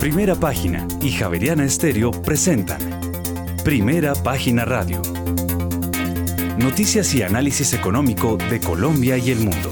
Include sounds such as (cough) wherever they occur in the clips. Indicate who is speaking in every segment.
Speaker 1: Primera Página y Javeriana Estéreo presentan Primera Página Radio. Noticias y análisis económico de Colombia y el mundo.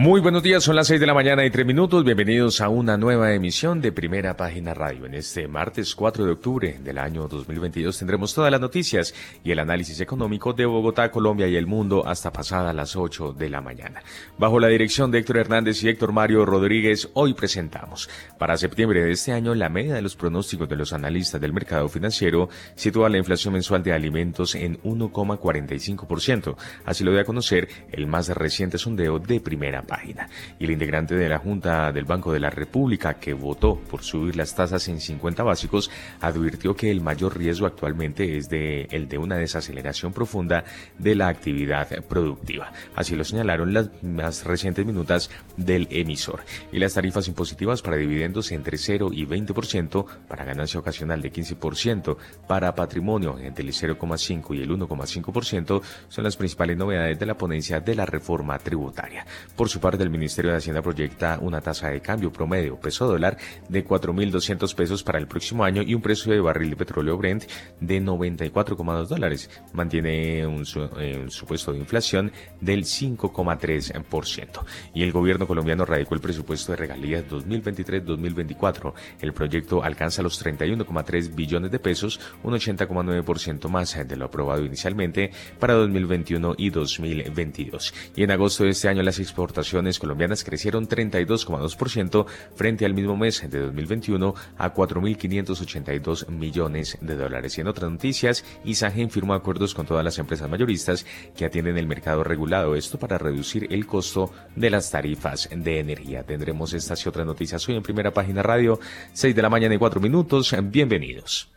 Speaker 2: Muy buenos días, son las 6 de la mañana y 3 minutos. Bienvenidos a una nueva emisión de Primera Página Radio. En este martes 4 de octubre del año 2022 tendremos todas las noticias y el análisis económico de Bogotá, Colombia y el mundo hasta pasada las 8 de la mañana. Bajo la dirección de Héctor Hernández y Héctor Mario Rodríguez, hoy presentamos. Para septiembre de este año, la media de los pronósticos de los analistas del mercado financiero sitúa la inflación mensual de alimentos en 1,45%. Así lo dio a conocer el más reciente sondeo de Primera página. Y el integrante de la Junta del Banco de la República, que votó por subir las tasas en 50 básicos, advirtió que el mayor riesgo actualmente es de, el de una desaceleración profunda de la actividad productiva. Así lo señalaron las más recientes minutas del emisor. Y las tarifas impositivas para dividendos entre 0 y 20%, para ganancia ocasional de 15%, para patrimonio entre el 0,5 y el 1,5% son las principales novedades de la ponencia de la reforma tributaria. Por su parte, el Ministerio de Hacienda proyecta una tasa de cambio promedio peso dólar de 4.200 pesos para el próximo año y un precio de barril de petróleo Brent de 94,2 dólares. Mantiene un, eh, un supuesto de inflación del 5,3%. Y el gobierno colombiano radicó el presupuesto de regalías 2023-2024. El proyecto alcanza los 31,3 billones de pesos, un 80,9% más de lo aprobado inicialmente para 2021 y 2022. Y en agosto de este año las exportaciones colombianas crecieron 32,2% frente al mismo mes de 2021 a 4.582 millones de dólares. Y en otras noticias, Isagen firmó acuerdos con todas las empresas mayoristas que atienden el mercado regulado, esto para reducir el costo de las tarifas de energía. Tendremos estas y otras noticias hoy en primera página radio, 6 de la mañana y 4 minutos. Bienvenidos.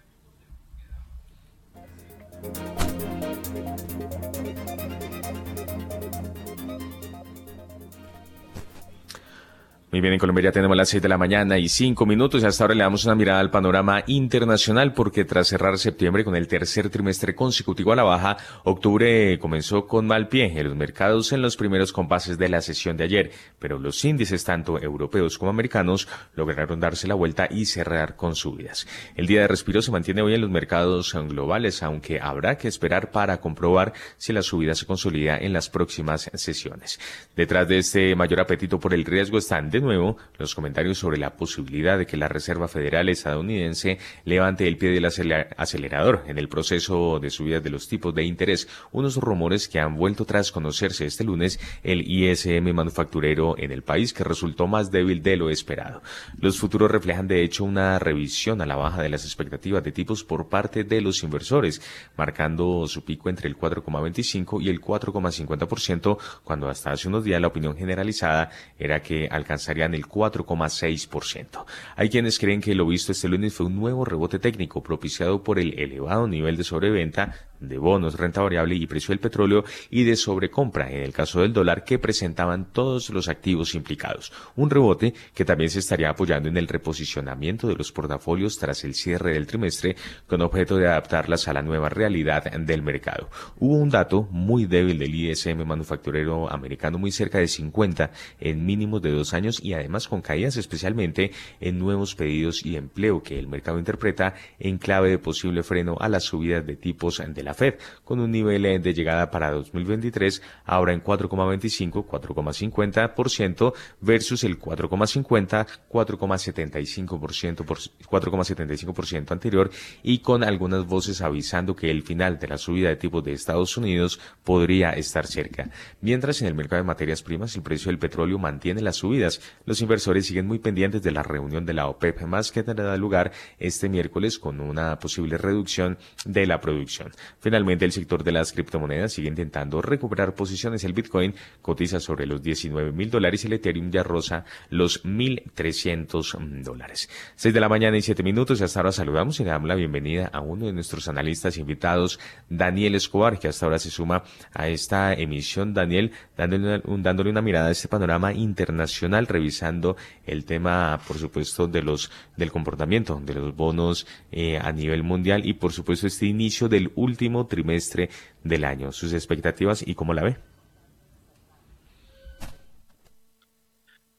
Speaker 2: Muy bien, en Colombia tenemos las 6 de la mañana y 5 minutos y hasta ahora le damos una mirada al panorama internacional porque tras cerrar septiembre con el tercer trimestre consecutivo a la baja, octubre comenzó con mal pie en los mercados en los primeros compases de la sesión de ayer, pero los índices tanto europeos como americanos lograron darse la vuelta y cerrar con subidas. El día de respiro se mantiene hoy en los mercados globales, aunque habrá que esperar para comprobar si la subida se consolida en las próximas sesiones. Detrás de este mayor apetito por el riesgo están de nuevo los comentarios sobre la posibilidad de que la Reserva Federal estadounidense levante el pie del acelerador en el proceso de subida de los tipos de interés, unos rumores que han vuelto tras conocerse este lunes el ISM manufacturero en el país que resultó más débil de lo esperado. Los futuros reflejan de hecho una revisión a la baja de las expectativas de tipos por parte de los inversores, marcando su pico entre el 4,25 y el 4,50% cuando hasta hace unos días la opinión generalizada era que alcanzaría en el 4,6%. Hay quienes creen que lo visto este lunes fue un nuevo rebote técnico propiciado por el elevado nivel de sobreventa de bonos, renta variable y precio del petróleo y de sobrecompra en el caso del dólar que presentaban todos los activos implicados. Un rebote que también se estaría apoyando en el reposicionamiento de los portafolios tras el cierre del trimestre con objeto de adaptarlas a la nueva realidad del mercado. Hubo un dato muy débil del ISM manufacturero americano muy cerca de 50 en mínimos de dos años y además con caídas especialmente en nuevos pedidos y empleo que el mercado interpreta en clave de posible freno a las subidas de tipos de la Fed, con un nivel de llegada para 2023 ahora en 4,25, 4,50% versus el 4,50, 4,75%, 4,75% anterior y con algunas voces avisando que el final de la subida de tipos de Estados Unidos podría estar cerca. Mientras en el mercado de materias primas el precio del petróleo mantiene las subidas, los inversores siguen muy pendientes de la reunión de la OPEP más que tendrá lugar este miércoles con una posible reducción de la producción. Finalmente, el sector de las criptomonedas sigue intentando recuperar posiciones. El Bitcoin cotiza sobre los 19 mil dólares y el Ethereum ya rosa los 1.300 dólares. 6 de la mañana y 7 minutos. Hasta ahora saludamos y le damos la bienvenida a uno de nuestros analistas invitados, Daniel Escobar, que hasta ahora se suma a esta emisión. Daniel, dándole una, dándole una mirada a este panorama internacional revisando el tema, por supuesto, de los, del comportamiento de los bonos eh, a nivel mundial y, por supuesto, este inicio del último trimestre del año. Sus expectativas y cómo la ve.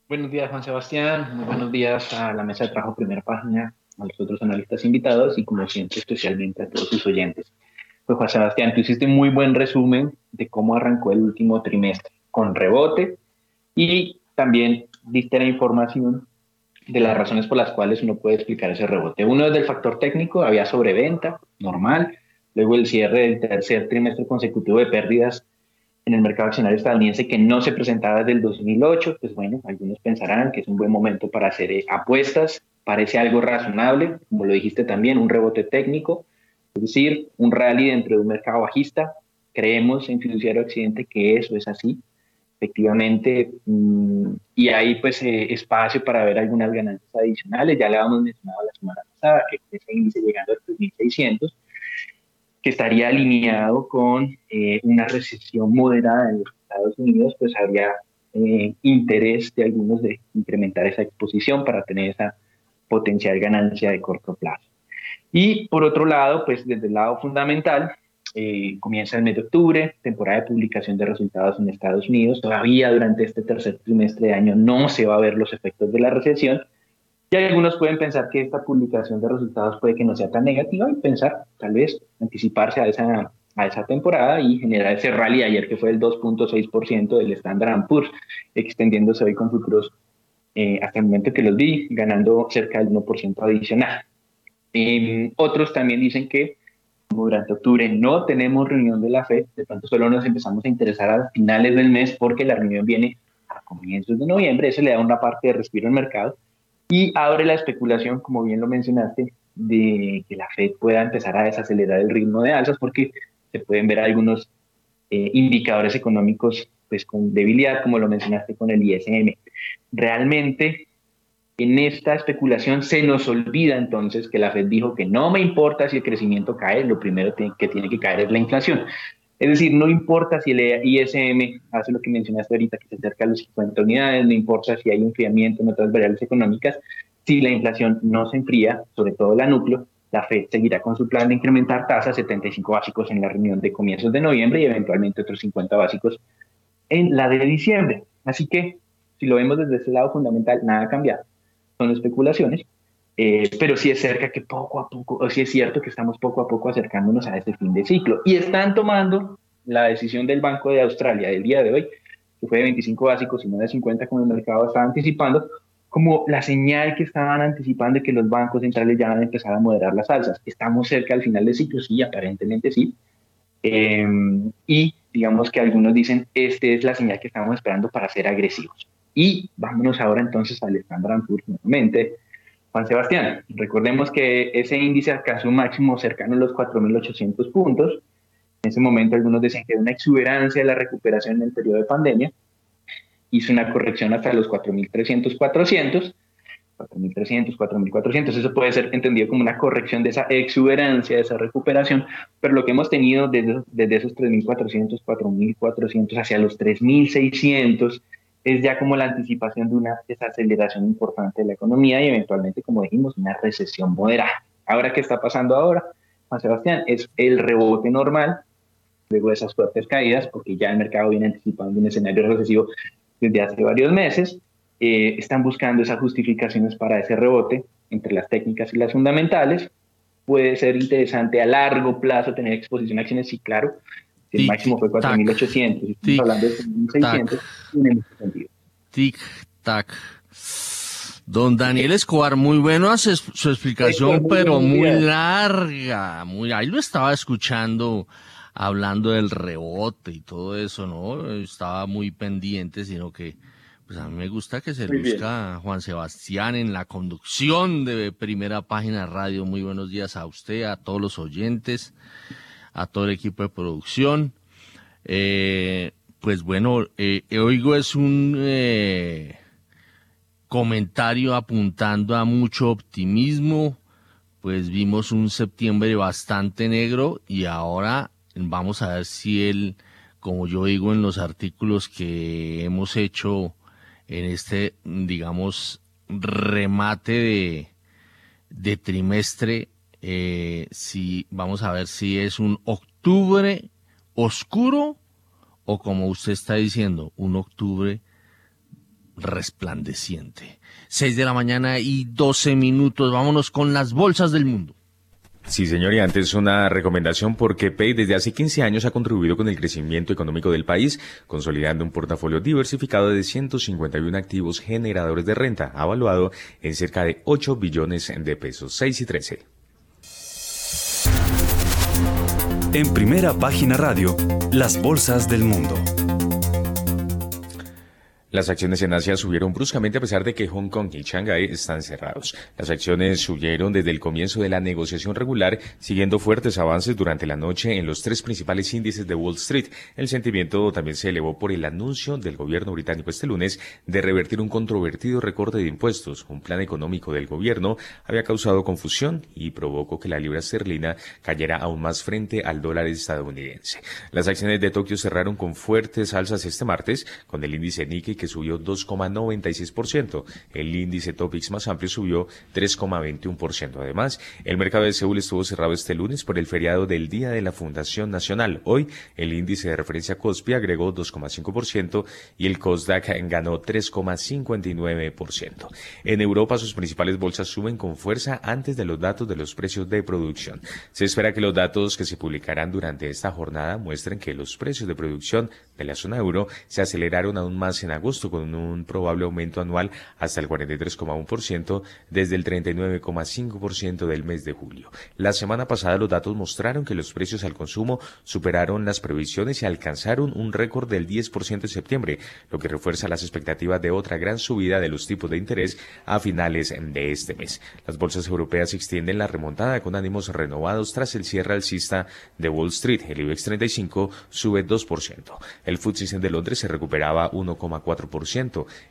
Speaker 3: Buenos días, Juan Sebastián. Muy buenos días a la mesa de trabajo Primera Página, a los otros analistas invitados y, como siempre, especialmente a todos sus oyentes. Pues, Juan Sebastián, tú hiciste un muy buen resumen de cómo arrancó el último trimestre, con rebote y también diste la información de las razones por las cuales uno puede explicar ese rebote. Uno es del factor técnico, había sobreventa, normal. Luego el cierre del tercer trimestre consecutivo de pérdidas en el mercado accionario estadounidense que no se presentaba desde el 2008. Pues bueno, algunos pensarán que es un buen momento para hacer eh, apuestas. Parece algo razonable, como lo dijiste también, un rebote técnico, es decir, un rally dentro de un mercado bajista. Creemos en Fiduciario Occidente que eso es así efectivamente, mm, y hay pues eh, espacio para ver algunas ganancias adicionales, ya le habíamos mencionado la semana pasada, que ese índice llegando a 3.600, que estaría alineado con eh, una recesión moderada en los Estados Unidos, pues habría eh, interés de algunos de incrementar esa exposición para tener esa potencial ganancia de corto plazo. Y por otro lado, pues desde el lado fundamental, eh, comienza el mes de octubre, temporada de publicación de resultados en Estados Unidos. Todavía durante este tercer trimestre de año no se va a ver los efectos de la recesión. Y algunos pueden pensar que esta publicación de resultados puede que no sea tan negativa y pensar, tal vez, anticiparse a esa, a esa temporada y generar ese rally ayer que fue el 2.6% del Standard Poor's, extendiéndose hoy con futuros eh, hasta el momento que los vi, ganando cerca del 1% adicional. Eh, otros también dicen que durante octubre no tenemos reunión de la FED, de pronto solo nos empezamos a interesar a finales del mes porque la reunión viene a comienzos de noviembre, eso le da una parte de respiro al mercado y abre la especulación, como bien lo mencionaste, de que la Fed pueda empezar a desacelerar el ritmo de alzas porque se pueden ver algunos eh, indicadores económicos pues con debilidad, como lo mencionaste con el ISM. Realmente en esta especulación se nos olvida entonces que la Fed dijo que no me importa si el crecimiento cae, lo primero que tiene que caer es la inflación. Es decir, no importa si el ISM hace lo que mencionaste ahorita, que se acerca a los 50 unidades, no importa si hay enfriamiento en otras variables económicas, si la inflación no se enfría, sobre todo la núcleo, la Fed seguirá con su plan de incrementar tasas 75 básicos en la reunión de comienzos de noviembre y eventualmente otros 50 básicos en la de diciembre. Así que, si lo vemos desde ese lado fundamental, nada ha cambiado son especulaciones, eh, pero sí es cerca que poco a poco, o sí es cierto que estamos poco a poco acercándonos a este fin de ciclo. Y están tomando la decisión del Banco de Australia del día de hoy, que fue de 25 básicos y no de 50 como el mercado estaba anticipando, como la señal que estaban anticipando de que los bancos centrales ya van a empezar a moderar las alzas. Estamos cerca al final del ciclo, sí, aparentemente sí. Eh, y digamos que algunos dicen, esta es la señal que estamos esperando para ser agresivos. Y vámonos ahora entonces al Standard Poor's nuevamente. Juan Sebastián, recordemos que ese índice alcanzó un máximo cercano a los 4.800 puntos. En ese momento algunos decían que era una exuberancia de la recuperación en el periodo de pandemia. Hizo una corrección hasta los 4.300, 400. 4.300, 4.400, eso puede ser entendido como una corrección de esa exuberancia, de esa recuperación, pero lo que hemos tenido desde, desde esos 3.400, 4.400 hacia los 3.600, es ya como la anticipación de una desaceleración importante de la economía y eventualmente, como dijimos, una recesión moderada. Ahora, ¿qué está pasando ahora, Juan Sebastián? Es el rebote normal luego de esas fuertes caídas, porque ya el mercado viene anticipando un escenario recesivo desde hace varios meses. Eh, están buscando esas justificaciones para ese rebote entre las técnicas y las fundamentales. Puede ser interesante a largo plazo tener exposición a acciones, sí, claro, el máximo fue 4.800, estamos hablando de 6.600, tiene mucho sentido.
Speaker 4: Tic, tac. Don Daniel Escobar, muy bueno hace su explicación, pero muy larga. Muy, ahí lo estaba escuchando hablando del rebote y todo eso, ¿no? Estaba muy pendiente, sino que pues a mí me gusta que se luzca Juan Sebastián en la conducción de primera página radio. Muy buenos días a usted, a todos los oyentes a todo el equipo de producción. Eh, pues bueno, eh, oigo es un eh, comentario apuntando a mucho optimismo, pues vimos un septiembre bastante negro y ahora vamos a ver si él, como yo digo en los artículos que hemos hecho en este, digamos, remate de, de trimestre, eh, si vamos a ver si es un octubre oscuro o como usted está diciendo, un octubre resplandeciente. 6 de la mañana y 12 minutos. Vámonos con las bolsas del mundo.
Speaker 2: Sí, señor, y antes una recomendación porque Pay desde hace 15 años ha contribuido con el crecimiento económico del país, consolidando un portafolio diversificado de 151 activos generadores de renta, avaluado en cerca de 8 billones de pesos, 6 y 13.
Speaker 1: En primera página radio, las bolsas del mundo.
Speaker 2: Las acciones en Asia subieron bruscamente a pesar de que Hong Kong y Shanghái están cerrados. Las acciones subieron desde el comienzo de la negociación regular, siguiendo fuertes avances durante la noche en los tres principales índices de Wall Street. El sentimiento también se elevó por el anuncio del gobierno británico este lunes de revertir un controvertido recorte de impuestos. Un plan económico del gobierno había causado confusión y provocó que la libra esterlina cayera aún más frente al dólar estadounidense. Las acciones de Tokio cerraron con fuertes alzas este martes, con el índice Nikkei subió 2,96%. El índice Topix más amplio subió 3,21%. Además, el mercado de Seúl estuvo cerrado este lunes por el feriado del Día de la Fundación Nacional. Hoy, el índice de referencia COSPI agregó 2,5% y el COSDAC ganó 3,59%. En Europa, sus principales bolsas suben con fuerza antes de los datos de los precios de producción. Se espera que los datos que se publicarán durante esta jornada muestren que los precios de producción de la zona euro se aceleraron aún más en agosto con un probable aumento anual hasta el 43,1% desde el 39,5% del mes de julio. La semana pasada los datos mostraron que los precios al consumo superaron las previsiones y alcanzaron un récord del 10% en septiembre, lo que refuerza las expectativas de otra gran subida de los tipos de interés a finales de este mes. Las bolsas europeas extienden la remontada con ánimos renovados tras el cierre alcista de Wall Street. El IBEX 35 sube 2%. El FTSE de Londres se recuperaba 1,4%.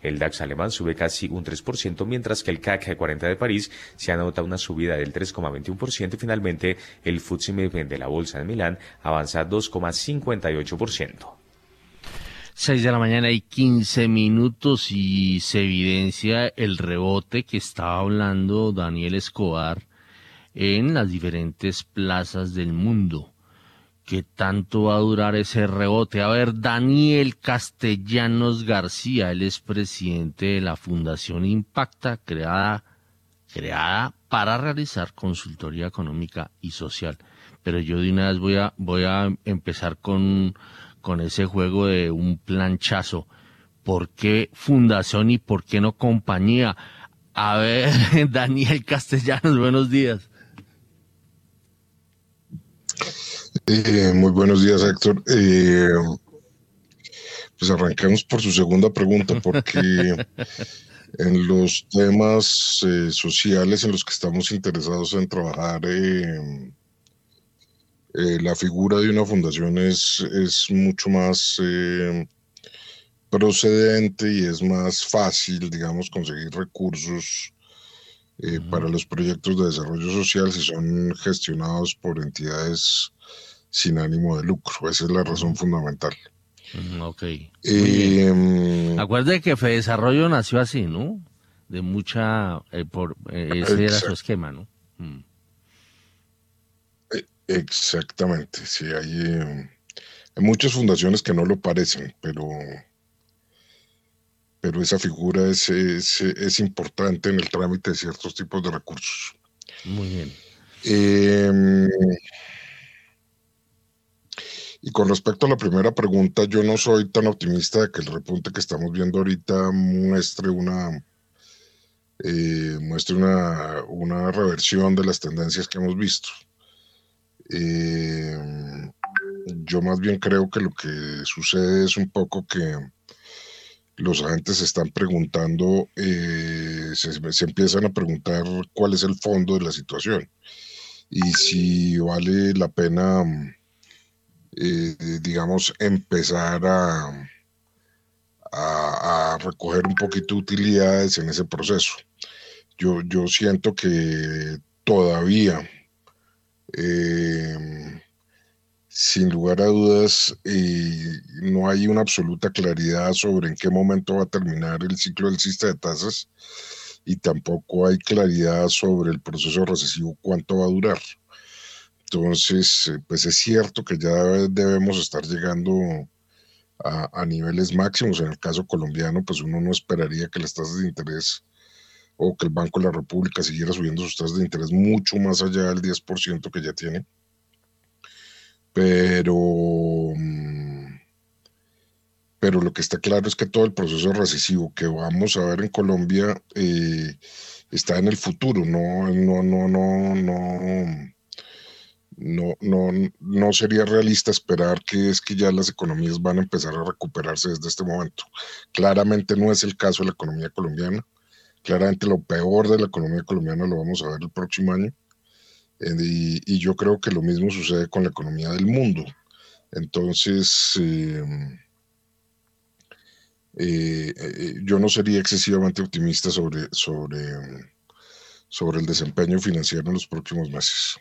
Speaker 2: El DAX alemán sube casi un 3%, mientras que el CAC 40 de París se anota una subida del 3,21% y finalmente el FTSE de la Bolsa de Milán avanza 2,58%.
Speaker 4: 6 de la mañana y 15 minutos y se evidencia el rebote que estaba hablando Daniel Escobar en las diferentes plazas del mundo. ¿Qué tanto va a durar ese rebote? A ver, Daniel Castellanos García, él es presidente de la Fundación Impacta, creada, creada para realizar consultoría económica y social. Pero yo de una vez voy a, voy a empezar con, con ese juego de un planchazo. ¿Por qué fundación y por qué no compañía? A ver, (laughs) Daniel Castellanos, buenos días.
Speaker 5: Eh, muy buenos días, Héctor. Eh, pues arranquemos por su segunda pregunta, porque (laughs) en los temas eh, sociales en los que estamos interesados en trabajar, la figura de una fundación es, es mucho más procedente y es más fácil, digamos, conseguir recursos para los proyectos de desarrollo social si son gestionados por entidades sin ánimo de lucro. Esa es la razón fundamental.
Speaker 4: Ok. Eh, Acuerde que Desarrollo nació así, ¿no? De mucha... Eh, por, eh, ese era su esquema, ¿no? Mm.
Speaker 5: E, exactamente, sí, hay, hay, muchas fundaciones que no lo parecen, pero, pero esa figura es, es, es importante en el trámite de ciertos tipos de recursos.
Speaker 4: Muy bien.
Speaker 5: Y con respecto a la primera pregunta, yo no soy tan optimista de que el repunte que estamos viendo ahorita muestre una, eh, muestre una, una, reversión de las tendencias que hemos visto. Eh, yo más bien creo que lo que sucede es un poco que los agentes se están preguntando, eh, se, se, empiezan a preguntar cuál es el fondo de la situación y si vale la pena eh, digamos, empezar a, a, recoger un poquito de utilidades en ese proceso. Yo, yo siento que todavía, eh, sin lugar a dudas, eh, no hay una absoluta claridad sobre en qué momento va a terminar el ciclo del sistema de tasas y tampoco hay claridad sobre el proceso recesivo, cuánto va a durar. Entonces, eh, pues es cierto que ya debemos estar llegando a, niveles máximos. En el caso colombiano, pues uno no esperaría que las tasas de interés o que el Banco de la República siguiera subiendo sus tasas de interés mucho más allá del 10% que ya tiene. Pero, mm, pero lo que está claro es que todo el proceso recesivo que vamos a ver en Colombia eh, está en el futuro, no, no, no, no, no no, no, no sería realista esperar que es que ya las economías van a empezar a recuperarse desde este momento. Claramente no es el caso de la economía colombiana. Claramente lo peor de la economía colombiana lo vamos a ver el próximo año. Eh, y, yo creo que lo mismo sucede con la economía del mundo. Entonces, em, eh, eh, yo no sería excesivamente optimista sobre, sobre, sobre el desempeño financiero en los próximos meses.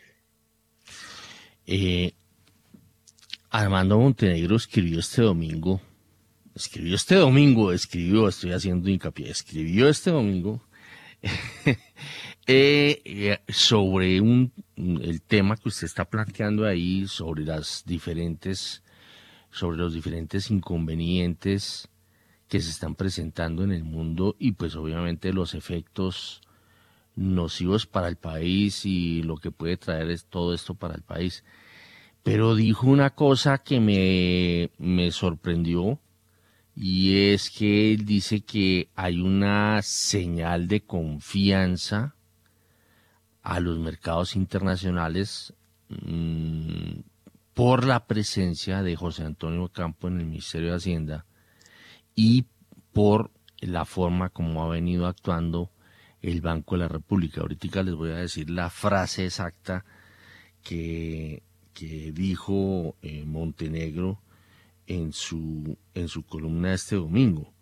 Speaker 4: Eh, Armando Montenegro escribió este domingo, escribió este domingo, escribió, estoy haciendo hincapié, escribió este domingo (laughs) eh, eh, sobre un, el tema que usted está planteando ahí, sobre las diferentes, sobre los diferentes inconvenientes que se están presentando en el mundo y pues obviamente los efectos nocivos para el país y lo que puede traer es todo esto para el país. Pero dijo una cosa que me, me sorprendió y es que él dice que hay una señal de confianza a los mercados internacionales mm, por la presencia de José Antonio Campo en el Ministerio de Hacienda y por la forma como ha venido actuando el Banco de la República. Ahorita les voy a decir la frase exacta que, dijo eh, Montenegro en su, en su columna este domingo.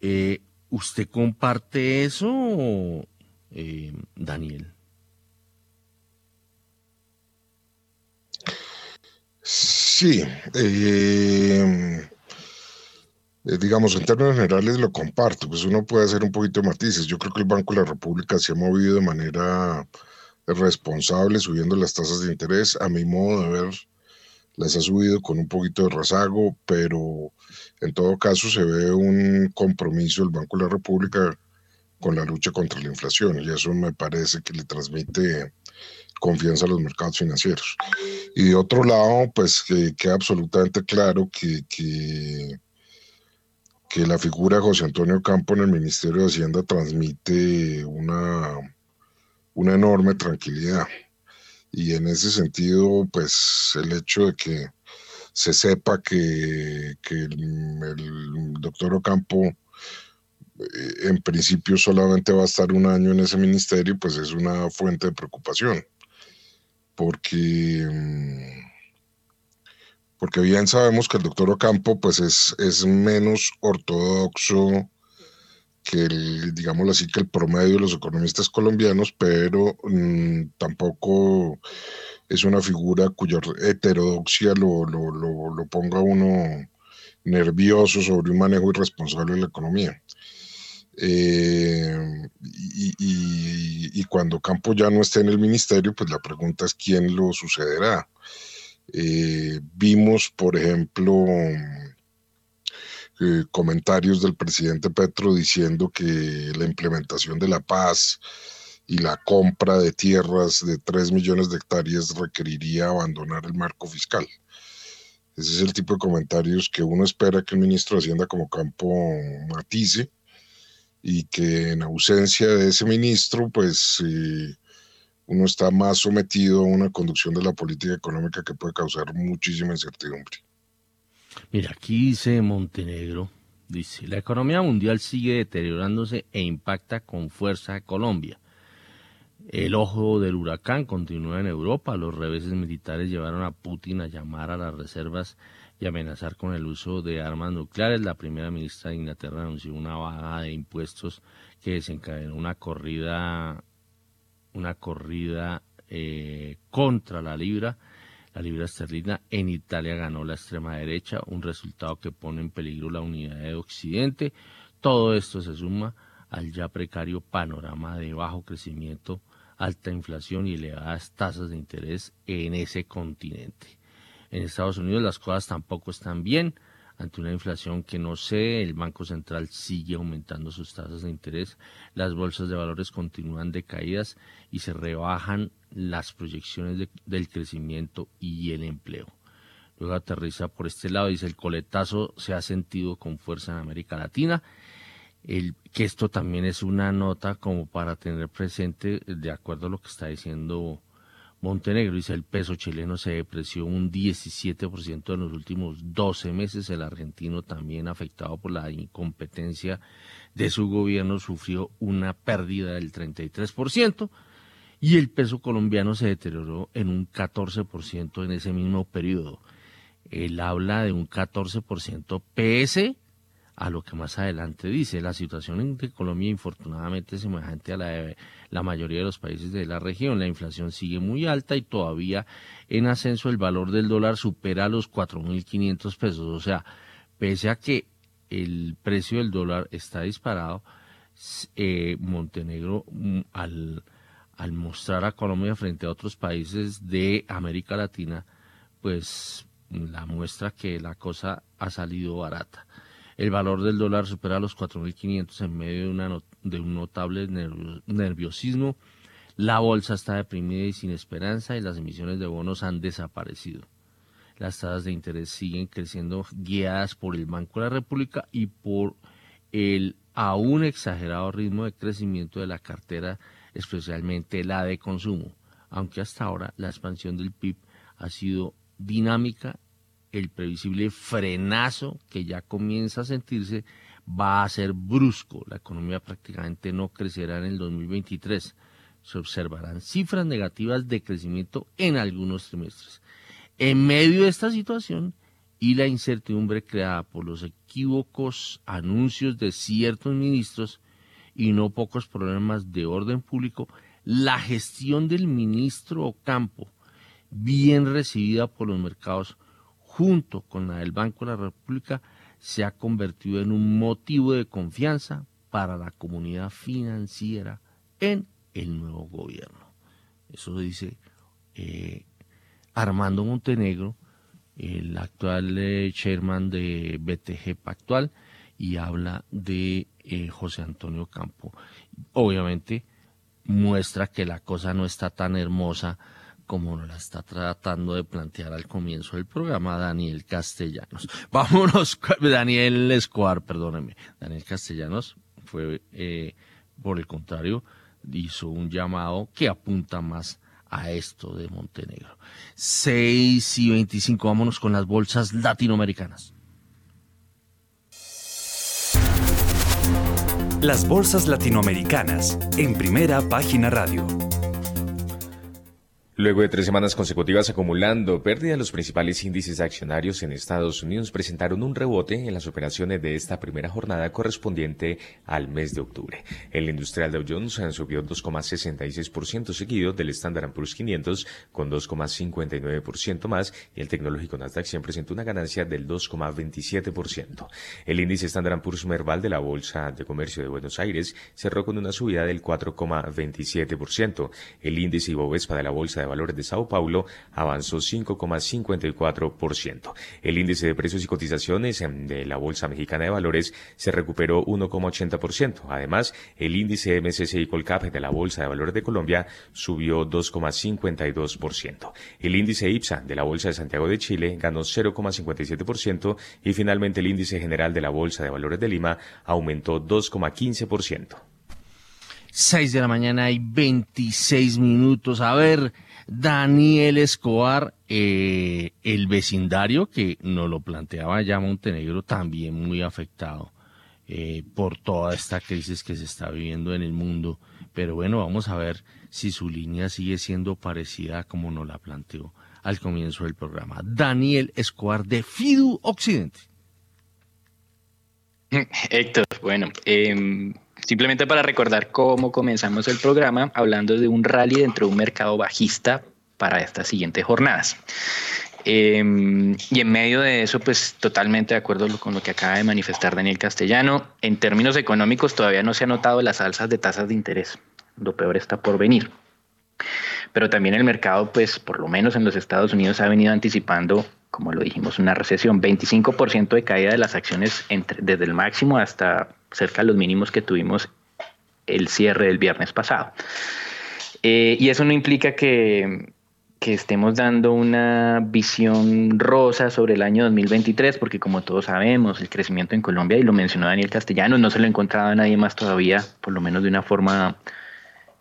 Speaker 4: Eh, ¿Usted comparte eso, eh, Daniel?
Speaker 5: Sí. Eh, digamos, en términos generales lo comparto, pues uno puede hacer un poquito de matices. Yo creo que el Banco de la República se ha movido de manera responsable subiendo las tasas de interés. A mi modo de ver, las ha subido con un poquito de rezago, pero en todo caso se ve un compromiso del Banco de la República con la lucha contra la inflación y eso me parece que le transmite confianza a los mercados financieros. Y de otro lado, pues que queda absolutamente claro que, que que la figura de José Antonio Campo en el Ministerio de Hacienda transmite una, una enorme tranquilidad. Y en ese sentido, pues el hecho de que se sepa que, el, doctor Ocampo eh, en principio solamente va a estar un año en ese ministerio, pues es una fuente de preocupación. Porque mm, porque bien sabemos que el doctor Ocampo pues es, es menos ortodoxo que el, digámoslo así, que el promedio de los economistas colombianos, pero mm, tampoco es una figura cuya heterodoxia lo, lo, ponga uno nervioso sobre un manejo irresponsable de la economía. Eh, y, y, cuando Campo ya no esté en el ministerio, pues la pregunta es quién lo sucederá. Eh, vimos, por ejemplo, eh, comentarios del presidente Petro diciendo que la implementación de la paz y la compra de tierras de 3 millones de hectáreas requeriría abandonar el marco fiscal. Ese es el tipo de comentarios que uno espera que el ministro de Hacienda como campo matice y que en ausencia de ese ministro, pues eh, uno está más sometido a una conducción de la política económica que puede causar muchísima incertidumbre.
Speaker 4: Mira, aquí dice Montenegro, dice, la economía mundial sigue deteriorándose e impacta con fuerza a Colombia. El ojo del huracán continúa en Europa. Los reveses militares llevaron a Putin a llamar a las reservas y amenazar con el uso de armas nucleares. La primera ministra de Inglaterra anunció una baja de impuestos que desencadenó una corrida una corrida eh, contra la libra, la libra esterlina. En Italia ganó la extrema derecha, un resultado que pone en peligro la unidad de Occidente. Todo esto se suma al ya precario panorama de bajo crecimiento, alta inflación y elevadas tasas de interés en ese continente. En Estados Unidos las cosas tampoco están bien. Ante una inflación que no sé, el Banco Central sigue aumentando sus tasas de interés, las bolsas de valores continúan decaídas y se rebajan las proyecciones del crecimiento y el empleo. Luego aterriza por este lado, dice el coletazo se ha sentido con fuerza en América Latina, que esto también es una nota como para tener presente, de acuerdo a lo que está diciendo Montenegro dice el peso chileno se depreció un 17% en los últimos 12 meses. El argentino también afectado por la incompetencia de su gobierno sufrió una pérdida del 33% y el peso colombiano se deterioró en un 14% en ese mismo periodo. Él habla de un 14% pese a lo que más adelante dice. La situación de Colombia infortunadamente es semejante a la de la mayoría de los países de la región. La inflación sigue muy alta y todavía en ascenso el valor del dólar supera los 4.500 pesos. O sea, pese a que el precio del dólar está disparado, eh, Montenegro mm, al, al mostrar a Colombia frente a otros países de América Latina, pues la muestra que la cosa ha salido barata. El valor del dólar supera los 4.500 en medio de, un notable nerviosismo. La bolsa está deprimida y sin esperanza y las emisiones de bonos han desaparecido. Las tasas de interés siguen creciendo guiadas por el Banco de la República y por el aún exagerado ritmo de crecimiento de la cartera, especialmente la de consumo, aunque hasta ahora la expansión del PIB ha sido dinámica el previsible frenazo que ya comienza a sentirse va a ser brusco. La economía prácticamente no crecerá en el 2023. Se observarán cifras negativas de crecimiento en algunos trimestres. En medio de esta situación y la incertidumbre creada por los equívocos anuncios de ciertos ministros y no pocos problemas de orden público, la gestión del ministro Ocampo, bien recibida por los mercados, junto con la del Banco de la República, se ha convertido en un motivo de confianza para la comunidad financiera en el nuevo gobierno. Eso dice eh, Armando Montenegro, el actual eh, chairman de BTG Pactual, y habla de eh, José Antonio Campo. Obviamente muestra que la cosa no está tan hermosa como nos la está tratando de plantear al comienzo del programa Daniel Castellanos. (laughs) Vámonos, Daniel Escobar, perdóneme. Daniel Castellanos fue, eh, por el contrario, hizo un llamado que apunta más a esto de Montenegro. 6 y 25, vámonos con las bolsas latinoamericanas.
Speaker 1: Las bolsas latinoamericanas en primera página radio.
Speaker 2: Luego de tres semanas consecutivas acumulando pérdida, los principales índices accionarios en Estados Unidos presentaron un rebote en las operaciones de esta primera jornada correspondiente al mes de octubre. El industrial Dow Jones subió 2,66% seguido del Standard Poor's 500 con 2,59% más y el tecnológico Nasdaq 100 presentó una ganancia del 2,27%. El índice Standard Poor's Merval de la Bolsa de Comercio de Buenos Aires cerró con una subida del 4,27%. El índice Ibovespa de la Bolsa de Valores de Sao Paulo avanzó 5,54%. El índice de precios y cotizaciones de la Bolsa Mexicana de Valores se recuperó 1,80%. Además, el índice MSCI Colcap de la Bolsa de Valores de Colombia subió 2,52%. El índice IPSA de la Bolsa de Santiago de Chile ganó 0,57% y finalmente el índice general de la Bolsa de Valores de Lima aumentó 2,15%.
Speaker 4: 6 de la mañana y 26 minutos. A ver, Daniel Escobar, eh, el vecindario que nos lo planteaba ya Montenegro, también muy afectado eh, por toda esta crisis que se está viviendo en el mundo. Pero bueno, vamos a ver si su línea sigue siendo parecida como nos la planteó al comienzo del programa. Daniel Escobar de Fidu Occidente. (laughs)
Speaker 6: Héctor, bueno, eh, Simplemente para recordar cómo comenzamos el programa hablando de un rally dentro de un mercado bajista para estas siguientes jornadas. Em, y en medio de eso, pues totalmente de acuerdo con lo que acaba de manifestar Daniel Castellano, en términos económicos todavía no se ha notado las alzas de tasas de interés. Lo peor está por venir. Pero también el mercado, pues por lo menos en los Estados Unidos, ha venido anticipando
Speaker 3: como lo dijimos, una recesión. 25% de caída de las acciones desde el máximo hasta cerca de los mínimos que tuvimos el cierre del viernes pasado. Eh, y eso no implica que, estemos dando una visión rosa sobre el año 2023, porque como todos sabemos, el crecimiento en Colombia, y lo mencionó Daniel Castellano, no se lo ha encontrado a nadie más todavía, por lo menos de una forma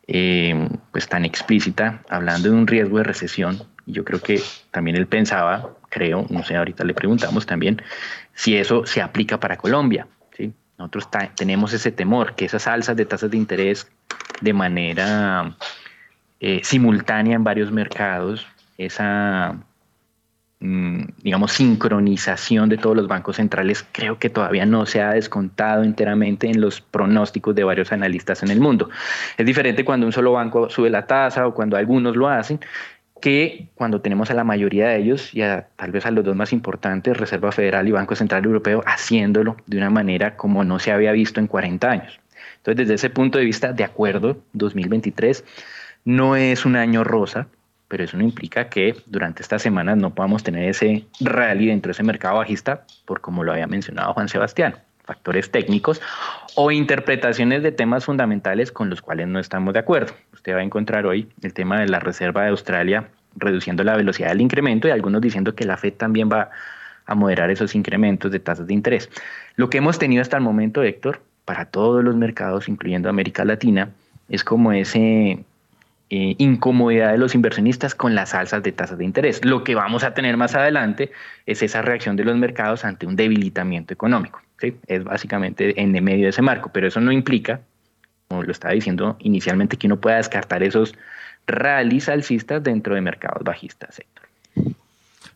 Speaker 3: eh, pues tan explícita, hablando de un riesgo de recesión. Yo creo que también él pensaba, creo, no sé, ahorita le preguntamos también, si eso se aplica para Colombia. Nosotros tenemos ese temor, que esas alzas de tasas de interés de manera eh, simultánea en varios mercados, esa, mm, digamos, sincronización de todos los bancos centrales, creo que todavía no se ha descontado enteramente en los pronósticos de varios analistas en el mundo. Es diferente cuando un solo banco sube la tasa o cuando algunos lo hacen, que cuando tenemos a la mayoría de ellos y a, tal vez a los dos más importantes, Reserva Federal y Banco Central Europeo, haciéndolo de una manera como no se había visto en 40 años. Entonces, desde ese punto de vista, de acuerdo, 2023 no es un año rosa, pero eso no implica que durante estas semanas no podamos tener ese rally dentro de ese mercado bajista, por como lo había mencionado Juan Sebastián, factores técnicos o interpretaciones de temas fundamentales con los cuales no estamos de acuerdo. Usted va a encontrar hoy el tema de la Reserva de Australia reduciendo la velocidad del incremento y algunos diciendo que la Fed también va a moderar esos incrementos de tasas de interés. Lo que hemos tenido hasta el momento, Héctor, para todos los mercados, incluyendo América Latina, es como ese eh, incomodidad de los inversionistas con las alzas de tasas de interés. Lo que vamos a tener más adelante es esa reacción de los mercados ante un debilitamiento económico. Es básicamente en medio de ese marco, pero eso no implica, como lo estaba diciendo inicialmente, que uno pueda descartar esos rallies alcistas dentro de mercados bajistas,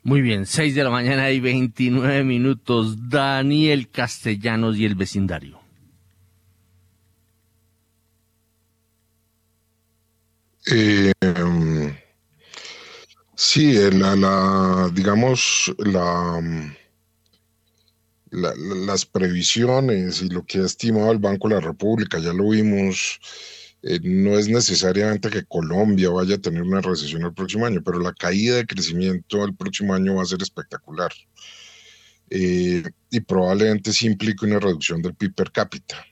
Speaker 4: Muy bien, 6 de la mañana y 29 minutos. Daniel Castellanos y el vecindario.
Speaker 5: Eh, sí, la, digamos, la, las previsiones y lo que ha estimado el Banco de la República, ya lo vimos, eh, no es necesariamente que Colombia vaya a tener una recesión el próximo año, pero la caída de crecimiento el próximo año va a ser espectacular. Eh, y probablemente sí implique una reducción del PIB per cápita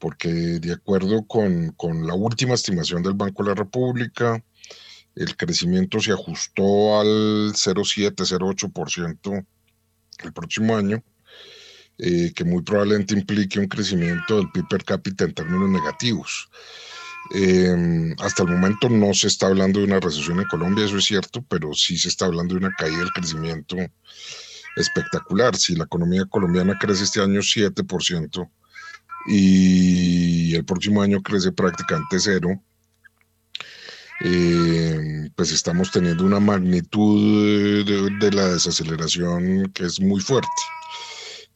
Speaker 5: porque de acuerdo con, la última estimación del Banco de la República, el crecimiento se ajustó al 0,7, 0,8% el próximo año, eh, que muy probablemente implique un crecimiento del PIB per cápita en términos negativos. Em, hasta el momento no se está hablando de una recesión en Colombia, eso es cierto, pero sí se está hablando de una caída del crecimiento espectacular. Si la economía colombiana crece este año 7%, y el próximo año crece prácticamente cero, eh, pues estamos teniendo una magnitud de, la desaceleración que es muy fuerte.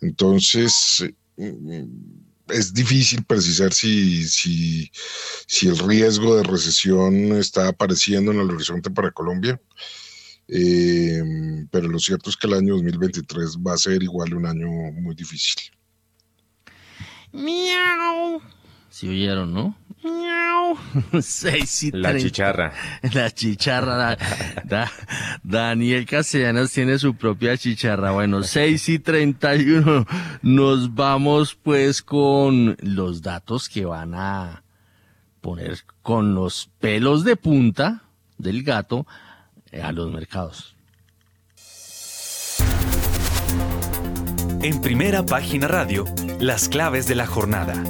Speaker 5: Entonces, mm, es difícil precisar si, si, si, el riesgo de recesión está apareciendo en el horizonte para Colombia. Eh, pero lo cierto es que el año 2023 va a ser igual un año muy difícil.
Speaker 4: Miau. Si oyeron, ¿no? Miau. (laughs)
Speaker 2: Seis y La chicharra. (laughs)
Speaker 4: La chicharra. Daniel Castellanos tiene su propia chicharra. Bueno, seis y treinta y uno. Nos vamos pues con los datos que van a poner con los pelos de punta del gato a los mercados.
Speaker 1: En primera página radio, las claves de la jornada.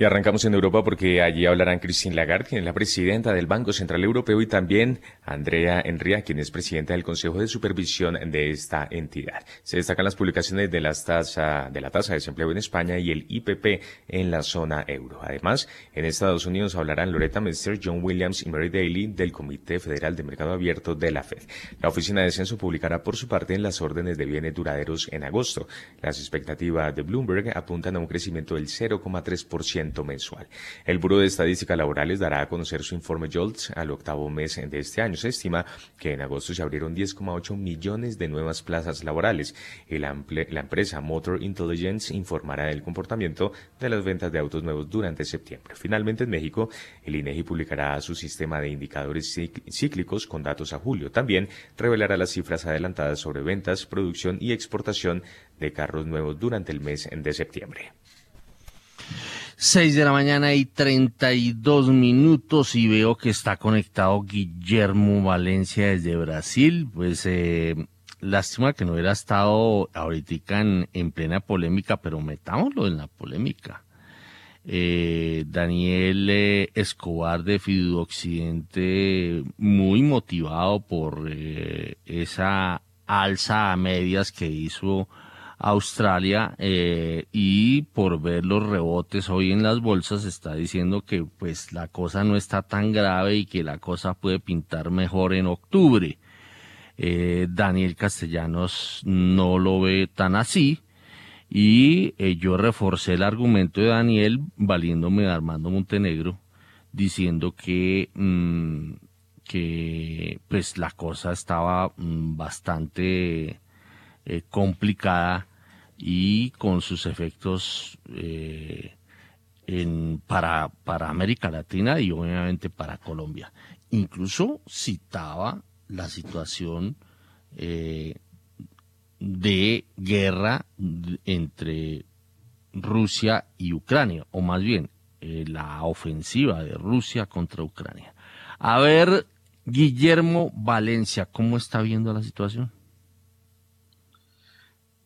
Speaker 2: Y arrancamos en Europa porque allí hablarán Christine Lagarde, quien es la presidenta del Banco Central Europeo, y también Andrea Enria, quien es presidenta del Consejo de Supervisión de esta entidad. Se destacan las publicaciones de, las tasa, de la tasa de desempleo en España y el IPP en la zona euro. Además, en Estados Unidos hablarán Loretta Mester, John Williams y Mary Daly del Comité Federal de Mercado Abierto de la Fed. La Oficina de Censo publicará por su parte en las órdenes de bienes duraderos en agosto. Las expectativas de Bloomberg apuntan a un crecimiento del 0,3% 2% mensual. El Buró de Estadística Laborales dará a conocer su informe JOLTS al octavo mes de este año. Se estima que en agosto se abrieron 10,8 millones de nuevas plazas laborales y la, la empresa Motor Intelligence informará del comportamiento de las ventas de autos nuevos durante septiembre. Finalmente, en México, el INEGI publicará su sistema de indicadores cíclicos con datos a julio. También revelará las cifras adelantadas sobre ventas, producción y exportación de carros nuevos durante el mes de septiembre.
Speaker 4: 6 de la mañana y 32 minutos y veo que está conectado Guillermo Valencia desde Brasil. Pues eh, lástima que no hubiera estado ahorita en, en plena polémica, pero metámoslo en la polémica. Eh, Daniel eh, Escobar de Fidu Occidente, muy motivado por esa alza a medias que hizo Australia y por ver los rebotes hoy en las bolsas está diciendo que pues la cosa no está tan grave y que la cosa puede pintar mejor en octubre. Daniel Castellanos no lo ve tan así y eh, yo reforcé el argumento de Daniel valiéndome de Armando Montenegro, diciendo que, mm, que pues la cosa estaba mm, bastante eh, complicada y con sus efectos eh, en, para, para América Latina y obviamente para Colombia. Incluso citaba la situación de guerra entre Rusia y Ucrania, o más bien eh, la ofensiva de Rusia contra Ucrania. A ver, Guillermo Valencia, ¿cómo está viendo la situación?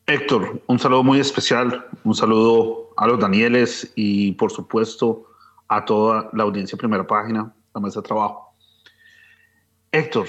Speaker 7: Héctor, un saludo muy especial, un saludo a los Danieles y por supuesto a toda la audiencia primera página, la mesa de trabajo. Héctor,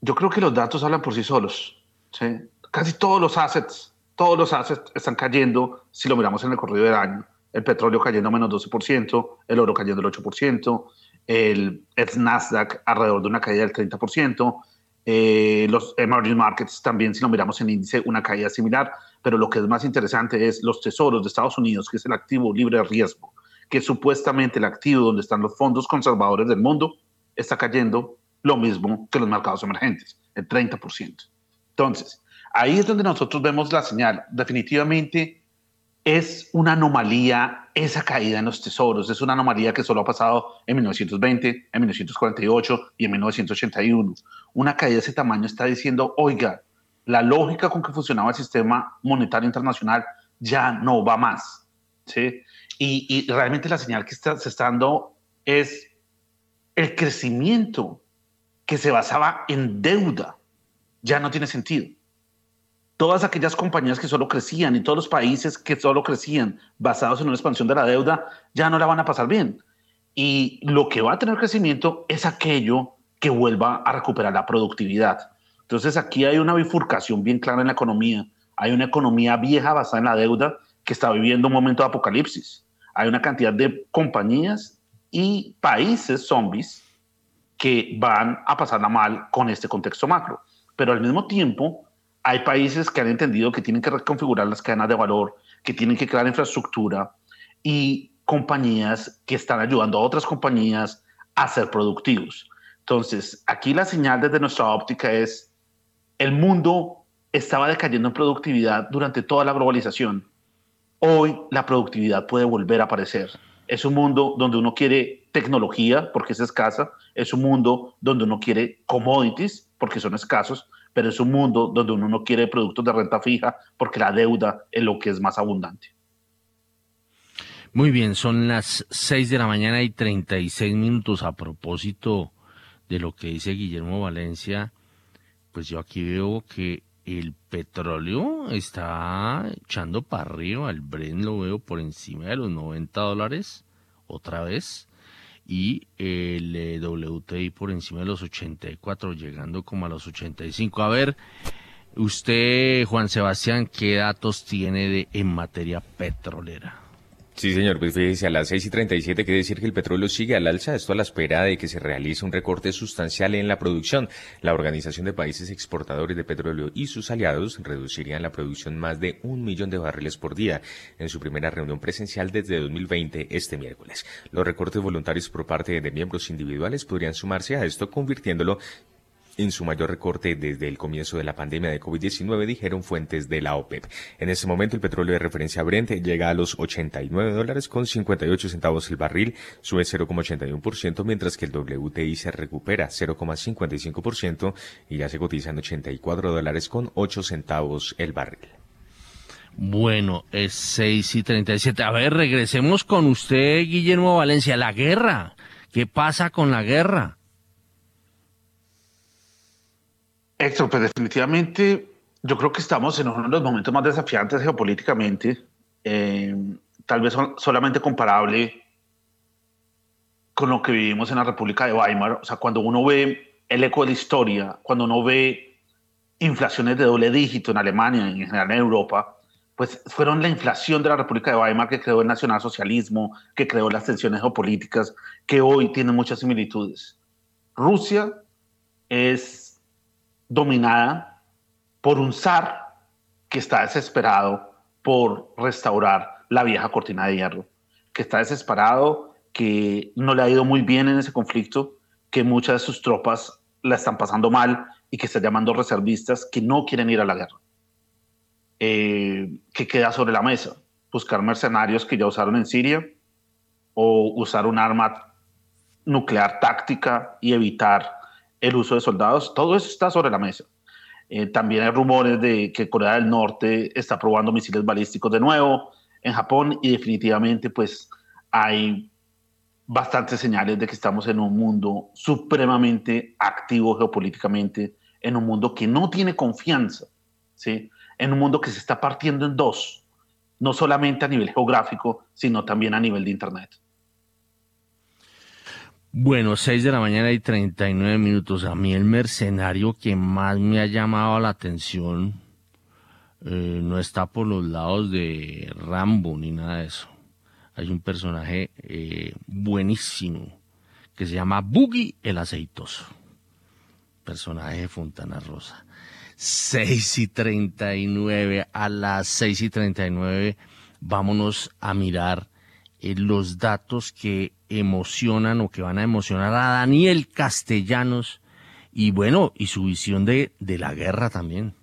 Speaker 7: yo creo que los datos hablan por sí solos. ¿sí? casi todos los assets, todos los assets están cayendo si lo miramos en el corrido del año. El petróleo cayendo menos 12%, el oro cayendo el 8%, el, Nasdaq alrededor de una caída del 30%, eh, los emerging markets también, si lo miramos en índice, una caída similar, pero lo que es más interesante es los tesoros de Estados Unidos, que es el activo libre de riesgo, que supuestamente el activo donde están los fondos conservadores del mundo, está cayendo lo mismo que los mercados emergentes, el 30%. Entonces, Ahí es donde nosotros vemos la señal. Definitivamente es una anomalía esa caída en los tesoros. Es una anomalía que solo ha pasado en 1920, en 1948 y en 1981. Una caída de ese tamaño está diciendo, oiga, la lógica con que funcionaba el sistema monetario internacional ya no va más. ¿sí? Y, realmente la señal que se está dando es el crecimiento que se basaba en deuda ya no tiene sentido todas aquellas compañías que solo crecían y todos los países que solo crecían basados en una expansión de la deuda, ya no la van a pasar bien. Y lo que va a tener crecimiento es aquello que vuelva a recuperar la productividad. Entonces aquí hay una bifurcación bien clara en la economía. Hay una economía vieja basada en la deuda que está viviendo un momento de apocalipsis. Hay una cantidad de compañías y países zombies que van a pasarla mal con este contexto macro. Pero al mismo tiempo, hay países que han entendido que tienen que reconfigurar las cadenas de valor, que tienen que crear infraestructura y compañías que están ayudando a otras compañías a ser productivos. Entonces, aquí la señal desde nuestra óptica es, el mundo estaba decayendo en productividad durante toda la globalización. Hoy la productividad puede volver a aparecer. Es un mundo donde uno quiere tecnología porque es escasa, es un mundo donde uno quiere commodities porque son escasos, pero es un mundo donde uno no quiere productos de renta fija porque la deuda es lo que es más abundante.
Speaker 4: Muy bien, son las 6 de la mañana y 36 minutos a propósito de lo que dice Guillermo Valencia. Pues yo aquí veo que el petróleo está echando para arriba, el Bren lo veo por encima de los 90 dólares otra vez y el eh, WTI por encima de los 84, llegando como a los 85. A ver, usted, Juan Sebastián, ¿qué datos tiene de, en materia petrolera?
Speaker 2: Sí, señor, pues fíjese, a las 6 y 37 quiere decir que el petróleo sigue al alza, esto a la espera de que se realice un recorte sustancial en la producción. La Organización de Países Exportadores de Petróleo y sus aliados reducirían la producción más de un millón de barriles por día en su primera reunión presencial desde 2020 este miércoles. Los recortes voluntarios por parte de miembros individuales podrían sumarse a esto, convirtiéndolo en su mayor recorte desde el comienzo de la pandemia de COVID-19, dijeron fuentes de la OPEP. En este momento el petróleo de referencia Brent llega a los 89 dólares con 58 centavos el barril, sube 0,81%, mientras que el WTI se recupera 0,55% y ya se cotiza en 84 dólares con 8 centavos el barril.
Speaker 4: Bueno, es 6 y 37. A ver, regresemos con usted, Guillermo Valencia. La guerra. ¿Qué pasa con la guerra?
Speaker 7: Héctor, pues definitivamente yo creo que estamos en uno de los momentos más desafiantes geopolíticamente, eh, tal vez solamente comparable con lo que vivimos en la República de Weimar. O sea, cuando uno ve el eco de la historia, cuando uno ve inflaciones de doble dígito en Alemania y en general en Europa, pues fueron la inflación de la República de Weimar que creó el nacionalsocialismo, que creó las tensiones geopolíticas, que hoy tienen muchas similitudes. Rusia es dominada por un zar que está desesperado por restaurar la vieja cortina de hierro, que está desesperado, que no le ha ido muy bien en ese conflicto, que muchas de sus tropas la están pasando mal y que está llamando reservistas que no quieren ir a la guerra. Eh, ¿Qué queda sobre la mesa? Buscar mercenarios que ya usaron en Siria o usar un arma nuclear táctica y evitar el uso de soldados, todo eso está sobre la mesa. Eh, también hay rumores de que Corea del Norte está probando misiles balísticos de nuevo en Japón y definitivamente pues hay bastantes señales de que estamos en un mundo supremamente activo geopolíticamente, en un mundo que no tiene confianza, ¿sí? en un mundo que se está partiendo en dos, no solamente a nivel geográfico, sino también a nivel de Internet.
Speaker 4: Bueno, 6 de la mañana y 39 minutos. A mí el mercenario que más me ha llamado la atención eh, no está por los lados de Rambo ni nada de eso. Hay un personaje eh, buenísimo que se llama Boogie el Aceitoso. Personaje de Fontana Rosa. 6 y 39. A las 6 y 39 vámonos a mirar eh, los datos que emocionan o que van a emocionar a Daniel Castellanos y bueno, y su visión de, de la guerra también.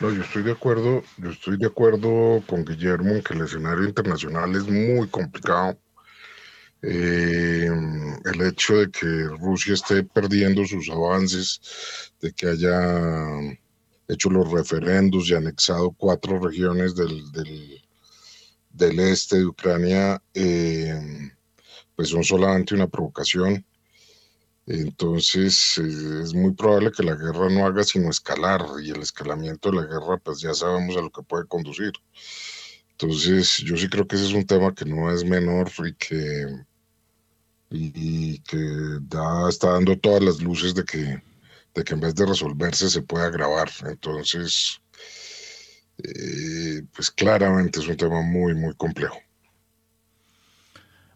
Speaker 5: No, yo estoy de acuerdo, yo estoy de acuerdo con Guillermo en que el escenario internacional es muy complicado. Eh, el hecho de que Rusia esté perdiendo sus avances, de que haya hecho los referendos y anexado cuatro regiones del, del, este de Ucrania, eh, pues son solamente una provocación. Entonces eh, es muy probable que la guerra no haga sino escalar y el escalamiento de la guerra pues ya sabemos a lo que puede conducir. Entonces yo sí creo que ese es un tema que no es menor y que, y, que da, está dando todas las luces de que, de que en vez de resolverse se puede agravar. Entonces, eh, pues claramente es un tema muy, muy complejo.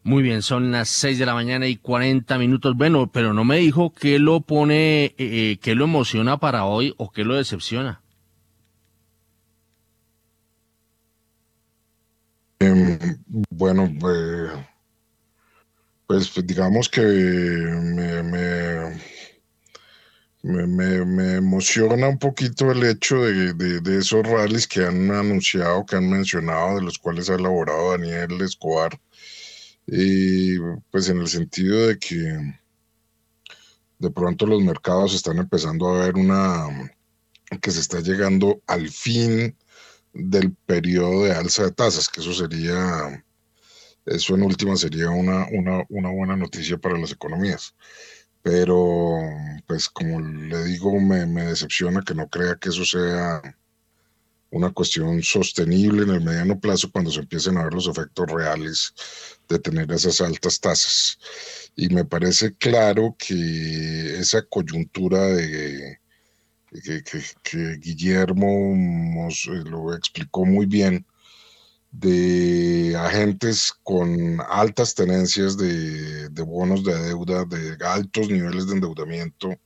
Speaker 4: Muy bien, son las 6 de la mañana y 40 minutos. Bueno, pero no me dijo qué lo pone, eh, eh, qué lo emociona para hoy o qué lo decepciona.
Speaker 5: Em, bueno, pues digamos que me, me, me, emociona un poquito el hecho de, de, esos rallies que han anunciado, que han mencionado, de los cuales ha elaborado Daniel Escobar, y pues en el sentido de que de pronto los mercados están empezando a ver una que se está llegando al fin del periodo de alza de tasas, que eso sería, eso en última sería una, una, una buena noticia para las economías pero pues como le digo, me, decepciona que no crea que eso sea una cuestión sostenible en el mediano plazo cuando se empiecen a ver los efectos reales de tener esas altas tasas. Y me parece claro que esa coyuntura de que, Guillermo eh, lo explicó muy bien, de agentes con altas tenencias de, bonos de deuda, de altos niveles de endeudamiento,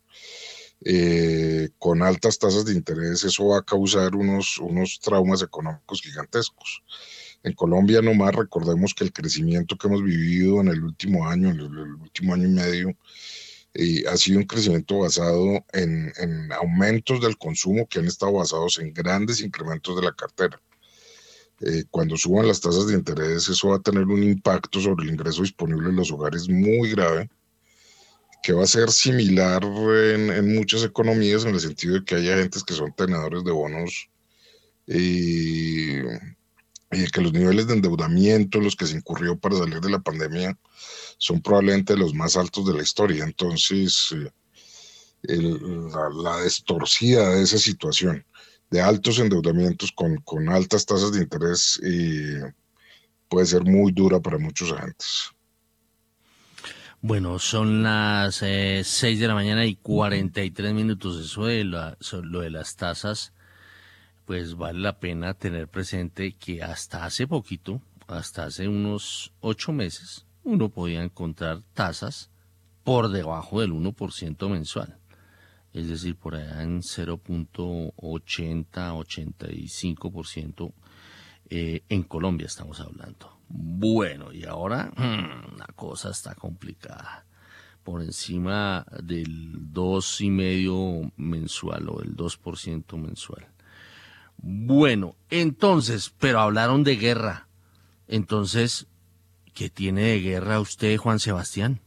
Speaker 5: eh, con altas tasas de interés, eso va a causar unos, unos traumas económicos gigantescos. En Colombia nomás recordemos que el crecimiento que hemos vivido en el último año, en el, último año y medio, eh, ha sido un crecimiento basado en, en, aumentos del consumo que han estado basados en grandes incrementos de la cartera. Eh, cuando suban las tasas de interés, eso va a tener un impacto sobre el ingreso disponible en los hogares muy grave, que va a ser similar en, en muchas economías en el sentido de que hay agentes que son tenedores de bonos y, y que los niveles de endeudamiento, los que se incurrió para salir de la pandemia, son probablemente los más altos de la historia. Entonces, eh, la, la, distorsia de esa situación de altos endeudamientos con, con altas tasas de interés eh, puede ser muy dura para muchos agentes.
Speaker 4: Bueno, son las eh, 6 de la mañana y 43 minutos. Eso de la, lo de las tasas, pues vale la pena tener presente que hasta hace poquito, hasta hace unos ocho meses, uno podía encontrar tasas por debajo del 1% mensual es decir, por allá en 0.80-85% eh, en Colombia estamos hablando. Bueno, y ahora hmm, la cosa está complicada. Por encima del 2,5% mensual o del 2% mensual. Bueno, entonces, pero hablaron de guerra. Entonces, ¿qué tiene de guerra usted, Juan Sebastián?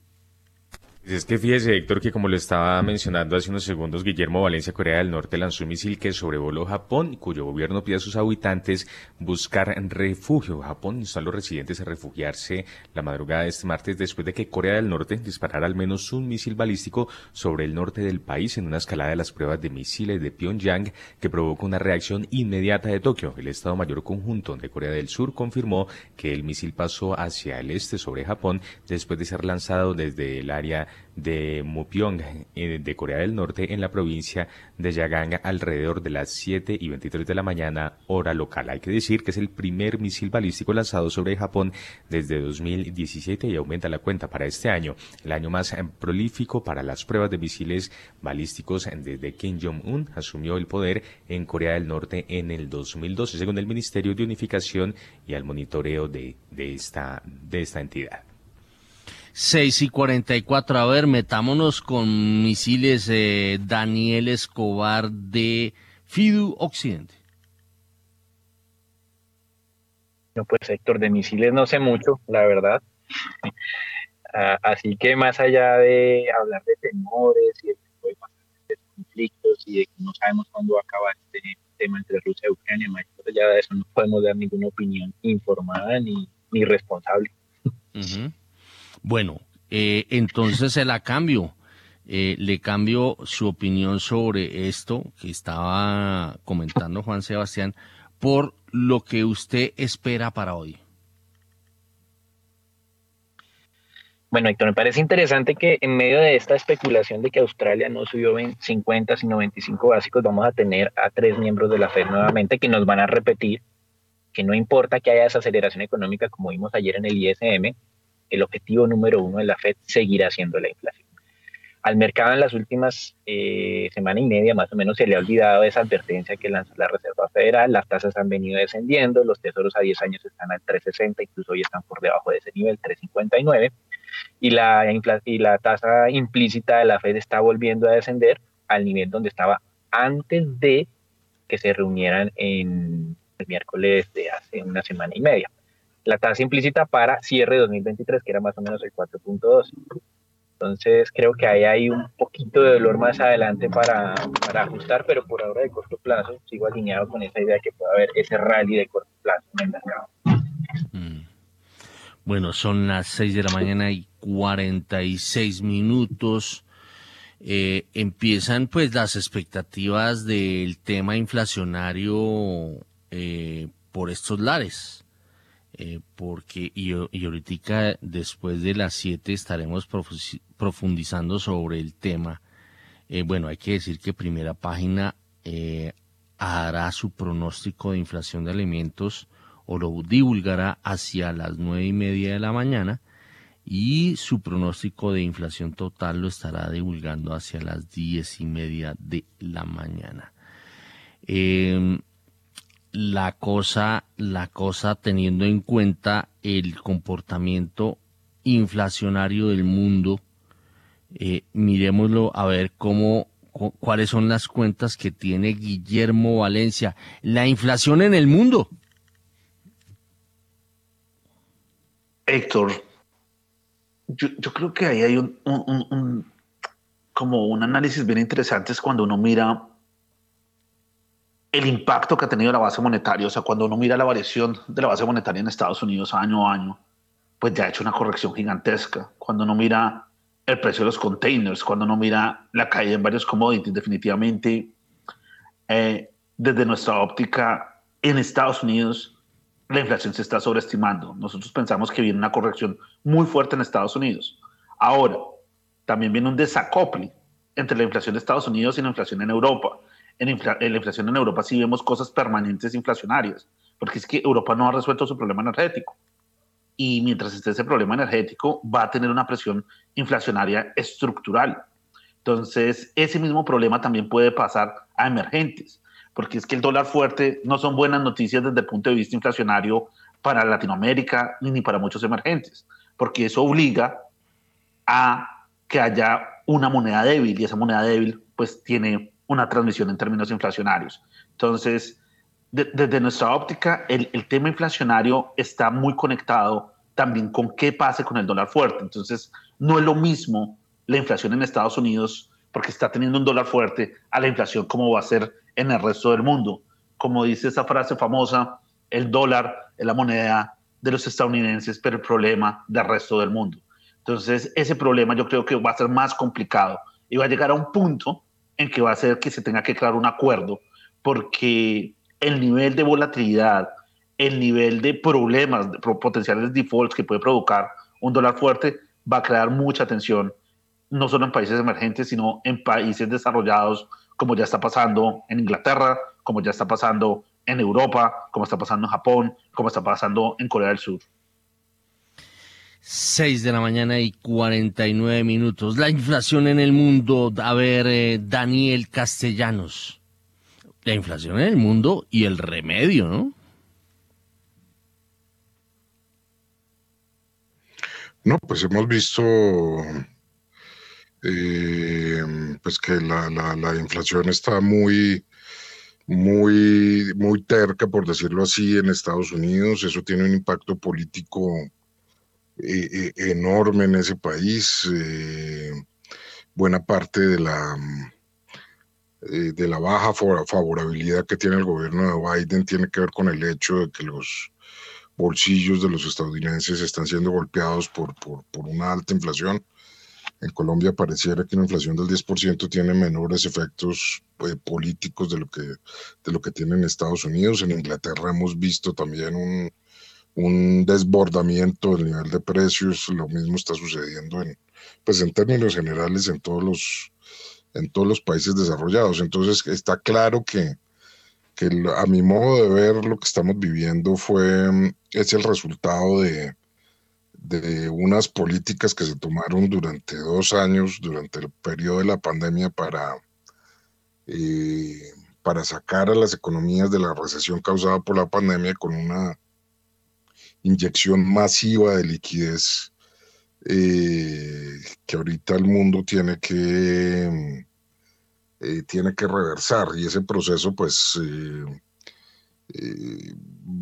Speaker 2: Es que fíjese, Héctor, que como lo estaba mencionando hace unos segundos, Guillermo Valencia, Corea del Norte, lanzó un misil que sobrevoló Japón, cuyo gobierno pide a sus habitantes buscar refugio. Japón instó a los residentes a refugiarse la madrugada de este martes después de que Corea del Norte disparara al menos un misil balístico sobre el norte del país en una escalada de las pruebas de misiles de Pyongyang que provocó una reacción inmediata de Tokio. El Estado Mayor Conjunto de Corea del Sur confirmó que el misil pasó hacia el este sobre Japón después de ser lanzado desde el área de Mupyong eh, de Corea del Norte en la provincia de Yagang alrededor de las 7 y 23 de la mañana hora local. Hay que decir que es el primer misil balístico lanzado sobre Japón desde 2017 y aumenta la cuenta para este año, el año más eh, prolífico para las pruebas de misiles balísticos desde Kim Jong-un asumió el poder en Corea del Norte en el 2012, según el Ministerio de Unificación y al monitoreo de, de, esta, de esta entidad.
Speaker 4: 6 y 44. A ver, metámonos con misiles eh, Daniel Escobar de Fidu Occidente.
Speaker 3: No, pues Héctor, de misiles no sé mucho, la verdad. (laughs) Ah, así que más allá de hablar de temores y de conflictos y de que no sabemos cuándo va a acabar este tema entre Rusia y Ucrania, ya de eso no podemos dar ninguna opinión informada ni, ni responsable.
Speaker 4: Bueno, eh, entonces se la cambio. Eh, le cambio su opinión sobre esto que estaba comentando Juan Sebastián por lo que usted espera para hoy.
Speaker 3: Bueno, Héctor, me parece interesante que en medio de esta especulación de que Australia no subió 50 sino 25 básicos, vamos a tener a tres miembros de la FED nuevamente que nos van a repetir que no importa que haya desaceleración económica como vimos ayer en el ISM, el objetivo número uno de la Fed seguirá siendo la inflación. Al mercado en las últimas eh, semana y media más o menos se le ha olvidado esa advertencia que lanzó la Reserva Federal, las tasas han venido descendiendo, los tesoros a 10 años están al 3.60, incluso hoy están por debajo de ese nivel, 3.59, y la, y la tasa implícita de la Fed está volviendo a descender al nivel donde estaba antes de que se reunieran en el miércoles de hace una semana y media la tasa implícita para cierre de 2023, que era más o menos el 4.2. Entonces creo que ahí hay un poquito de dolor más adelante para, ajustar, pero por ahora de corto plazo sigo alineado con esa idea que puede haber ese rally de corto plazo en el mercado.
Speaker 4: Mm. Bueno, son las 6 de la mañana y 46 minutos. Eh, empiezan pues las expectativas del tema inflacionario eh, por estos lares. Eh, porque y, ahorita después de las 7 estaremos profundizando sobre el tema Eh, bueno, hay que decir que primera página eh, hará su pronóstico de inflación de alimentos o lo divulgará hacia las nueve y media de la mañana y su pronóstico de inflación total lo estará divulgando hacia las diez y media de la mañana. La cosa, la cosa teniendo en cuenta el comportamiento inflacionario del mundo, eh, miremoslo a ver cómo, cuáles son las cuentas que tiene Guillermo Valencia. La inflación en el mundo.
Speaker 7: Héctor, yo, creo que ahí hay un, como un análisis bien interesante es cuando uno mira el impacto que ha tenido la base monetaria, o sea, cuando uno mira la variación de la base monetaria en Estados Unidos año a año, pues ya ha hecho una corrección gigantesca. Cuando uno mira el precio de los containers, cuando uno mira la caída en varios commodities, definitivamente eh, desde nuestra óptica en Estados Unidos la inflación se está sobreestimando. Nosotros pensamos que viene una corrección muy fuerte en Estados Unidos. Ahora, también viene un desacople entre la inflación de Estados Unidos y la inflación en Europa. En, la inflación en Europa sí vemos cosas permanentes inflacionarias, porque es que Europa no ha resuelto su problema energético. Y mientras esté ese problema energético, va a tener una presión inflacionaria estructural. Entonces, ese mismo problema también puede pasar a emergentes porque es que el dólar fuerte no son buenas noticias desde el punto de vista inflacionario para Latinoamérica ni para muchos emergentes, porque eso obliga a que haya una moneda débil y esa moneda débil pues tiene una transmisión en términos inflacionarios. Entonces, desde nuestra óptica, el, el, tema inflacionario está muy conectado también con qué pase con el dólar fuerte. Entonces, no es lo mismo la inflación en Estados Unidos porque está teniendo un dólar fuerte a la inflación como va a ser en el resto del mundo. Como dice esa frase famosa, el dólar es la moneda de los estadounidenses, pero el problema del resto del mundo. Entonces, ese problema yo creo que va a ser más complicado y va a llegar a un punto en que va a ser que se tenga que crear un acuerdo, porque el nivel de volatilidad, el nivel de problemas, potenciales defaults que puede provocar un dólar fuerte, va a crear mucha tensión, no solo en países emergentes, sino en países desarrollados como ya está pasando en Inglaterra, como ya está pasando en Europa, como está pasando en Japón, como está pasando en Corea del Sur.
Speaker 4: 6 de la mañana y 49 minutos. La inflación en el mundo. A ver, eh, Daniel Castellanos. La inflación en el mundo y el remedio, ¿no?
Speaker 5: No, pues hemos visto eh, pues que la, la, inflación está muy, muy, muy terca, por decirlo así, en Estados Unidos. Eso tiene un impacto político eh, eh, enorme en ese país. buena parte de la, de la baja favorabilidad que tiene el gobierno de Biden tiene que ver con el hecho de que los bolsillos de los estadounidenses están siendo golpeados por, por, una alta inflación en Colombia pareciera que una inflación del 10% tiene menores efectos eh, políticos de lo, que, de lo que tiene en Estados Unidos. En Inglaterra hemos visto también un, un desbordamiento del nivel de precios. Lo mismo está sucediendo en, pues en términos generales en todos los, en todos los países desarrollados. Entonces está claro que, que a mi modo de ver lo que estamos viviendo fue, es el resultado de, de unas políticas que se tomaron durante dos años, durante el periodo de la pandemia, para, eh, para sacar a las economías de la recesión causada por la pandemia con una inyección masiva de liquidez eh, que ahorita el mundo tiene que, eh, tiene que reversar y ese proceso pues eh,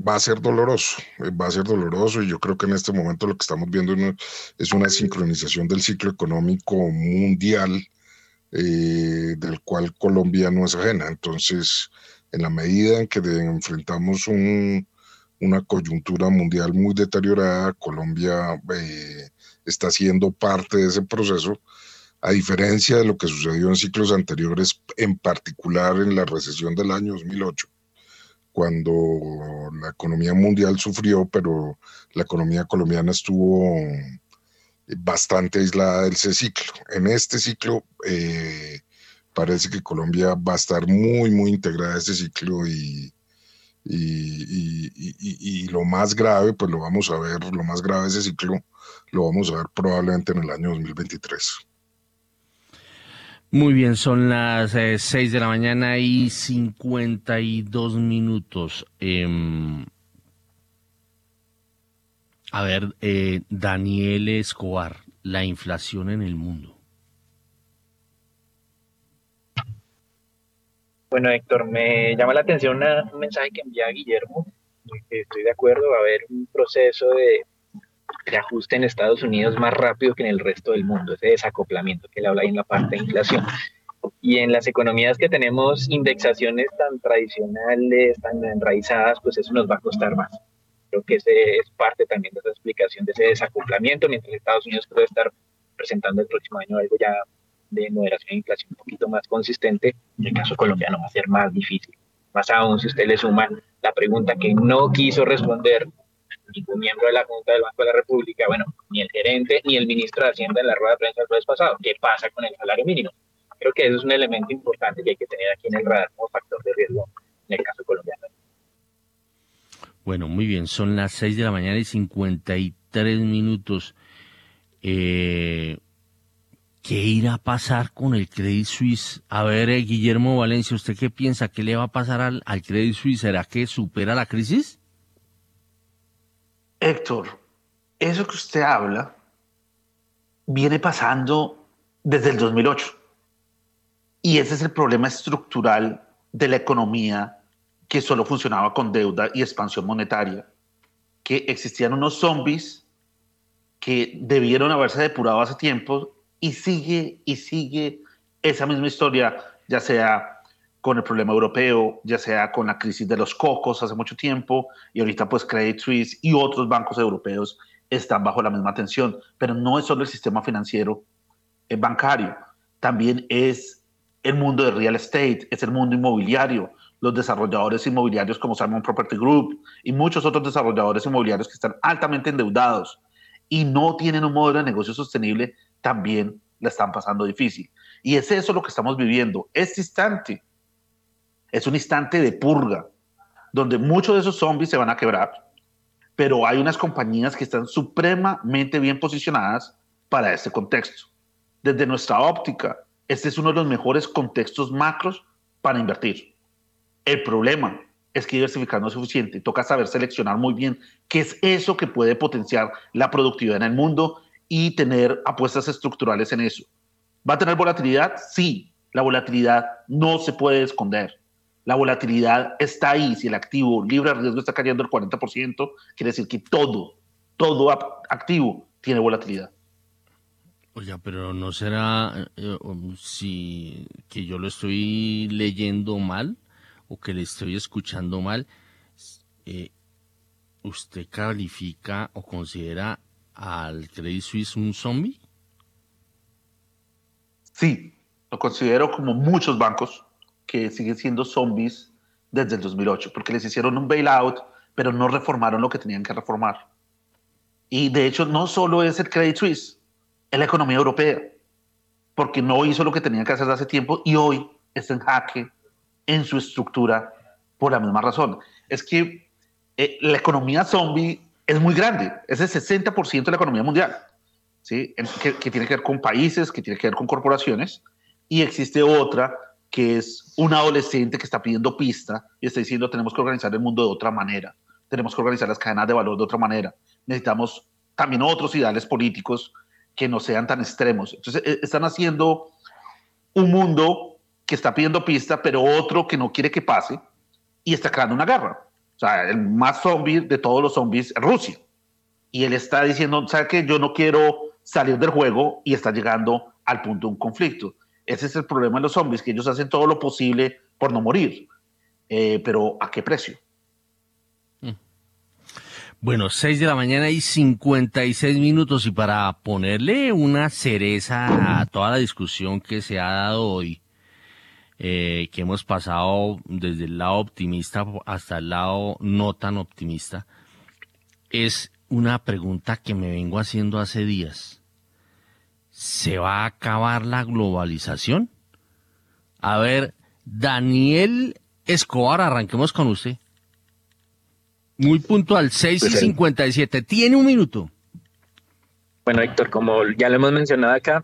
Speaker 5: va a ser doloroso, va a ser doloroso y yo creo que en este momento lo que estamos viendo es una sincronización del ciclo económico mundial del cual Colombia no es ajena. Entonces, en la medida en que enfrentamos una coyuntura mundial muy deteriorada, Colombia está siendo parte de ese proceso, a diferencia de lo que sucedió en ciclos anteriores, en particular en la recesión del año 2008 cuando la economía mundial sufrió, pero la economía colombiana estuvo bastante aislada de ese ciclo. En este ciclo, eh, parece que Colombia va a estar muy, muy integrada a este ciclo y, y, lo más grave, pues lo vamos a ver, lo más grave de ese ciclo lo vamos a ver probablemente en el año 2023.
Speaker 4: Muy bien, son las 6 eh, de la mañana y 52 minutos. Em, a ver, eh, Daniel Escobar, la inflación en el mundo.
Speaker 3: Bueno, Héctor, me llama la atención un mensaje que envía Guillermo. Estoy de acuerdo, va a haber un proceso de, ajuste en Estados Unidos más rápido que en el resto del mundo, ese desacoplamiento que le habla ahí en la parte de inflación. Y en las economías que tenemos indexaciones tan tradicionales, tan enraizadas, pues eso nos va a costar más. Creo que ese es parte también de esa explicación de ese desacoplamiento, mientras Estados Unidos puede estar presentando el próximo año algo ya de moderación de inflación un poquito más consistente, en el caso colombiano va a ser más difícil. Más aún si usted le suma la pregunta que no quiso responder ningún miembro de la Junta del Banco de la República, bueno, ni el gerente ni el ministro de Hacienda en la rueda de prensa el jueves pasado. ¿Qué pasa con el salario mínimo? Creo que eso es un elemento importante que hay que tener aquí en el radar como factor de riesgo en el caso colombiano.
Speaker 4: Bueno, muy bien, son las 6 de la mañana y 53 minutos. Eh, ¿Qué irá a pasar con el Credit Suisse? A ver, eh, Guillermo Valencia, ¿usted qué piensa? ¿Qué le va a pasar al, al Credit Suisse? ¿Será que supera la crisis?
Speaker 7: Héctor, eso que usted habla viene pasando desde el 2008. Y ese es el problema estructural de la economía que solo funcionaba con deuda y expansión monetaria, que existían unos zombies que debieron haberse depurado hace tiempo y sigue y sigue esa misma historia, ya sea con el problema europeo, ya sea con la crisis de los cocos hace mucho tiempo y ahorita pues Credit Suisse y otros bancos europeos están bajo la misma tensión, pero no es solo el sistema financiero el eh, bancario, también es el mundo de real estate, es el mundo inmobiliario, los desarrolladores inmobiliarios como Simon Property Group y muchos otros desarrolladores inmobiliarios que están altamente endeudados y no tienen un modelo de negocio sostenible también la están pasando difícil. Y es eso lo que estamos viviendo. Este instante es un instante de purga, donde muchos de esos zombies se van a quebrar, pero hay unas compañías que están supremamente bien posicionadas para este contexto. Desde nuestra óptica, este es uno de los mejores contextos macros para invertir. El problema es que diversificar no es suficiente. Toca saber seleccionar muy bien qué es eso que puede potenciar la productividad en el mundo y tener apuestas estructurales en eso. ¿Va a tener volatilidad? Sí, la volatilidad no se puede esconder. La volatilidad está ahí. Si el activo libre de riesgo está cayendo el 40%, quiere decir que todo, todo activo tiene volatilidad.
Speaker 4: Oiga, pero no será eh, um, si que yo lo estoy leyendo mal o que le estoy escuchando mal. Eh, ¿Usted califica o considera al Credit Suisse un zombie?
Speaker 7: Sí, lo considero como muchos bancos que siguen siendo zombies desde el 2008, porque les hicieron un bailout, pero no reformaron lo que tenían que reformar. Y de hecho, no solo es el Credit Suisse, es la economía europea, porque no hizo lo que tenían que hacer hace tiempo y hoy está en jaque en su estructura por la misma razón. Es que eh, la economía zombie es muy grande, es el 60% de la economía mundial, ¿sí? Que, tiene que ver con países, que tiene que ver con corporaciones, y existe otra que es un adolescente que está pidiendo pista y está diciendo tenemos que organizar el mundo de otra manera, tenemos que organizar las cadenas de valor de otra manera, necesitamos también otros ideales políticos que no sean tan extremos. Entonces, e, están haciendo un mundo que está pidiendo pista, pero otro que no quiere que pase y está creando una guerra. O sea, el más zombie de todos los zombies es Rusia. Y él está diciendo, ¿sabe qué? Yo no quiero salir del juego y está llegando al punto de un conflicto. Ese es el problema de los zombies, que ellos hacen todo lo posible por no morir. Eh, pero ¿a qué precio?
Speaker 4: Mm. Bueno, 6 de la mañana y 56 minutos y para ponerle una cereza a toda la discusión que se ha dado hoy, eh, que hemos pasado desde el lado optimista hasta el lado no tan optimista, es una pregunta que me vengo haciendo hace días. ¿Se va a acabar la globalización? A ver, Daniel Escobar, arranquemos con usted. Muy puntual, 6 y 57. Tiene un minuto.
Speaker 6: Bueno, Héctor, como ya lo hemos mencionado acá,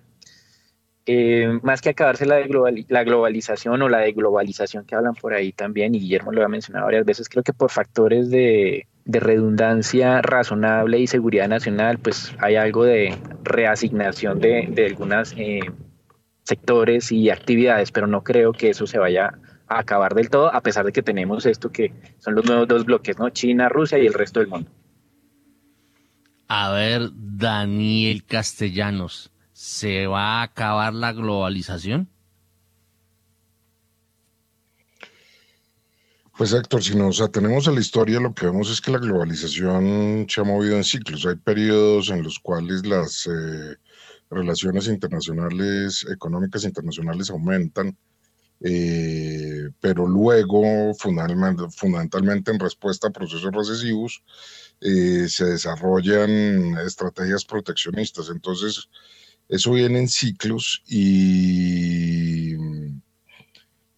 Speaker 6: eh, más que acabarse la, la globalización o la deglobalización que hablan por ahí también, y Guillermo lo ha mencionado varias veces, creo que por factores de, redundancia razonable y seguridad nacional, pues hay algo de reasignación de, de algunos eh, sectores y actividades, pero no creo que eso se vaya a acabar del todo, a pesar de que tenemos esto que son los nuevos dos bloques, ¿no? China, Rusia y el resto del mundo.
Speaker 4: A ver, Daniel Castellanos, ¿se va a acabar la globalización?
Speaker 5: Pues Héctor, si nos atenemos a la historia, lo que vemos es que la globalización se ha movido en ciclos. Hay periodos en los cuales las eh, relaciones internacionales, económicas internacionales aumentan eh, pero luego, fundamentalmente, en respuesta a procesos recesivos, eh, se desarrollan estrategias proteccionistas. Entonces, eso viene en ciclos y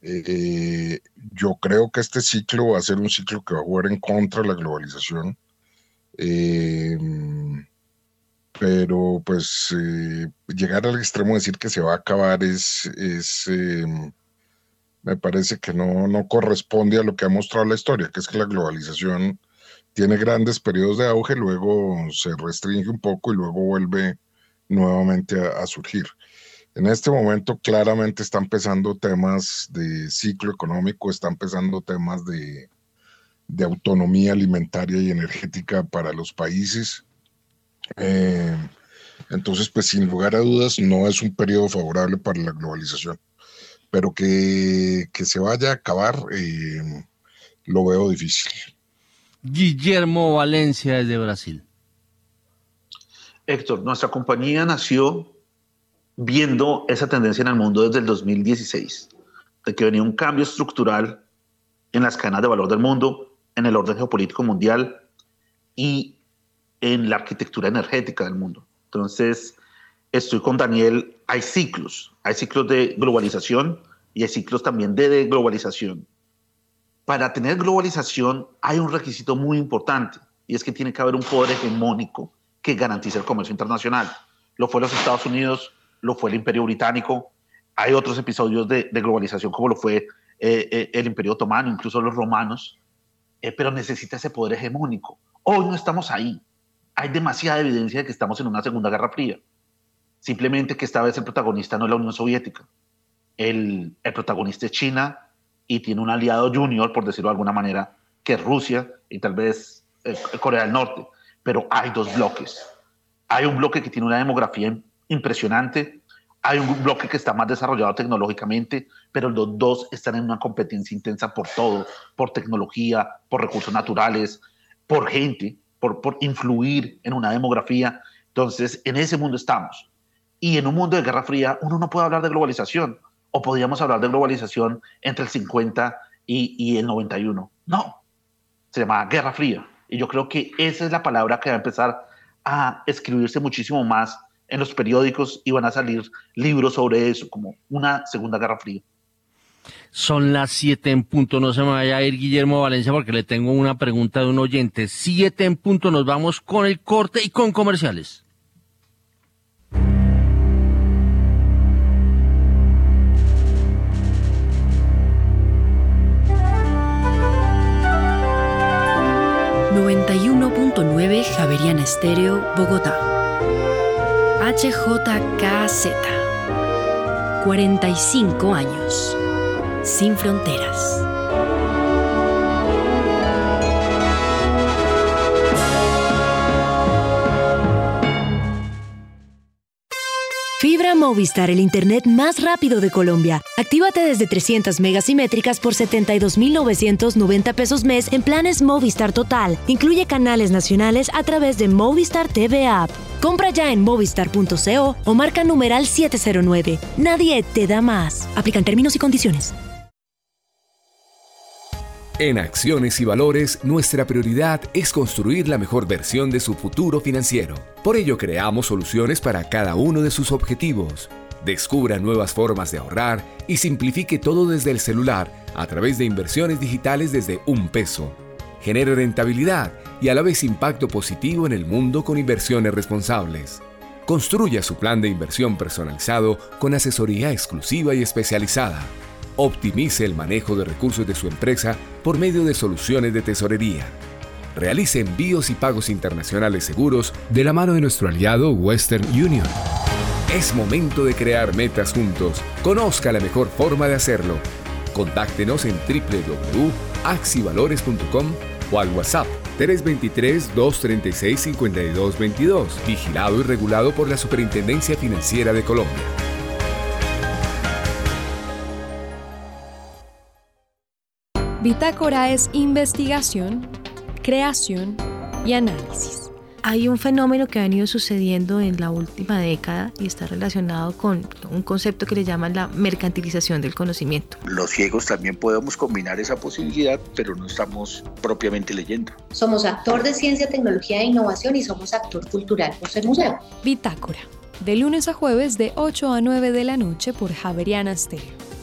Speaker 5: eh, yo creo que este ciclo va a ser un ciclo que va a jugar en contra de la globalización. pero pues llegar al extremo de decir que se va a acabar es, es me parece que no, no corresponde a lo que ha mostrado la historia, que es que la globalización tiene grandes periodos de auge, luego se restringe un poco y luego vuelve nuevamente a, surgir. En este momento claramente están empezando temas de ciclo económico, están empezando temas de, de autonomía alimentaria y energética para los países. Eh, entonces, pues sin lugar a dudas, no es un periodo favorable para la globalización pero que, se vaya a acabar, eh, lo veo difícil.
Speaker 4: Guillermo Valencia desde Brasil.
Speaker 7: Héctor, nuestra compañía nació viendo esa tendencia en el mundo desde el 2016, de que venía un cambio estructural en las cadenas de valor del mundo, en el orden geopolítico mundial y en la arquitectura energética del mundo. Entonces, estoy con Daniel, hay ciclos, hay ciclos de globalización y hay ciclos también de deglobalización. Para tener globalización hay un requisito muy importante y es que tiene que haber un poder hegemónico que garantice el comercio internacional. Lo fue los Estados Unidos, lo fue el Imperio Británico, hay otros episodios de, globalización como lo fue eh, eh, el Imperio Otomano, incluso los romanos, eh, pero necesita ese poder hegemónico. Hoy no estamos ahí. Hay demasiada evidencia de que estamos en una Segunda Guerra Fría. Simplemente que esta vez el protagonista no es la Unión Soviética. El, el protagonista es China y tiene un aliado junior, por decirlo de alguna manera, que es Rusia y tal vez eh, Corea del Norte. Pero hay dos bloques. Hay un bloque que tiene una demografía impresionante, hay un bloque que está más desarrollado tecnológicamente, pero los dos están en una competencia intensa por todo, por tecnología, por recursos naturales, por gente, por, por influir en una demografía. Entonces, en ese mundo estamos. Y en un mundo de Guerra Fría, uno no puede hablar de globalización. O podríamos hablar de globalización entre el 50 y, el 91. No, se llama Guerra Fría. Y yo creo que esa es la palabra que va a empezar a escribirse muchísimo más en los periódicos y van a salir libros sobre eso, como una Segunda Guerra Fría.
Speaker 4: Son las siete en punto, no se me vaya a ir Guillermo Valencia porque le tengo una pregunta de un oyente. Siete en punto, nos vamos con el corte y con comerciales.
Speaker 8: 91.9 Javeriana Estéreo, Bogotá. HJKZ. 45 años. Sin fronteras. Movistar, el internet más rápido de Colombia. Actívate desde 300 megas simétricas por 72,990 pesos mes en planes Movistar Total. Incluye canales nacionales a través de Movistar TV App. Compra ya en movistar.co o marca numeral 709. Nadie te da más. Aplican términos y condiciones.
Speaker 1: En Acciones y Valores, nuestra prioridad es construir la mejor versión de su futuro financiero. Por ello, creamos soluciones para cada uno de sus objetivos
Speaker 9: Descubra nuevas formas de ahorrar y simplifique todo desde el celular a través de inversiones digitales desde un peso. Genere rentabilidad y a la vez impacto positivo en el mundo con inversiones responsables. Construya su plan de inversión personalizado con asesoría exclusiva y especializada. Optimice el manejo de recursos de su empresa por medio de soluciones de tesorería. Realice envíos y pagos internacionales seguros de la mano de nuestro aliado Western Union. Es momento de crear metas juntos. Conozca la mejor forma de hacerlo. Contáctenos en www.axivalores.com o al WhatsApp 323-236-5222, vigilado y regulado por la Superintendencia Financiera de Colombia.
Speaker 10: Bitácora es investigación, creación y análisis
Speaker 11: hay un fenómeno que ha venido sucediendo en la última década y está relacionado con un concepto que le llaman la mercantilización del conocimiento.
Speaker 12: Los ciegos también podemos combinar esa posibilidad, pero no estamos propiamente leyendo.
Speaker 13: Somos actor de ciencia, tecnología e innovación y somos actor cultural por ser museo.
Speaker 10: Bitácora, de lunes a jueves de 8 a 9 de la noche por Javeriana Stereo.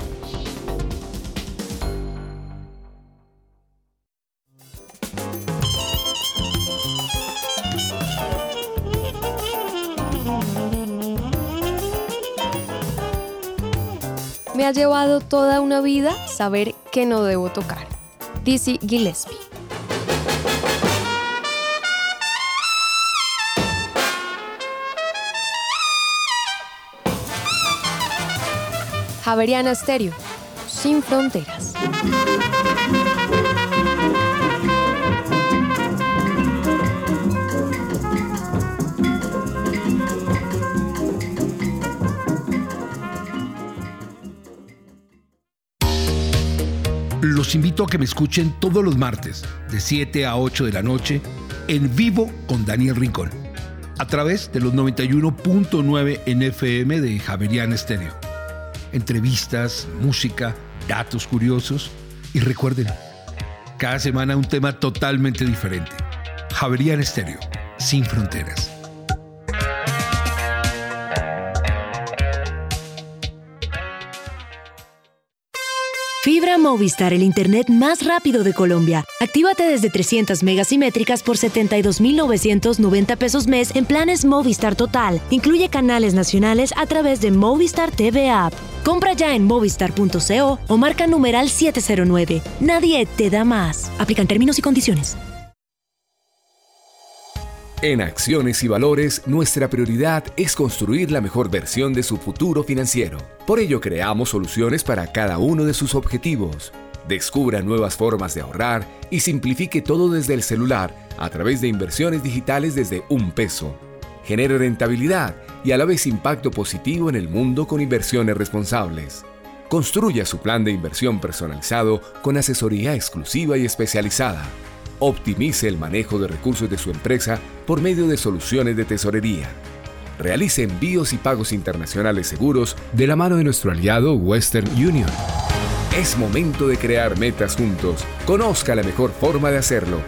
Speaker 10: Ha llevado toda una vida saber que no debo tocar. Dizzy Gillespie. Javeriana Stereo, sin fronteras.
Speaker 14: Los invito a que me escuchen todos los martes, de 7 a 8 de la noche, en vivo con Daniel Rincón, a través de los 91.9 NFM de Javerian Estéreo. Entrevistas, música, datos curiosos y recuerden, cada semana un tema totalmente diferente. Javerian Estéreo, sin fronteras.
Speaker 8: Fibra Movistar, el internet más rápido de Colombia. Actívate desde 300 megasimétricas por 72,990 pesos mes en planes Movistar Total. Incluye canales nacionales a través de Movistar TV App. Compra ya en movistar.co o marca numeral 709. Nadie te da más. Aplican términos y condiciones.
Speaker 9: En Acciones y Valores, nuestra prioridad es construir la mejor versión de su futuro financiero. Por ello, creamos soluciones para cada uno de sus objetivos. Descubra nuevas formas de ahorrar y simplifique todo desde el celular a través de inversiones digitales desde un peso. Genere rentabilidad y a la vez impacto positivo en el mundo con inversiones responsables. Construya su plan de inversión personalizado con asesoría exclusiva y especializada Optimice el manejo de recursos de su empresa por medio de soluciones de tesorería. Realice envíos y pagos internacionales seguros de la mano de nuestro aliado Western Union. Es momento de crear metas juntos. Conozca la mejor forma de hacerlo.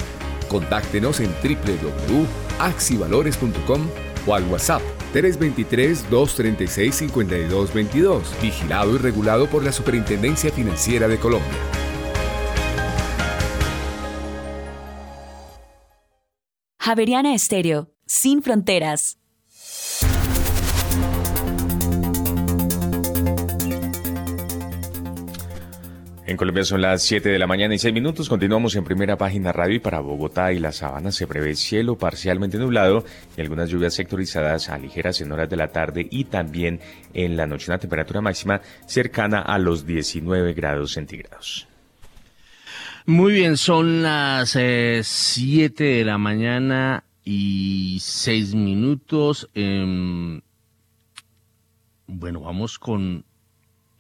Speaker 9: Contáctenos en www.axivalores.com o al WhatsApp 323-236-5222, vigilado y regulado por la Superintendencia Financiera de Colombia.
Speaker 15: Javeriana Estéreo, sin fronteras.
Speaker 2: En Colombia son las 7 de la mañana y 6 minutos. Continuamos en primera página radio y para Bogotá y la Sabana se prevé cielo parcialmente nublado y algunas lluvias sectorizadas a ligeras en horas de la tarde y también en la noche una temperatura máxima cercana a los 19 grados centígrados.
Speaker 4: Muy bien, son las 7 eh, de la mañana y 6 minutos. Em, bueno, vamos con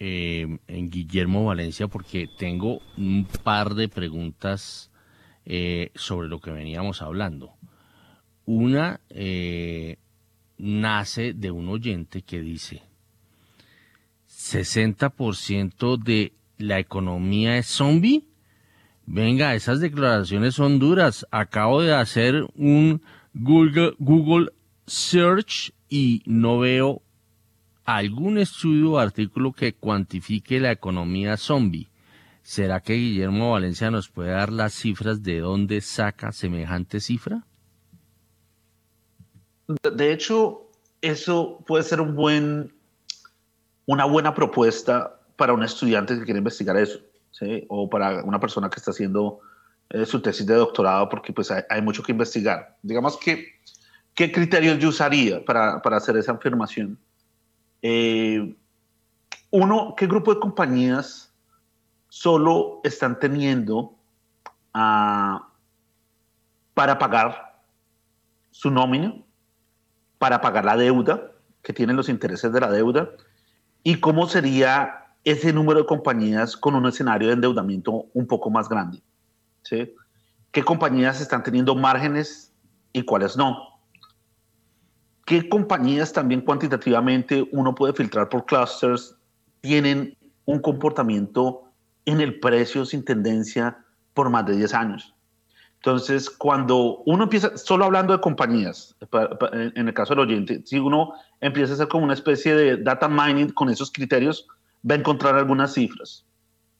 Speaker 4: em, en Guillermo Valencia porque tengo un par de preguntas eh, sobre lo que veníamos hablando. Una eh, nace de un oyente que dice, 60% de la economía es zombie. Venga, esas declaraciones son duras. Acabo de hacer un Google, Search y no veo algún estudio o artículo que cuantifique la economía zombie. ¿Será que Guillermo Valencia nos puede dar las cifras de dónde saca semejante cifra?
Speaker 7: De hecho, eso puede ser un buen, una buena propuesta para un estudiante que quiere investigar eso, o para una persona que está haciendo eh, su tesis de doctorado, porque pues hay, mucho que investigar. Digamos que, ¿qué criterios yo usaría para, para hacer esa afirmación? Eh, uno, ¿qué grupo de compañías solo están teniendo ah, para pagar su nómina, para pagar la deuda, que tienen los intereses de la deuda, y cómo sería ese número de compañías con un escenario de endeudamiento un poco más grande. ¿sí? ¿Qué compañías están teniendo márgenes y cuáles no? ¿Qué compañías también cuantitativamente uno puede filtrar por clusters tienen un comportamiento en el precio sin tendencia por más de 10 años? Entonces, cuando uno empieza, solo hablando de compañías, en el caso del oyente, si uno empieza a hacer como una especie de data mining con esos criterios, va a encontrar algunas cifras.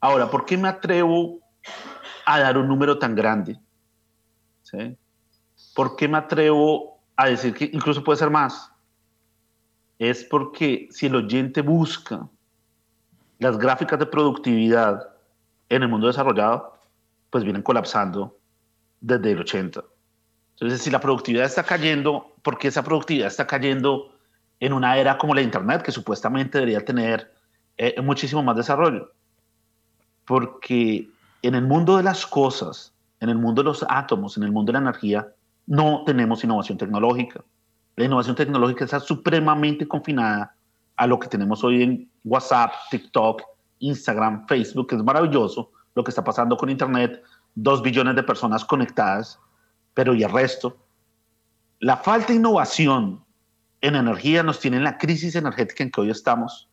Speaker 7: Ahora, ¿por qué me atrevo a dar un número tan grande? ¿Sí? ¿Por qué me atrevo a decir que incluso puede ser más, es porque si el oyente busca las gráficas de productividad en el mundo desarrollado, pues vienen colapsando desde el 80. Entonces, si la productividad está cayendo, ¿por qué esa productividad está cayendo en una era como la Internet, que supuestamente debería tener eh, muchísimo más desarrollo? Porque en el mundo de las cosas, en el mundo de los átomos, en el mundo de la energía, no tenemos innovación tecnológica. La innovación tecnológica está supremamente confinada a lo que tenemos hoy en WhatsApp, TikTok, Instagram, Facebook, que es maravilloso lo que está pasando con Internet, dos billones de personas conectadas, pero ¿y el resto? La falta de innovación en energía nos tiene en la crisis energética en que hoy estamos.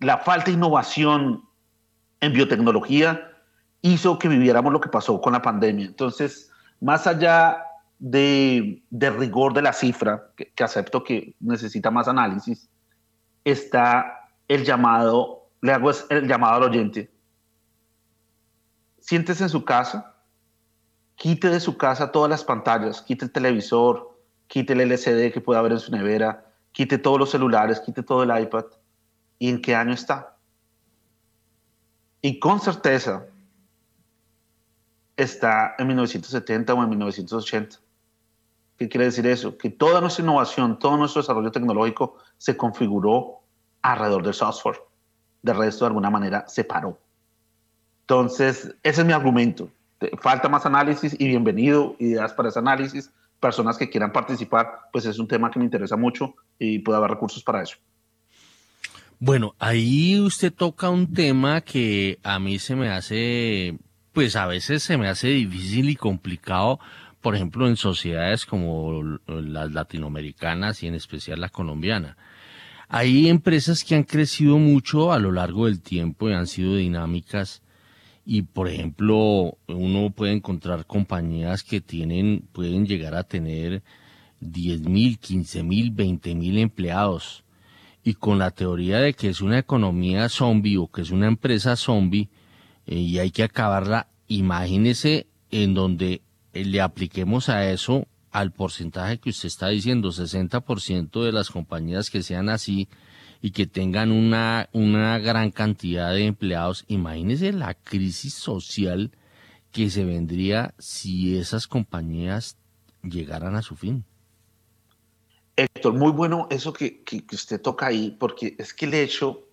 Speaker 7: La falta de innovación en biotecnología hizo que viviéramos lo que pasó con la pandemia. Entonces, más allá de, rigor de la cifra, que, acepto que necesita más análisis, está el llamado, le hago el llamado al oyente. Siéntese en su casa, quite de su casa todas las pantallas, quite el televisor, quite el LCD que pueda haber en su nevera, quite todos los celulares, quite todo el iPad. ¿Y en qué año está? Y con certeza está en 1970 o en 1980. ¿Qué quiere decir eso? Que toda nuestra innovación, todo nuestro desarrollo tecnológico se configuró alrededor del software. De resto, de alguna manera, se paró. Entonces, ese es mi argumento. Falta más análisis y bienvenido, ideas para ese análisis. Personas que quieran participar, pues es un tema que me interesa mucho y puede haber recursos para eso.
Speaker 4: Bueno, ahí usted toca un tema que a mí se me hace pues a veces se me hace difícil y complicado, por ejemplo, en sociedades como las latinoamericanas y en especial la colombiana. Hay empresas que han crecido mucho a lo largo del tiempo y han sido dinámicas y por ejemplo uno puede encontrar compañías que tienen pueden llegar a tener 10 mil, 15 mil, 20 mil empleados y con la teoría de que es una economía zombie o que es una empresa zombie eh, y hay que acabarla. Imagínese en donde eh, le apliquemos a eso al porcentaje que usted está diciendo, 60% de las compañías que sean así y que tengan una, una gran cantidad de empleados, imagínese la crisis social que se vendría si esas compañías llegaran a su fin.
Speaker 7: Héctor, muy bueno eso que, que, que usted toca ahí, porque es que el hecho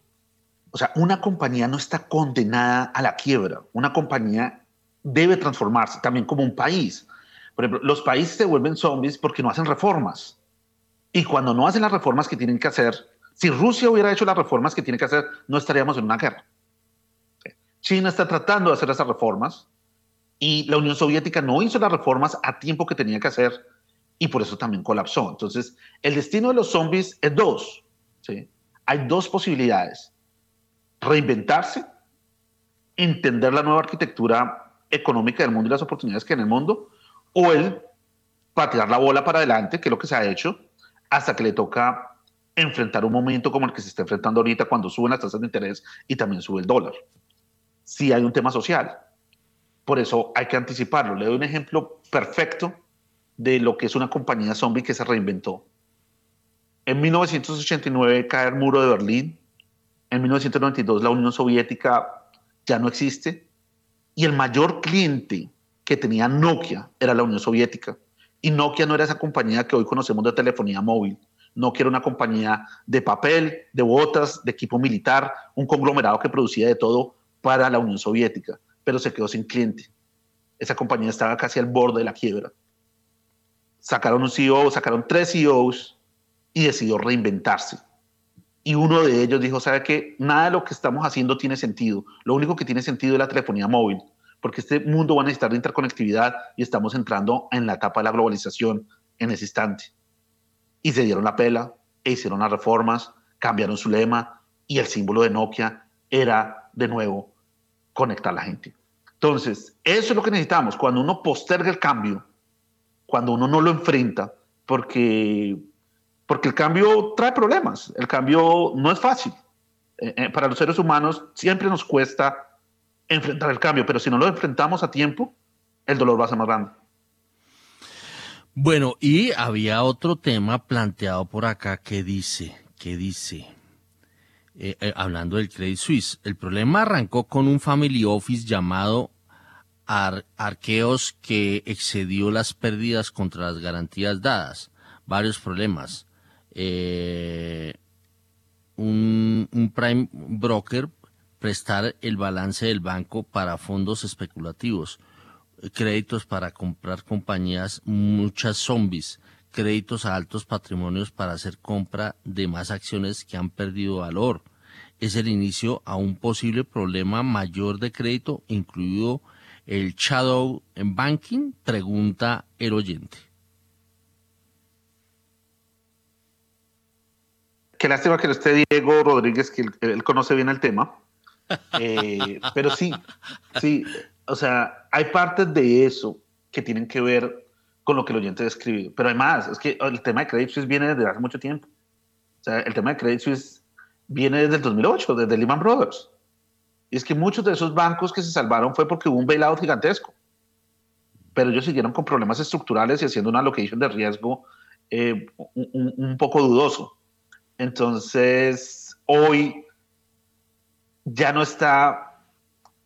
Speaker 7: o sea, una compañía no está condenada a la quiebra. Una compañía debe transformarse también como un país. Por ejemplo, los países se vuelven zombies porque no hacen reformas. Y cuando no hacen las reformas que tienen que hacer, si Rusia hubiera hecho las reformas que tiene que hacer, no estaríamos en una guerra. China está tratando de hacer esas reformas y la Unión Soviética no hizo las reformas a tiempo que tenía que hacer y por eso también colapsó. Entonces, el destino de los zombies es dos. ¿sí? Hay dos posibilidades reinventarse, entender la nueva arquitectura económica del mundo y las oportunidades que hay en el mundo, o el patear la bola para adelante, que es lo que se ha hecho, hasta que le toca enfrentar un momento como el que se está enfrentando ahorita cuando suben las tasas de interés y también sube el dólar. Sí hay un tema social. Por eso hay que anticiparlo. Le doy un ejemplo perfecto de lo que es una compañía zombie que se reinventó. En 1989 cae el muro de Berlín. En 1992 la Unión Soviética ya no existe. Y el mayor cliente que tenía Nokia era la Unión Soviética. Y Nokia no era esa compañía que hoy conocemos de telefonía móvil. Nokia era una compañía de papel, de botas, de equipo militar, un conglomerado que producía de todo para la Unión Soviética, pero se quedó sin cliente. Esa compañía estaba casi al borde de la quiebra. Sacaron un CEO, sacaron tres CEOs y decidió reinventarse. Y uno de ellos dijo, ¿sabe qué? Nada de lo que estamos haciendo tiene sentido. Lo único que tiene sentido es la telefonía móvil, porque este mundo va a necesitar de interconectividad y estamos entrando en la etapa de la globalización en ese instante. Y se dieron la pela, e hicieron las reformas, cambiaron su lema y el símbolo de Nokia era de nuevo conectar a la gente. Entonces, eso es lo que necesitamos. Cuando uno posterga el cambio, cuando uno no lo enfrenta, porque, porque el cambio trae problemas, el cambio no es fácil. Eh, eh, para los seres humanos siempre nos cuesta enfrentar el cambio, pero si no lo enfrentamos a tiempo, el dolor va a ser más grande.
Speaker 4: Bueno, y había otro tema planteado por acá que dice, que dice, eh, hablando del Credit Suisse, el problema arrancó con un family office llamado Arqueos que excedió las pérdidas contra las garantías dadas. Varios problemas. Eh, un, un prime broker prestar el balance del banco para fondos especulativos, créditos para comprar compañías, muchas zombies, créditos a altos patrimonios para hacer compra de más acciones que han perdido valor, es el inicio a un posible problema mayor de crédito, incluido el shadow banking, pregunta el oyente.
Speaker 7: Qué lástima que no esté Diego Rodríguez, que él, conoce bien el tema. Eh, (laughs) pero sí, sí, o sea, hay partes de eso que tienen que ver con lo que el oyente describe. Pero además, es que el tema de Credit Suisse viene desde hace mucho tiempo. O sea, el tema de Credit Suisse viene desde el 2008, desde Lehman Brothers. Y es que muchos de esos bancos que se salvaron fue porque hubo un bailout gigantesco. Pero ellos siguieron con problemas estructurales y haciendo una allocation de riesgo eh, un, poco dudoso. Entonces, hoy ya no está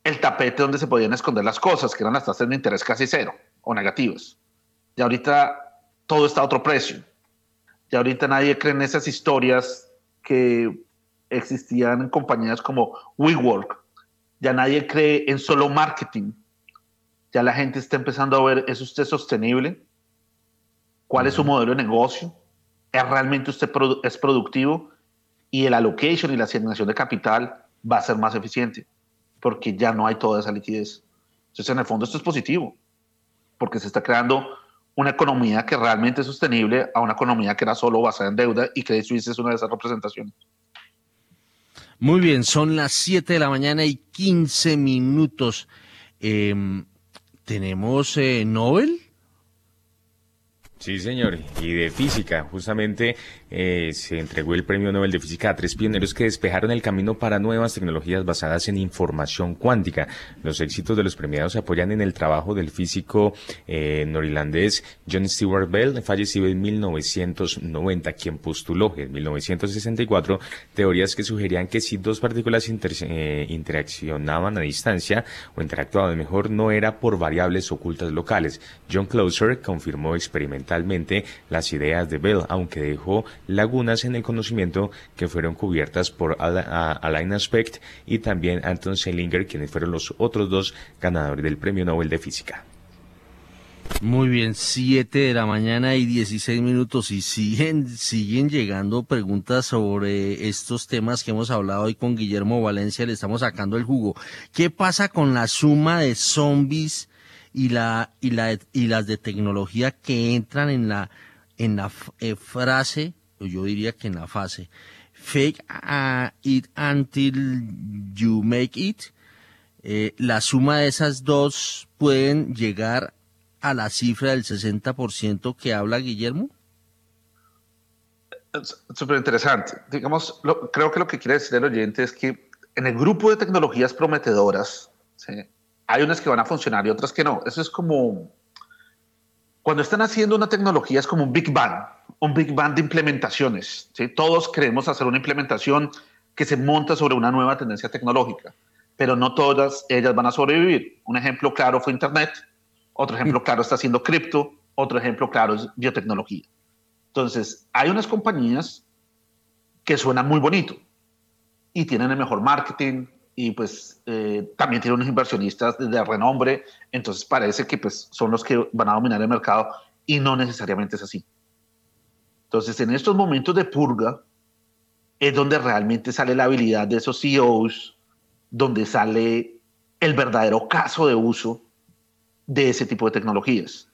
Speaker 7: el tapete donde se podían esconder las cosas, que eran las tasas de interés casi cero o negativas. Y ahorita todo está a otro precio. Y ahorita nadie cree en esas historias que existían compañías como WeWork. Ya nadie cree en solo marketing. Ya la gente está empezando a ver, ¿es usted sostenible? ¿Cuál es su modelo de negocio? ¿Es realmente usted es productivo? Y el allocation y la asignación de capital va a ser más eficiente porque ya no hay toda esa liquidez. Entonces, en el fondo, esto es positivo porque se está creando una economía que realmente es sostenible a una economía que era solo basada en deuda y Credit Suisse es una de esas representaciones.
Speaker 4: Muy bien, son las 7 de la mañana y 15 minutos. Em, ¿Tenemos eh, Nobel?
Speaker 2: Sí, señor. Y de física, justamente eh, se entregó el Premio Nobel de Física a tres pioneros que despejaron el camino para nuevas tecnologías basadas en información cuántica. Los éxitos de los premiados se apoyan en el trabajo del físico eh, norirlandés John Stewart Bell, fallecido en 1990, quien postuló en 1964 teorías que sugerían que si dos partículas eh, interaccionaban a distancia o interactuaban mejor, no era por variables ocultas locales. John Closer confirmó las ideas de Bell, aunque dejó lagunas en el conocimiento que fueron cubiertas por Alain Aspect y también Anton Selinger, quienes fueron los otros dos ganadores del Premio Nobel de Física.
Speaker 4: Muy bien, 7 de la mañana y 16 minutos y siguen, siguen llegando preguntas sobre estos temas que hemos hablado hoy con Guillermo Valencia, le estamos sacando el jugo. ¿Qué pasa con la suma de zombies y, la, y, la, y las de tecnología que entran en la, en la eh, frase, yo diría que en la fase, fake it until you make it, eh, la suma de esas dos pueden llegar a la cifra del 60% que habla Guillermo?
Speaker 7: Súper interesante. Digamos, creo que lo que quiere decir el oyente es que en el grupo de tecnologías prometedoras, hay unas que van a funcionar y otras que no. Eso es como cuando están haciendo una tecnología, es como un Big Bang, un Big Bang de implementaciones. ¿sí? Todos queremos hacer una implementación que se monta sobre una nueva tendencia tecnológica, pero no todas ellas van a sobrevivir. Un ejemplo claro fue Internet, otro ejemplo claro está siendo cripto, otro ejemplo claro es biotecnología. Entonces, hay unas compañías que suenan muy bonito y tienen el mejor marketing y pues eh, también tienen unos inversionistas de renombre, entonces parece que pues son los que van a dominar el mercado y no necesariamente es así. Entonces, en estos momentos de purga es donde realmente sale la habilidad de esos CEOs, donde sale el verdadero caso de uso de ese tipo de tecnologías.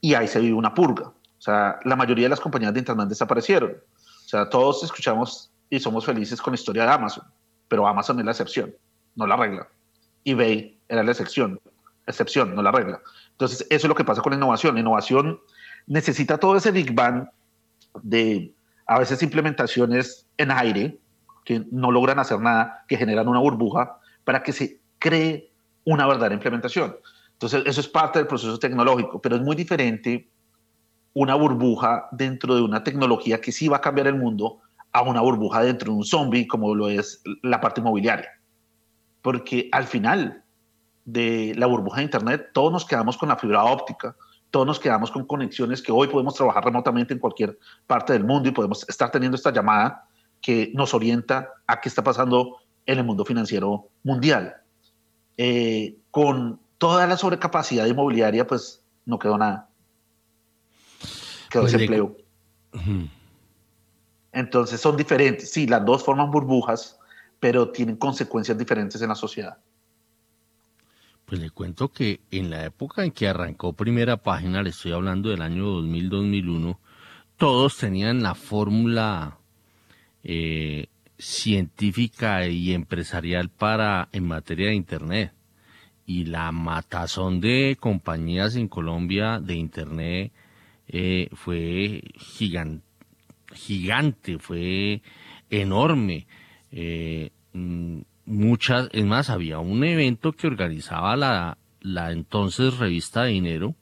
Speaker 7: Y ahí se vive una purga. O sea, la mayoría de las compañías de Internet desaparecieron. O sea, todos escuchamos y somos felices con la historia de Amazon, pero Amazon es la excepción, no la regla. eBay era la excepción, excepción, no la regla. Entonces, eso es lo que pasa con la innovación. La innovación necesita todo ese Big Bang de a veces implementaciones en aire que no logran hacer nada, que generan una burbuja para que se cree una verdadera implementación. Entonces, eso es parte del proceso tecnológico, pero es muy diferente una burbuja dentro de una tecnología que sí va a cambiar el mundo a una burbuja dentro de un zombie como lo es la parte inmobiliaria. Porque al final de la burbuja de Internet, todos nos quedamos con la fibra óptica, todos nos quedamos con conexiones que hoy podemos trabajar remotamente en cualquier parte del mundo y podemos estar teniendo esta llamada que nos orienta a qué está pasando en el mundo financiero mundial. Eh, con toda la sobrecapacidad inmobiliaria, pues no quedó nada. Pues Entonces son diferentes. Sí, las dos forman burbujas, pero tienen consecuencias diferentes en la sociedad.
Speaker 4: Pues le cuento que en la época en que arrancó primera página, le estoy hablando del año 2000-2001, todos tenían la fórmula eh, científica y empresarial para en materia de Internet. Y la matazón de compañías en Colombia de Internet eh, fue gigante, fue enorme. Eh, mm, muchas, es más, había un evento que organizaba la, la entonces revista Dinero,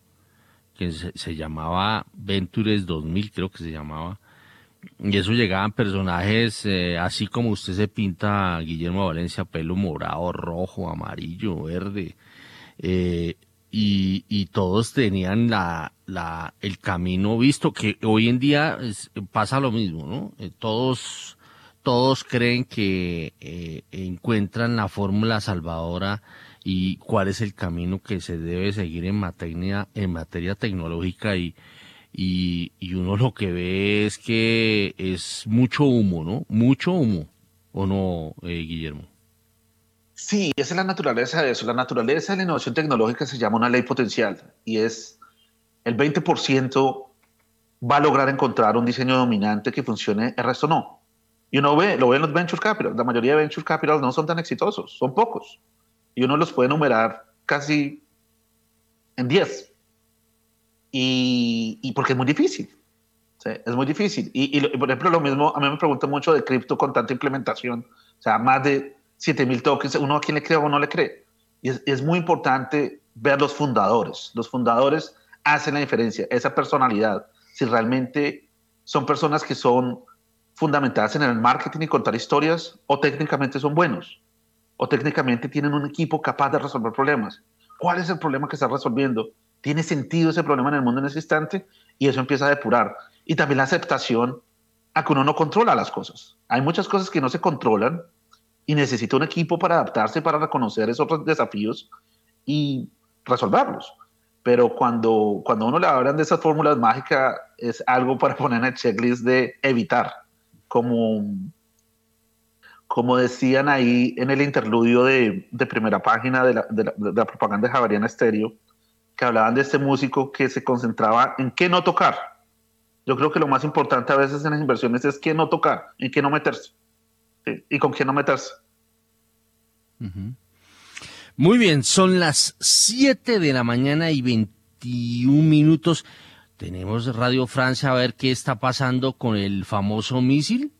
Speaker 4: que se, llamaba Ventures 2000, creo que se llamaba. Y eso llegaban personajes eh, así como usted se pinta, Guillermo Valencia, pelo morado, rojo, amarillo, verde. Eh, y, todos tenían la, la, el camino visto, que hoy en día pasa lo mismo, ¿no? Eh, todos, todos creen que eh, encuentran la fórmula salvadora y cuál es el camino que se debe seguir en materia, en materia tecnológica y, y, y uno lo que ve es que es mucho humo, ¿no? Mucho humo, ¿o no, eh, Guillermo?
Speaker 7: Sí, esa es la naturaleza de eso. La naturaleza de la innovación tecnológica se llama una ley potencial y es el 20% va a lograr encontrar un diseño dominante que funcione, el resto no. Y uno ve, lo ve en los venture capital. La mayoría de venture capital no son tan exitosos, son pocos. Y uno los puede enumerar casi en 10. Y, y, porque es muy difícil. Es muy difícil. Y, y, por ejemplo, lo mismo, a mí me preguntan mucho de cripto con tanta implementación. O sea, más de 7000 tokens, uno a quién le cree o no le cree. Y es, es, muy importante ver los fundadores. Los fundadores hacen la diferencia, esa personalidad. Si realmente son personas que son fundamentadas en el marketing y contar historias, o técnicamente son buenos, o técnicamente tienen un equipo capaz de resolver problemas. ¿Cuál es el problema que está resolviendo? ¿Tiene sentido ese problema en el mundo en ese instante? Y eso empieza a depurar. Y también la aceptación a que uno no controla las cosas. Hay muchas cosas que no se controlan y necesita un equipo para adaptarse, para reconocer esos desafíos y resolverlos. Pero cuando, cuando uno le hablan de esas fórmulas mágicas, es algo para (laughs) poner en el checklist de evitar, como, como decían ahí en el interludio de, de primera página de la, de, la, de la, propaganda de Javariana Estéreo, que hablaban de este músico que se concentraba en qué no tocar. Yo creo que lo más importante a veces en las inversiones es qué no tocar, en qué no meterse y con quién no meterse.
Speaker 4: Muy bien, son las 7 de la mañana y 21 minutos. Tenemos Radio Francia a ver qué está pasando con el famoso misil.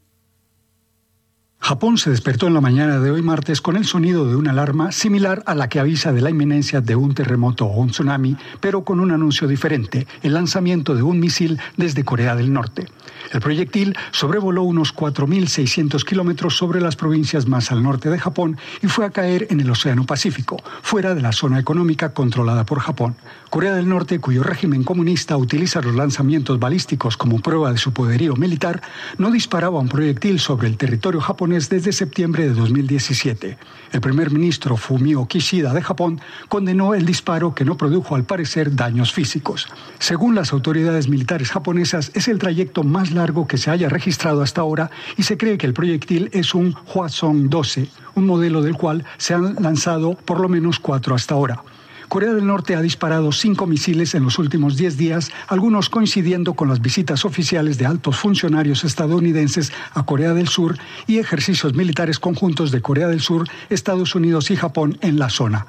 Speaker 16: Japón se despertó en la mañana de hoy martes con el sonido de una alarma similar a la que avisa de la inminencia de un terremoto o un tsunami, pero con un anuncio diferente, el lanzamiento de un misil desde Corea del Norte. El proyectil sobrevoló unos 4.600 kilómetros sobre las provincias más al norte de Japón y fue a caer en el Océano Pacífico, fuera de la zona económica controlada por Japón. Corea del Norte, cuyo régimen comunista utiliza los lanzamientos balísticos como prueba de su poderío militar, no disparaba un proyectil sobre el territorio japonés desde septiembre de 2017. El primer ministro Fumio Kishida de Japón condenó el disparo que no produjo al parecer daños físicos. Según las autoridades militares japonesas, es el trayecto más largo que se haya registrado hasta ahora y se cree que el proyectil es un Hwasong 12, un modelo del cual se han lanzado por lo menos cuatro hasta ahora. Corea del Norte ha disparado cinco misiles en los últimos diez días, algunos coincidiendo con las visitas oficiales de altos funcionarios estadounidenses a Corea del Sur y ejercicios militares conjuntos de Corea del Sur, Estados Unidos y Japón en la zona.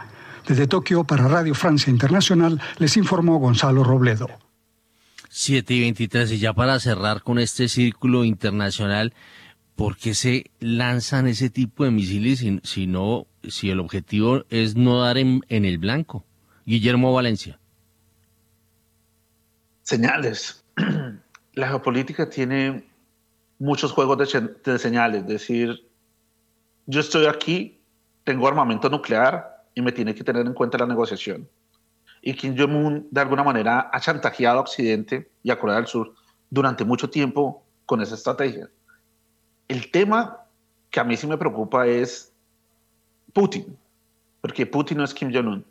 Speaker 16: Desde Tokio para Radio Francia Internacional les informó Gonzalo Robledo.
Speaker 4: 7 y 23 y ya para cerrar con este círculo internacional, ¿por qué se lanzan ese tipo de misiles si, no, si el objetivo es no dar en el blanco? Guillermo Valencia.
Speaker 7: Señales. (clears throat) La geopolítica tiene muchos juegos de, señales, es decir, yo estoy aquí, tengo armamento nuclear y me tiene que tener en cuenta la negociación. Y Kim Jong-un de alguna manera ha chantajeado a Occidente y a Corea del Sur durante mucho tiempo con esa estrategia. El tema que a mí sí me preocupa es Putin, porque Putin no es Kim Jong-un.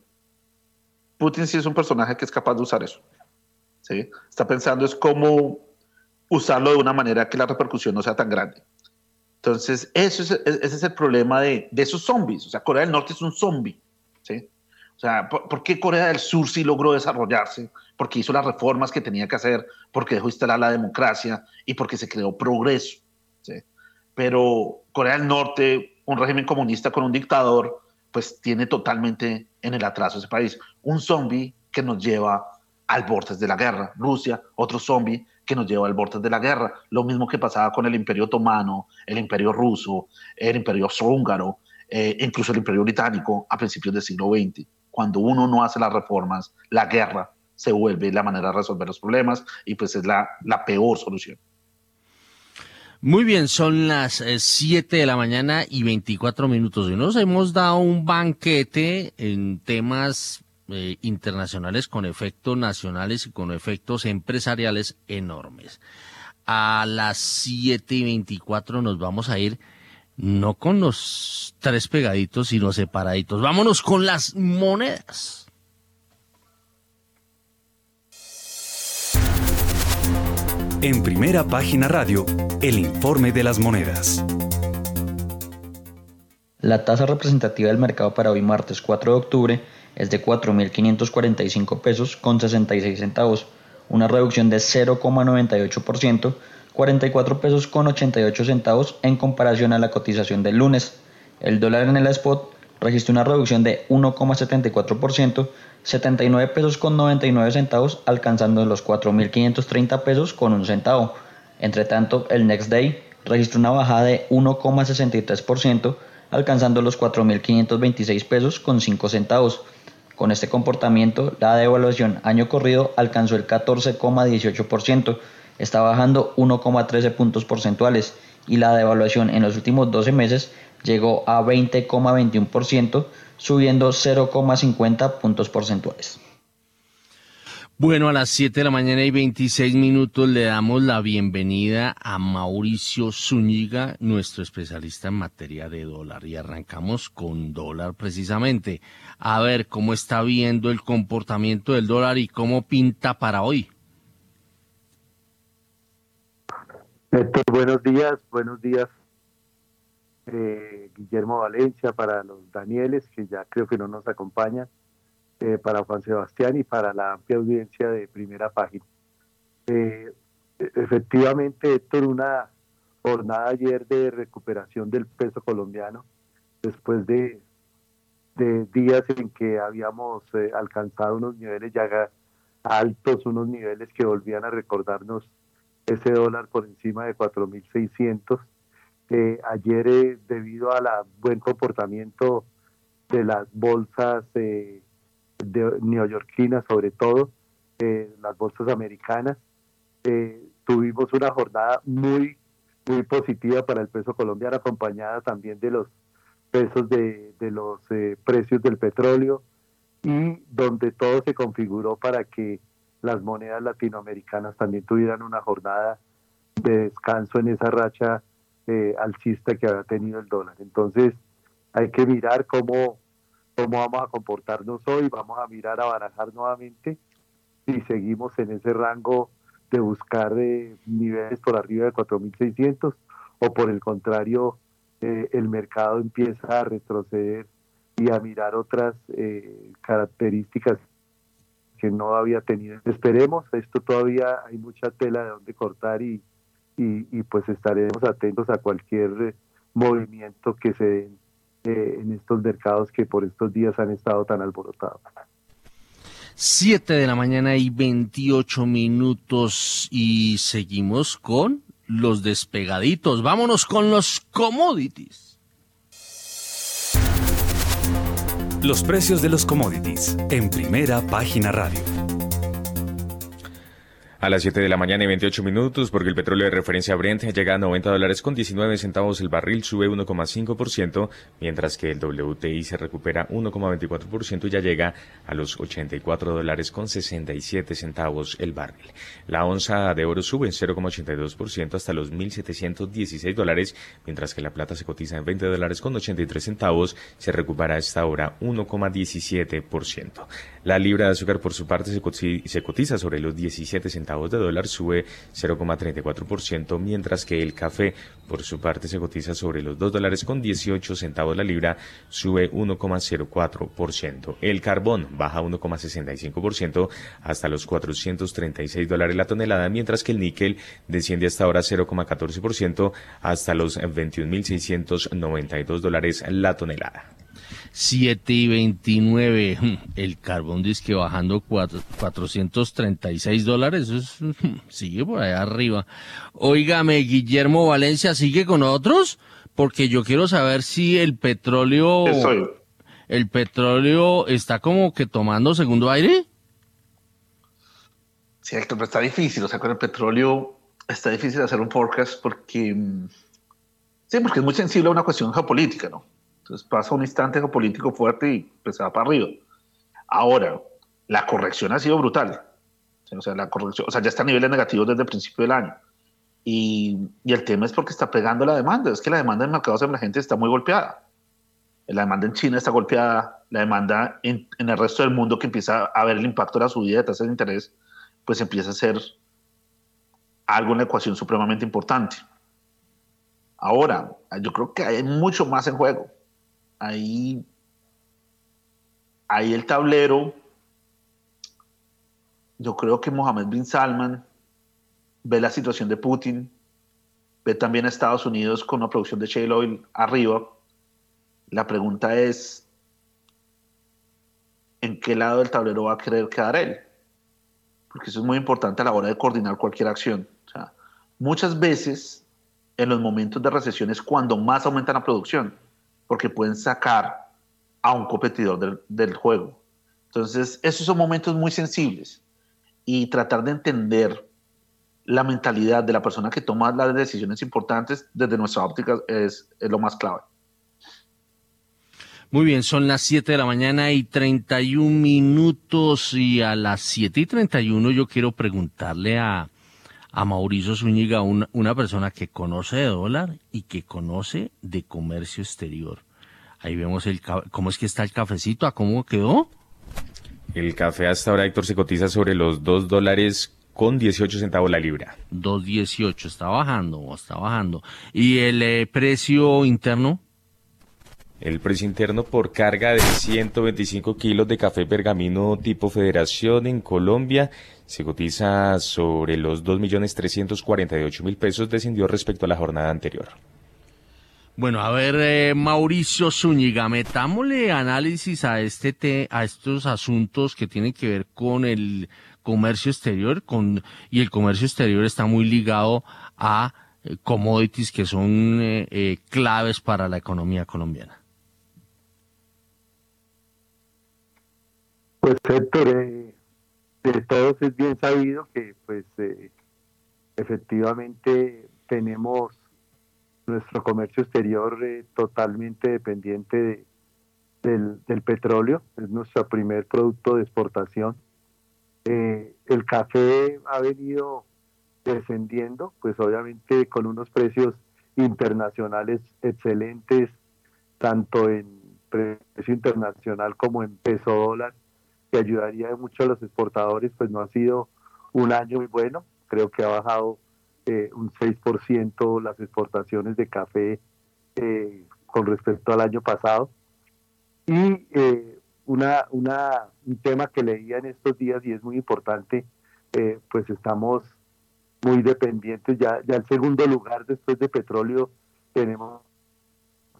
Speaker 7: Putin sí es un personaje que es capaz de usar eso. ¿sí? Está pensando es cómo usarlo de una manera que la repercusión no sea tan grande. Entonces, eso es, ese es el problema de, de, esos zombies. O sea, Corea del Norte es un zombie. ¿sí? O sea, ¿por, qué Corea del Sur sí logró desarrollarse? Porque hizo las reformas que tenía que hacer, porque dejó instalar la democracia y porque se creó progreso. ¿sí? Pero Corea del Norte, un régimen comunista con un dictador, pues tiene totalmente en el atraso ese país. Un zombie que nos lleva al borde de la guerra. Rusia, otro zombie que nos lleva al borde de la guerra. Lo mismo que pasaba con el Imperio Otomano, el Imperio Ruso, el Imperio Austrohúngaro, eh, incluso el Imperio Británico a principios del siglo XX. Cuando uno no hace las reformas, la guerra se vuelve la manera de resolver los problemas y pues es la, la peor solución.
Speaker 4: Muy bien, son las 7 eh, de la mañana y 24 minutos. Y nos hemos dado un banquete en temas eh, internacionales con efectos nacionales y con efectos empresariales enormes. A las 7 y 24 nos vamos a ir no con los tres pegaditos, sino separaditos. Vámonos con las monedas.
Speaker 1: En primera página radio, el informe de las monedas.
Speaker 17: La tasa representativa del mercado para hoy martes 4 de octubre es de 4.545 pesos con 66 centavos, una reducción de 0,98%, 44 pesos con 88 centavos en comparación a la cotización del lunes. El dólar en el spot registró una reducción de 1,74%, 79 pesos con 99 centavos, alcanzando los 4.530 pesos con un centavo. Entre tanto, el Next Day registró una bajada de 1,63%, alcanzando los 4.526 pesos con 5 centavos. Con este comportamiento, la devaluación año corrido alcanzó el 14,18%, está bajando 1,13 puntos porcentuales y la devaluación en los últimos 12 meses llegó a 20,21%, subiendo 0,50 puntos porcentuales.
Speaker 4: Bueno, a las 7 de la mañana y 26 minutos le damos la bienvenida a Mauricio Zúñiga, nuestro especialista en materia de dólar. Y arrancamos con dólar precisamente. A ver cómo está viendo el comportamiento del dólar y cómo pinta para hoy.
Speaker 18: Buenos días, buenos días eh, Guillermo Valencia, para los Danieles, que ya creo que no nos acompañan, eh, para Juan Sebastián y para la amplia audiencia de primera página. Eh, efectivamente, Héctor, una jornada ayer de recuperación del peso colombiano, después de, de días en que habíamos alcanzado unos niveles ya altos, unos niveles que volvían a recordarnos ese dólar por encima de 4.600. Eh, ayer, eh, debido al buen comportamiento de las bolsas eh, de neoyorquinas, sobre todo, eh, las bolsas americanas, tuvimos una jornada muy, muy positiva para el peso colombiano, acompañada también de los pesos de, de los precios del petróleo y donde todo se configuró para que las monedas latinoamericanas también tuvieran una jornada de descanso en esa racha eh, alcista que había tenido el dólar. Entonces hay que mirar cómo, cómo vamos a comportarnos hoy, vamos a mirar a barajar nuevamente si seguimos en ese rango de buscar eh, niveles por arriba de 4.600 o por el contrario eh, el mercado empieza a retroceder y a mirar otras eh, características que no había tenido. Esperemos, esto todavía hay mucha tela de donde cortar y, y, pues estaremos atentos a cualquier eh, movimiento que se den eh, en estos mercados que por estos días han estado tan alborotados.
Speaker 4: Siete de la mañana y 28 minutos y seguimos con los despegaditos. Vámonos con los commodities.
Speaker 1: Los precios de los commodities en primera página radio.
Speaker 2: A las 7 de la mañana y 28 minutos, porque el petróleo de referencia Brent llega a 90 dólares con 19 centavos el barril, sube 1,5%, mientras que el WTI se recupera 1,24% y ya llega a los 84 dólares con 67 centavos el barril. La onza de oro sube en 0,82% hasta los 1.716 dólares, mientras que la plata se cotiza en 20 dólares con 83 centavos, se recupera a esta hora 1,17%. La libra de azúcar, por su parte, se cotiza sobre los 17 centavos de dólar, sube 0,34%, mientras que el café, por su parte, se cotiza sobre los 2 dólares con 18 centavos la libra, sube 1,04%. El carbón baja 1,65% hasta los 436 dólares la tonelada, mientras que el níquel desciende hasta ahora 0,14% hasta los 21.692 dólares la tonelada.
Speaker 4: 7 y 29. El carbón dice que bajando 436 dólares. Eso sigue por allá arriba. Óigame, Guillermo Valencia, ¿sigue con otros? Porque yo quiero saber si el petróleo... ¿El petróleo está como que tomando segundo aire?
Speaker 7: Sí, Héctor, pero está difícil. O sea, con el petróleo está difícil hacer un forecast porque... Mm, sí, porque es muy sensible a una cuestión geopolítica, ¿no? Entonces pasa un instante geopolítico fuerte y pues se va para arriba. Ahora, la corrección ha sido brutal. O sea, la corrección, o sea, ya está a niveles negativos desde el principio del año. Y, y, el tema es porque está pegando la demanda. Es que la demanda en mercados emergentes está muy golpeada. La demanda en China está golpeada, la demanda en, en, el resto del mundo que empieza a ver el impacto de la subida de tasas de interés, pues empieza a ser algo en la ecuación supremamente importante. Ahora, yo creo que hay mucho más en juego ahí, ahí el tablero, yo creo que Mohammed bin Salman ve la situación de Putin, ve también a Estados Unidos con la producción de shale oil arriba. La pregunta es, ¿en qué lado del tablero va a querer quedar él? Porque eso es muy importante a la hora de coordinar cualquier acción. muchas veces en los momentos de recesión es cuando más aumenta la producción porque pueden sacar a un competidor del, juego. Entonces, esos son momentos muy sensibles y tratar de entender la mentalidad de la persona que toma las decisiones importantes desde nuestra óptica es, lo más clave.
Speaker 4: Muy bien, son las 7 de la mañana y 31 minutos y a las 7 y 31 yo quiero preguntarle a, a Mauricio Zúñiga, una, una persona que conoce de dólar y que conoce de comercio exterior. Ahí vemos el cómo es que está el cafecito, a cómo quedó.
Speaker 2: El café hasta ahora, Héctor, se cotiza sobre los 2 dólares con 18 centavos la libra.
Speaker 4: 2.18, está bajando, está bajando. ¿Y el eh, precio interno?
Speaker 2: El precio interno por carga de 125 kilos de café pergamino tipo Federación en Colombia se cotiza sobre los 2.348.000 pesos, descendió respecto a la jornada anterior.
Speaker 4: Bueno, a ver, eh, Mauricio Zúñiga, metámosle análisis a este a estos asuntos que tienen que ver con el comercio exterior, con y el comercio exterior está muy ligado a eh, commodities que son eh, claves para la economía colombiana.
Speaker 18: Pues Héctor, de todos es bien sabido que pues efectivamente tenemos nuestro comercio exterior eh, totalmente dependiente del, petróleo, es nuestro primer producto de exportación. Eh, el café ha venido descendiendo, pues obviamente con unos precios internacionales excelentes, tanto en precio internacional como en peso dólar, que ayudaría mucho a los exportadores, pues no ha sido un año muy bueno, creo que ha bajado eh, un 6% las exportaciones de café eh, con respecto al año pasado. Y eh, una, una, un tema que leía en estos días y es muy importante, pues estamos muy dependientes, ya, ya el segundo lugar después de petróleo tenemos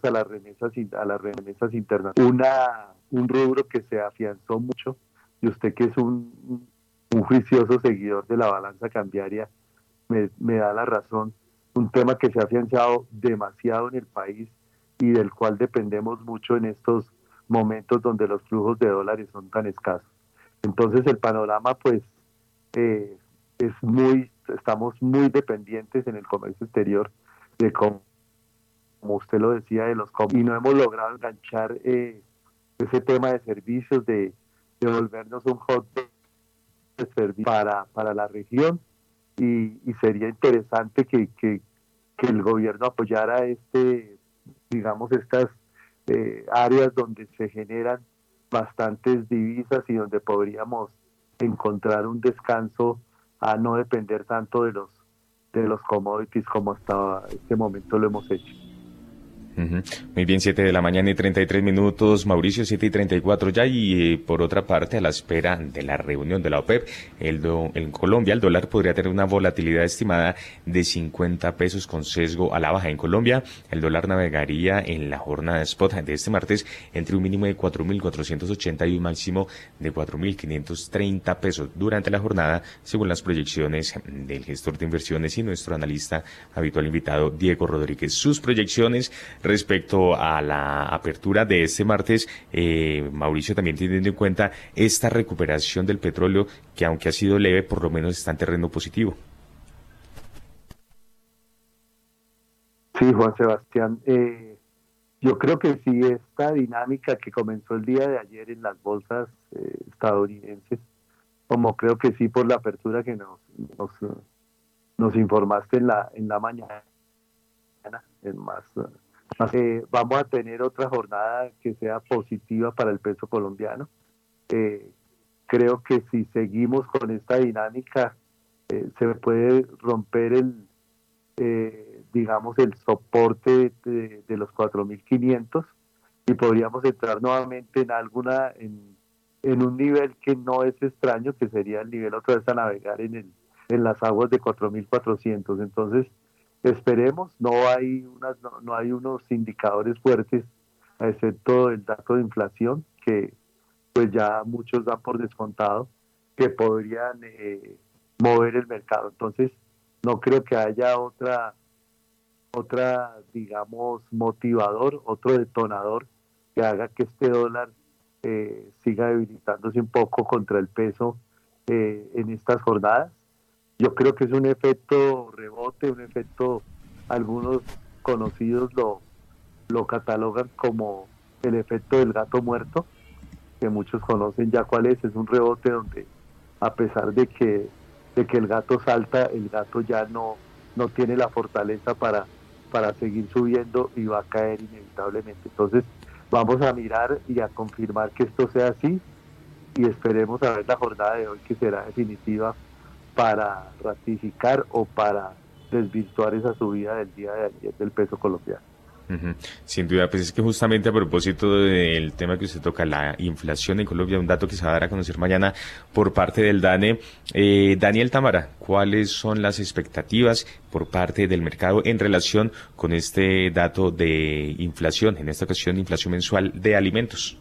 Speaker 18: a las remesas, a las remesas internacionales. Una, un rubro que se afianzó mucho, y usted que es un, un juicioso seguidor de la balanza cambiaria, me, da la razón, un tema que se ha afianzado demasiado en el país y del cual dependemos mucho en estos momentos donde los flujos de dólares son tan escasos. Entonces el panorama pues eh, es muy, estamos muy dependientes en el comercio exterior de cómo, como usted lo decía, de los y no hemos logrado enganchar eh, ese tema de servicios, de, de volvernos un hot de servicio para, para la región y, sería interesante que, el gobierno apoyara este, digamos, estas eh, áreas donde se generan bastantes divisas y donde podríamos encontrar un descanso a no depender tanto de los de los commodities como hasta este momento lo hemos hecho.
Speaker 2: Muy bien, 7 de la mañana y 33 minutos, Mauricio, 7 y 34 ya. Y eh, por otra parte, a la espera de la reunión de la OPEP, el en Colombia el dólar podría tener una volatilidad estimada de 50 pesos con sesgo a la baja. En Colombia, el dólar navegaría en la jornada spot de este martes entre un mínimo de 4.480 y un máximo de 4.530 pesos durante la jornada, según las proyecciones del gestor de inversiones y nuestro analista habitual invitado Diego Rodríguez. Sus proyecciones respecto a la apertura de este martes, eh, Mauricio, también teniendo en cuenta esta recuperación del petróleo que aunque ha sido leve, por lo menos está en terreno positivo.
Speaker 18: Sí, Juan Sebastián. Eh, yo creo que sí, esta dinámica que comenzó el día de ayer en las bolsas eh, estadounidenses, como creo que sí por la apertura que nos, nos, informaste en la, en la mañana, en más eh, vamos a tener otra jornada que sea positiva para el peso colombiano. Eh, creo que si seguimos con esta dinámica, eh, se puede romper el, digamos, el soporte de, de los 4.500 y podríamos entrar nuevamente en alguna, en, un nivel que no es extraño, que sería el nivel otra vez a navegar en, el, en las aguas de 4.400. Entonces, Esperemos, no hay, unas, no, hay unos indicadores fuertes, excepto el dato de inflación, que pues ya muchos dan por descontado, que podrían eh, mover el mercado. Entonces, no creo que haya otra, otra, digamos, motivador, otro detonador que haga que este dólar eh, siga debilitándose un poco contra el peso eh, en estas jornadas yo creo que es un efecto rebote, un efecto, algunos conocidos lo, lo catalogan como el efecto del gato muerto, que muchos conocen ya cuál es, es un rebote donde a pesar de que, de que el gato salta, el gato ya no, no tiene la fortaleza para, para seguir subiendo y va a caer inevitablemente. Entonces vamos a mirar y a confirmar que esto sea así y esperemos a ver la jornada de hoy que será definitiva para ratificar o para desvirtuar esa subida del día de ayer del peso colombiano.
Speaker 2: Sin duda, pues es que justamente a propósito del tema que usted toca, la inflación en Colombia, un dato que se va a dar a conocer mañana por parte del DANE. Eh, Daniel Tamara, ¿cuáles son las expectativas por parte del mercado en relación con este dato de inflación, en esta ocasión inflación mensual de alimentos?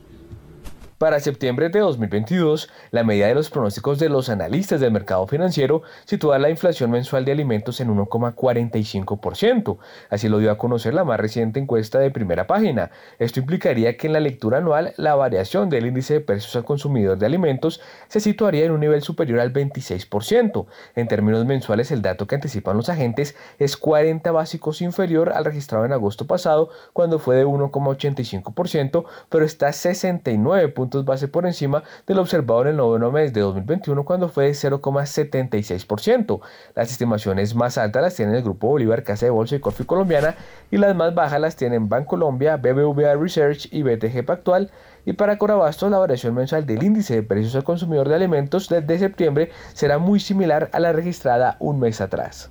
Speaker 19: Para septiembre de 2022, la medida de los pronósticos de los analistas del mercado financiero sitúa la inflación mensual de alimentos en 1,45%. Así lo dio a conocer la más reciente encuesta de primera página. Esto implicaría que en la lectura anual la variación del índice de precios al consumidor de alimentos se situaría en un nivel superior al 26%. En términos mensuales, el dato que anticipan los agentes es 40 básicos inferior al registrado en agosto pasado, cuando fue de 1,85%, pero está 69 puntos base por encima del observado en el noveno mes de 2021 cuando fue de 0,76%. Las estimaciones más altas las tiene el Grupo Bolívar, Casa de Bolsa y Corfi Colombiana y las más bajas las tienen Bancolombia, BBVA Research y BTG Pactual. Y para Corabastos, la variación mensual del índice de precios al consumidor de alimentos desde septiembre será muy similar a la registrada un mes atrás.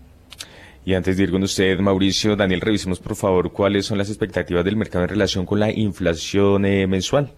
Speaker 2: Y antes de ir con usted, Mauricio, Daniel, revisemos por favor cuáles son las expectativas del mercado en relación con la inflación eh, mensual.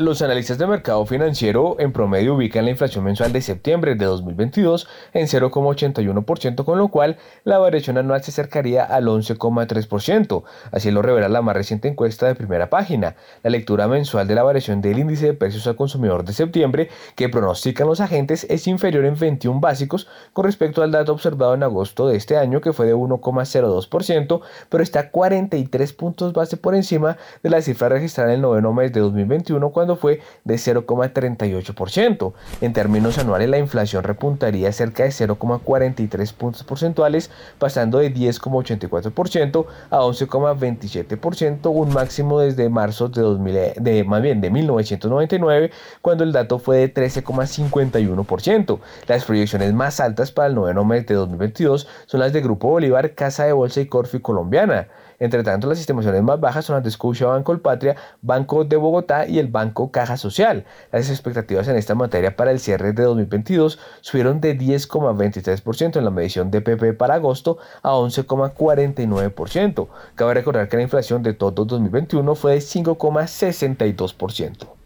Speaker 19: Los analistas de mercado financiero en promedio ubican la inflación mensual de septiembre de 2022 en 0,81%, con lo cual la variación anual se acercaría al 11,3%. Así lo revela la más reciente encuesta de primera página. La lectura mensual de la variación del índice de precios al consumidor de septiembre que pronostican los agentes es inferior en 21 básicos con respecto al dato observado en agosto de este año que fue de 1,02%, pero está 43 puntos base por encima de la cifra registrada en el noveno mes de 2021 cuando fue de 0,38%. En términos anuales, la inflación repuntaría cerca de 0,43 puntos porcentuales, pasando de 10,84% a 11,27%, un máximo desde marzo de, 2000, de, más bien de 1999, cuando el dato fue de 13,51%. Las proyecciones más altas para el noveno mes de 2022 son las de Grupo Bolívar, Casa de Bolsa y Corfi Colombiana. Entre tanto, las estimaciones más bajas son las de Scotia Banco Patria, Banco de Bogotá y el Banco Caja Social. Las expectativas en esta materia para el cierre de 2022 subieron de 10,23% en la medición de PP para agosto a 11,49%. Cabe recordar que la inflación de todo 2021 fue de 5,62%.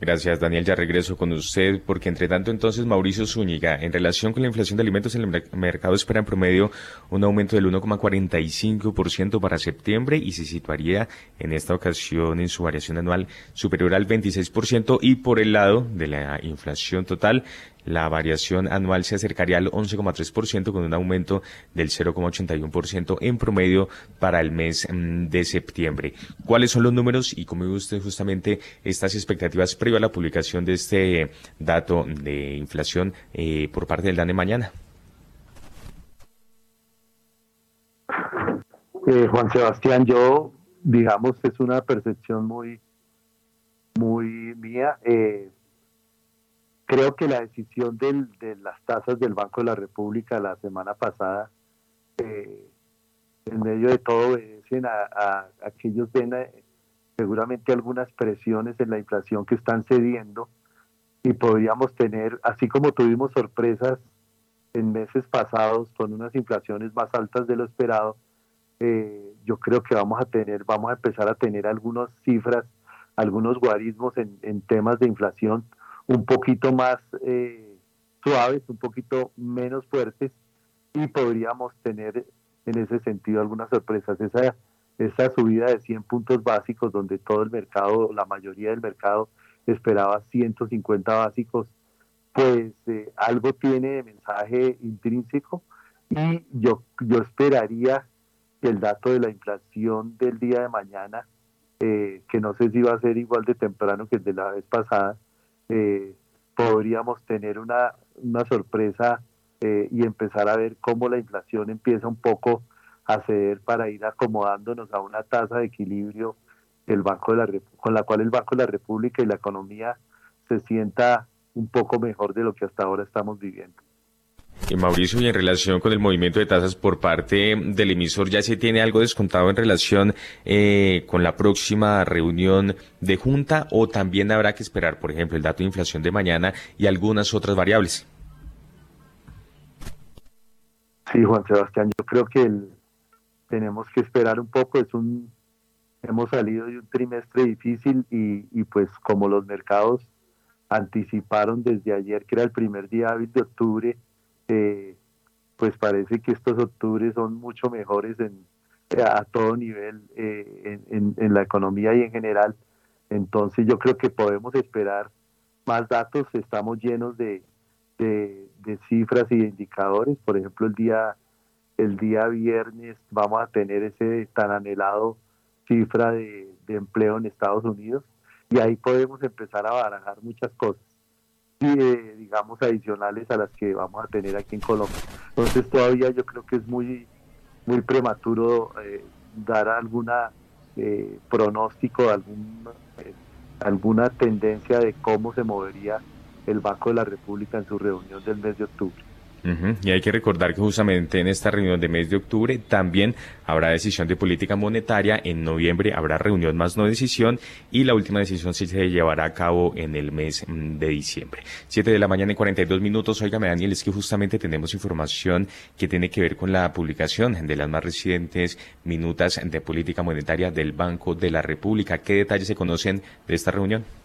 Speaker 2: Gracias, Daniel. Ya regreso con usted, porque entre tanto entonces Mauricio Zúñiga, en relación con la inflación de alimentos en el mercado, espera en promedio un aumento del 1,45% para septiembre y se situaría en esta ocasión en su variación anual superior al 26% y por el lado de la inflación total la variación anual se acercaría al 11,3% con un aumento del 0,81% en promedio para el mes mm, de septiembre. ¿Cuáles son los números y cómo usted justamente estas expectativas previo a la publicación de este dato de inflación eh, por parte del DANE mañana?
Speaker 18: Eh, Juan Sebastián, yo, digamos, es una percepción muy, muy mía. Eh, Creo que la decisión de las tasas del Banco de la República la semana pasada, eh, en medio de todo, obedecen a, que ellos ven eh, seguramente algunas presiones en la inflación que están cediendo y podríamos tener, así como tuvimos sorpresas en meses pasados con unas inflaciones más altas de lo esperado, eh, yo creo que vamos a tener, vamos a empezar a tener algunas cifras, algunos guarismos en temas de inflación un poquito más eh, suaves, un poquito menos fuertes y podríamos tener en ese sentido algunas sorpresas. Esa, esa subida de 100 puntos básicos donde todo el mercado, la mayoría del mercado esperaba 150 básicos, pues eh, algo tiene de mensaje intrínseco y yo, yo esperaría que el dato de la inflación del día de mañana, eh, que no sé si va a ser igual de temprano que el de la vez pasada, eh, podríamos tener una, una sorpresa eh, y empezar a ver cómo la inflación empieza un poco a ceder para ir acomodándonos a una tasa de equilibrio el Banco de la, con la cual el Banco de la República y la economía se sienta un poco mejor de lo que hasta ahora estamos viviendo.
Speaker 2: Y Mauricio, y en relación con el movimiento de tasas por parte del emisor, ¿ya se tiene algo descontado en relación eh, con la próxima reunión de Junta o también habrá que esperar, por ejemplo, el dato de inflación de mañana y algunas otras variables?
Speaker 18: Sí, Juan Sebastián, yo creo que tenemos que esperar un poco, es un, hemos salido de un trimestre difícil y, y pues como los mercados anticiparon desde ayer que era el primer día de octubre, eh, pues parece que estos octubres son mucho mejores en, a todo nivel eh, en, la economía y en general. Entonces yo creo que podemos esperar más datos, estamos llenos de, cifras y de indicadores. Por ejemplo, el día, el día viernes vamos a tener ese tan anhelado cifra de, empleo en Estados Unidos y ahí podemos empezar a barajar muchas cosas eh, digamos adicionales a las que vamos a tener aquí en Colombia. Entonces todavía yo creo que es muy muy prematuro eh, dar alguna eh, pronóstico, algún, alguna tendencia de cómo se movería el Banco de la República en su reunión del mes de octubre.
Speaker 2: Y hay que recordar que justamente en esta reunión de mes de octubre también habrá decisión de política monetaria, en noviembre habrá reunión más no decisión y la última decisión sí se llevará a cabo en el mes mm, de diciembre. Siete de la mañana y 42 minutos. Óigame Daniel, es que justamente tenemos información que tiene que ver con la publicación de las más recientes minutas de política monetaria del Banco de la República. ¿Qué detalles se conocen de esta reunión?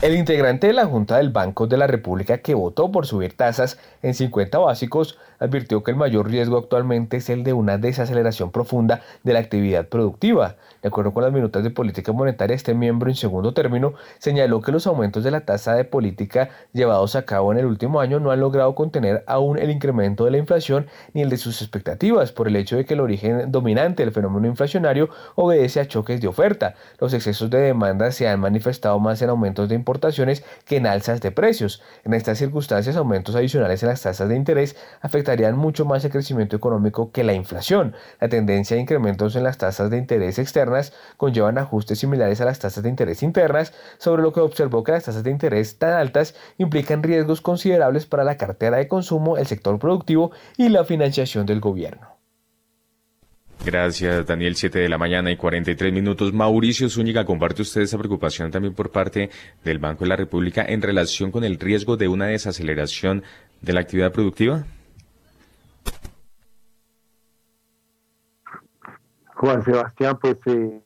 Speaker 19: El integrante de la Junta del Banco de la República que votó por subir tasas en 50 básicos advirtió que el mayor riesgo actualmente es el de una desaceleración profunda de la actividad productiva. De acuerdo con las minutas de política monetaria, este miembro en segundo término señaló que los aumentos de la tasa de política llevados a cabo en el último año no han logrado contener aún el incremento de la inflación ni el de sus expectativas por el hecho de que el origen dominante del fenómeno inflacionario obedece a choques de oferta. Los excesos de demanda se han manifestado más en aumentos de importaciones que en alzas de precios. En estas circunstancias, aumentos adicionales en las tasas de interés mucho más el crecimiento económico que la inflación. La tendencia de incrementos en las tasas de interés externas conllevan ajustes similares a las tasas de interés internas, sobre lo que observó que las tasas de interés tan altas implican riesgos considerables para la cartera de consumo, el sector productivo y la financiación del gobierno.
Speaker 2: Gracias, Daniel. 7 de la mañana y 43 minutos. Mauricio Zúñiga, ¿comparte usted esa preocupación también por parte del Banco de la República en relación con el riesgo de una desaceleración de la actividad productiva?
Speaker 18: Juan Sebastián, pues eh,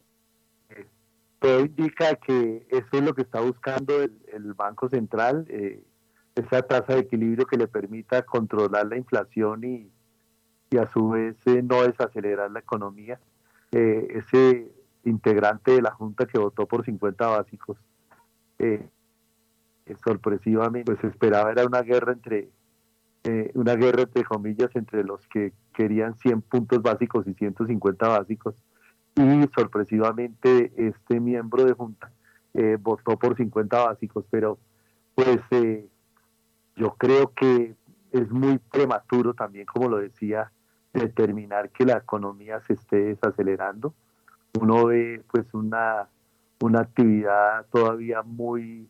Speaker 18: todo indica que eso es lo que está buscando el, Banco Central, eh, esa tasa de equilibrio que le permita controlar la inflación y, y a su vez eh, no desacelerar la economía. ese integrante de la Junta que votó por 50 básicos, sorpresivamente, pues esperaba era una guerra entre eh, una guerra entre comillas entre los que querían 100 puntos básicos y 150 básicos y sorpresivamente este miembro de junta eh, votó por 50 básicos, pero pues eh, yo creo que es muy prematuro también, como lo decía, determinar que la economía se esté desacelerando. Uno ve pues una, una actividad todavía muy,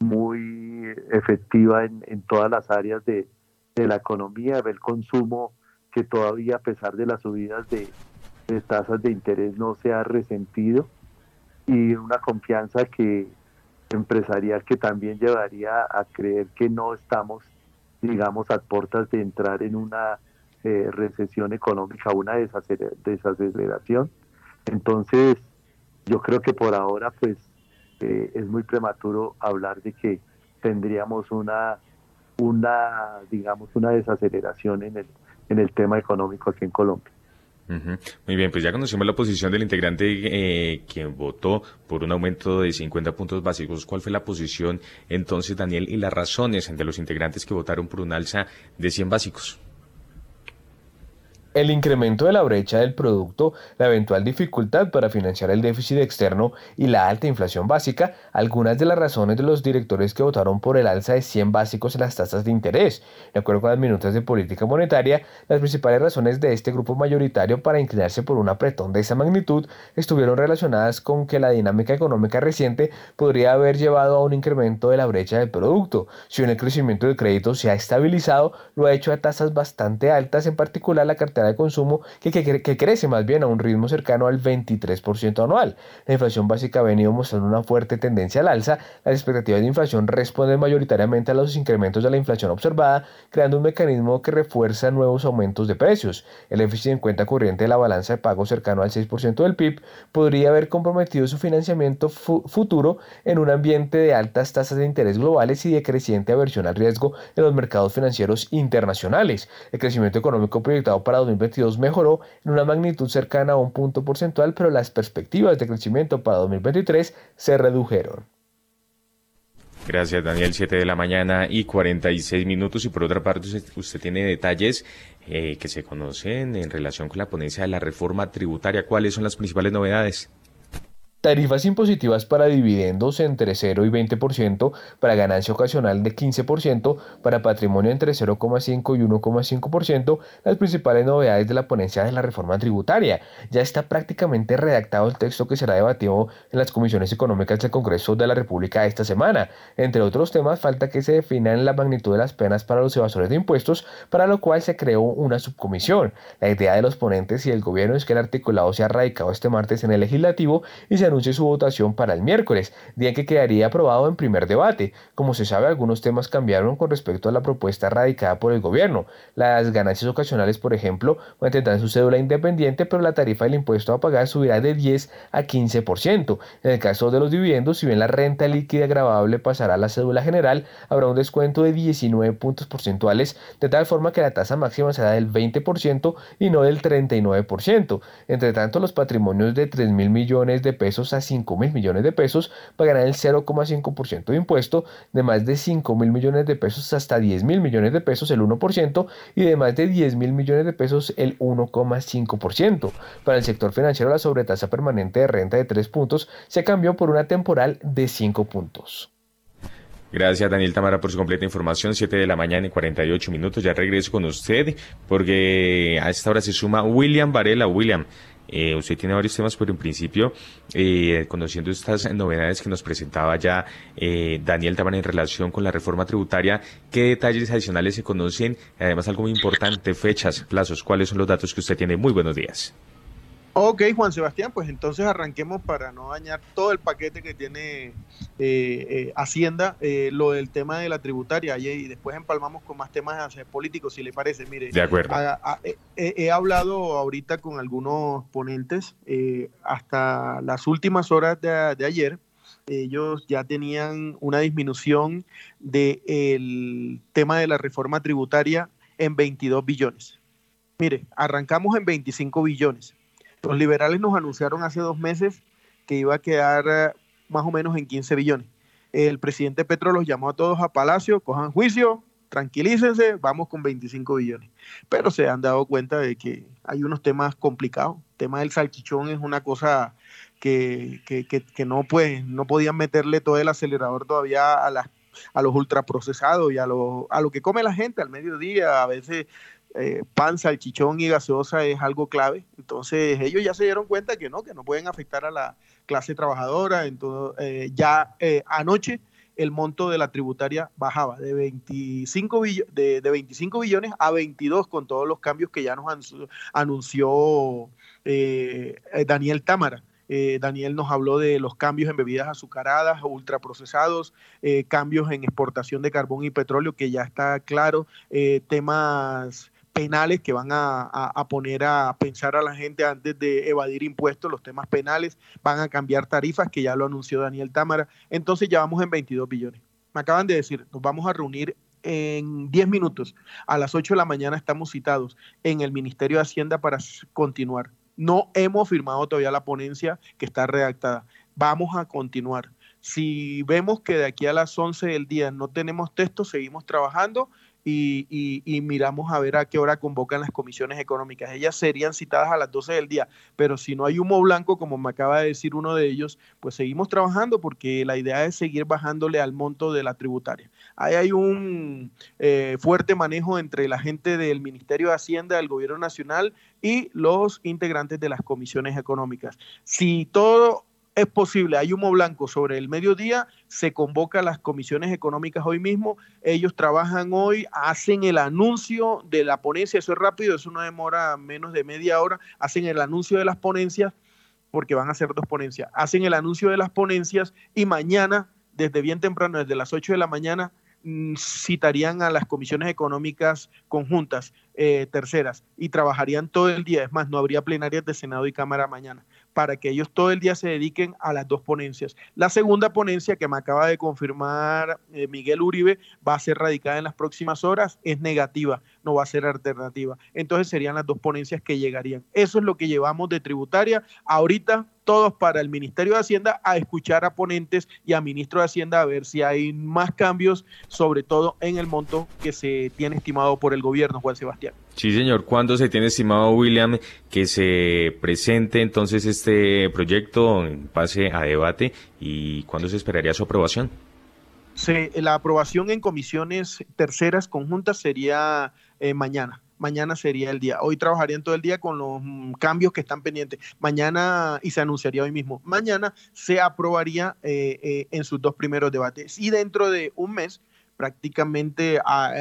Speaker 18: muy efectiva en, en todas las áreas de, de la economía, el consumo que todavía a pesar de las subidas de, tasas de interés no se ha resentido y una confianza que empresarial que también llevaría a creer que no estamos, digamos, a puertas de entrar en una eh, recesión económica, una desaceleración. Entonces, yo creo que por ahora, pues, eh, es muy prematuro hablar de que tendríamos una una, digamos, una desaceleración en el, en el tema económico aquí en Colombia.
Speaker 2: Muy bien, pues ya conocimos la posición del integrante eh, quien votó por un aumento de 50 puntos básicos. ¿Cuál fue la posición entonces, Daniel, y las razones de los integrantes que votaron por un alza de 100 básicos?
Speaker 19: El incremento de la brecha del producto, la eventual dificultad para financiar el déficit externo y la alta inflación básica, algunas de las razones de los directores que votaron por el alza de 100 básicos en las tasas de interés. De acuerdo con las minutas de política monetaria, las principales razones de este grupo mayoritario para inclinarse por un apretón de esa magnitud estuvieron relacionadas con que la dinámica económica reciente podría haber llevado a un incremento de la brecha del producto. Si bien el crecimiento del crédito se ha estabilizado, lo ha hecho a tasas bastante altas, en particular la cartera de consumo que, crece más bien a un ritmo cercano al 23% anual. La inflación básica ha venido mostrando una fuerte tendencia al alza. Las expectativas de inflación responden mayoritariamente a los incrementos de la inflación observada, creando un mecanismo que refuerza nuevos aumentos de precios. El déficit en cuenta corriente de la balanza de pago cercano al 6% del PIB podría haber comprometido su financiamiento futuro en un ambiente de altas tasas de interés globales y de creciente aversión al riesgo en los mercados financieros internacionales. El crecimiento económico proyectado para 2022 mejoró en una magnitud cercana a un punto porcentual, pero las perspectivas de crecimiento para 2023 se redujeron.
Speaker 2: Gracias, Daniel. 7 de la mañana y 46 minutos. Y por otra parte, usted, tiene detalles eh, que se conocen en relación con la ponencia de la reforma tributaria. ¿Cuáles son las principales novedades?
Speaker 19: Tarifas impositivas para dividendos entre 0 y 20%, para ganancia ocasional de 15%, para patrimonio entre 0,5 y 1,5%, las principales novedades de la ponencia de la reforma tributaria. Ya está prácticamente redactado el texto que será debatido en las comisiones económicas del Congreso de la República esta semana. Entre otros temas, falta que se definan la magnitud de las penas para los evasores de impuestos, para lo cual se creó una subcomisión. La idea de los ponentes y el gobierno es que el articulado sea radicado este martes en el legislativo y se anuncie su votación para el miércoles, día que quedaría aprobado en primer debate. Como se sabe, algunos temas cambiaron con respecto a la propuesta radicada por el gobierno. Las ganancias ocasionales, por ejemplo, mantendrán su cédula independiente, pero la tarifa del impuesto a pagar subirá de 10 a 15%. En el caso de los dividendos, si bien la renta líquida grabable pasará a la cédula general, habrá un descuento de 19 puntos porcentuales, de tal forma que la tasa máxima será del 20% y no del 39%. Entre tanto, los patrimonios de 3 mil millones de pesos a 5 mil millones de pesos pagarán el 0,5% de impuesto, de más de 5 mil millones de pesos hasta 10 mil millones de pesos el 1% y de más de 10 mil millones de pesos el 1,5%. Para el sector financiero la sobretasa permanente de renta de 3 puntos se cambió por una temporal de 5 puntos.
Speaker 2: Gracias Daniel Tamara por su completa información. 7 de la mañana y 48 minutos. Ya regreso con usted porque a esta hora se suma William Varela. William, eh, usted tiene varios temas, pero en principio, eh, conociendo estas novedades que nos presentaba ya eh, Daniel Taban en relación con la reforma tributaria, ¿qué detalles adicionales se conocen? Además, algo muy importante, fechas, plazos, ¿cuáles son los datos que usted tiene? Muy buenos días.
Speaker 20: Ok, Juan Sebastián, pues entonces arranquemos para no dañar todo el paquete que tiene eh, eh, Hacienda, eh, lo del tema de la tributaria, y, después empalmamos con más temas políticos, si le parece. Mire,
Speaker 2: de acuerdo.
Speaker 20: he hablado ahorita con algunos ponentes, hasta las últimas horas de, ayer, ellos ya tenían una disminución del tema de la reforma tributaria en 22 billones. Mire, arrancamos en 25 billones los liberales nos anunciaron hace dos meses que iba a quedar eh, más o menos en 15 billones. El presidente Petro los llamó a todos a Palacio, cojan juicio, tranquilícense, vamos con 25 billones. Pero se han dado cuenta de que hay unos temas complicados. El tema del salchichón es una cosa que, no, pueden, no podían meterle todo el acelerador todavía a, las, a los ultraprocesados y a lo, a lo que come la gente al mediodía. A veces eh, pan, salchichón y gaseosa es algo clave. Entonces ellos ya se dieron cuenta que no, que no pueden afectar a la clase trabajadora. Entonces eh, ya eh, anoche el monto de la tributaria bajaba de 25, de, 25 billones a 22 con todos los cambios que ya nos anunció Daniel Támara. Daniel nos habló de los cambios en bebidas azucaradas, ultraprocesados, cambios en exportación de carbón y petróleo, que ya está claro, temas penales que van a, poner a pensar a la gente antes de evadir impuestos, los temas penales, van a cambiar tarifas, que ya lo anunció Daniel Támara. Entonces ya vamos en 22 billones. Me acaban de decir, nos vamos a reunir en 10 minutos. A las 8 de la mañana estamos citados en el Ministerio de Hacienda para continuar. No hemos firmado todavía la ponencia que está redactada. Vamos a continuar. Si vemos que de aquí a las 11 del día no tenemos texto, seguimos trabajando y, miramos a ver a qué hora convocan las comisiones económicas. Ellas serían citadas a las 12 del día, pero si no hay humo blanco, como me acaba de decir uno de ellos, pues seguimos trabajando porque la idea es seguir bajándole al monto de la tributaria. Ahí hay un eh, fuerte manejo entre la gente del Ministerio de Hacienda, del Gobierno Nacional y los integrantes de las comisiones económicas. Si todo es posible, hay humo blanco sobre el mediodía, se convoca a las comisiones económicas hoy mismo, ellos trabajan hoy, hacen el anuncio de la ponencia, eso es rápido, eso no demora menos de media hora, hacen el anuncio de las ponencias, porque van a ser dos ponencias, hacen el anuncio de las ponencias y mañana, desde bien temprano, desde las 8 de la mañana, mm, citarían a las comisiones económicas conjuntas, eh, terceras, y trabajarían todo el día. Es más, no habría plenarias de Senado y Cámara mañana para que ellos todo el día se dediquen a las dos ponencias. La segunda ponencia que me acaba de confirmar eh, Miguel Uribe va a ser radicada en las próximas horas, es negativa, no va a ser alternativa. Entonces serían las dos ponencias que llegarían. Eso es lo que llevamos de tributaria. Ahorita todos para el Ministerio de Hacienda a escuchar a ponentes y a ministro de Hacienda a ver si hay más cambios, sobre todo en el monto que se tiene estimado por el gobierno, Juan Sebastián.
Speaker 2: Sí, señor. ¿Cuándo se tiene estimado, William, que se presente entonces este proyecto en pase a debate y cuándo se esperaría su aprobación?
Speaker 20: Sí, la aprobación en comisiones terceras conjuntas sería eh, mañana. Mañana sería el día. Hoy trabajarían todo el día con los mm, cambios que están pendientes. Mañana, y se anunciaría hoy mismo, mañana se aprobaría eh, eh, en sus dos primeros debates. Y dentro de un mes prácticamente a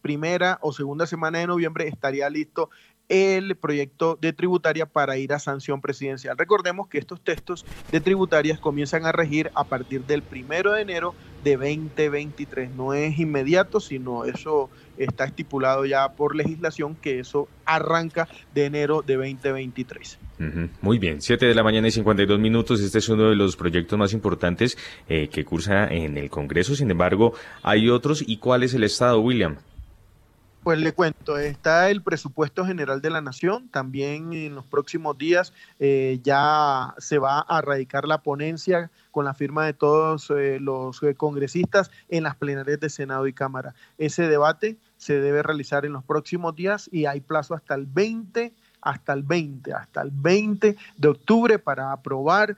Speaker 20: primera o segunda semana de noviembre estaría listo el proyecto de tributaria para ir a sanción presidencial. Recordemos que estos textos de tributarias comienzan a regir a partir del primero de enero de 2023. No es inmediato, sino eso está estipulado ya por legislación que eso arranca de enero de 2023.
Speaker 2: Muy bien, 7 de la mañana y 52 minutos. Este es uno de los proyectos más importantes eh, que cursa en el Congreso. Sin embargo, hay otros. ¿Y cuál es el estado, William?
Speaker 20: Pues le cuento, está el presupuesto general de la nación, también en los próximos días eh, ya se va a radicar la ponencia con la firma de todos eh, los eh, congresistas en las plenarias de Senado y Cámara. Ese debate se debe realizar en los próximos días y hay plazo hasta el 20 hasta el 20, hasta el 20 de octubre para aprobar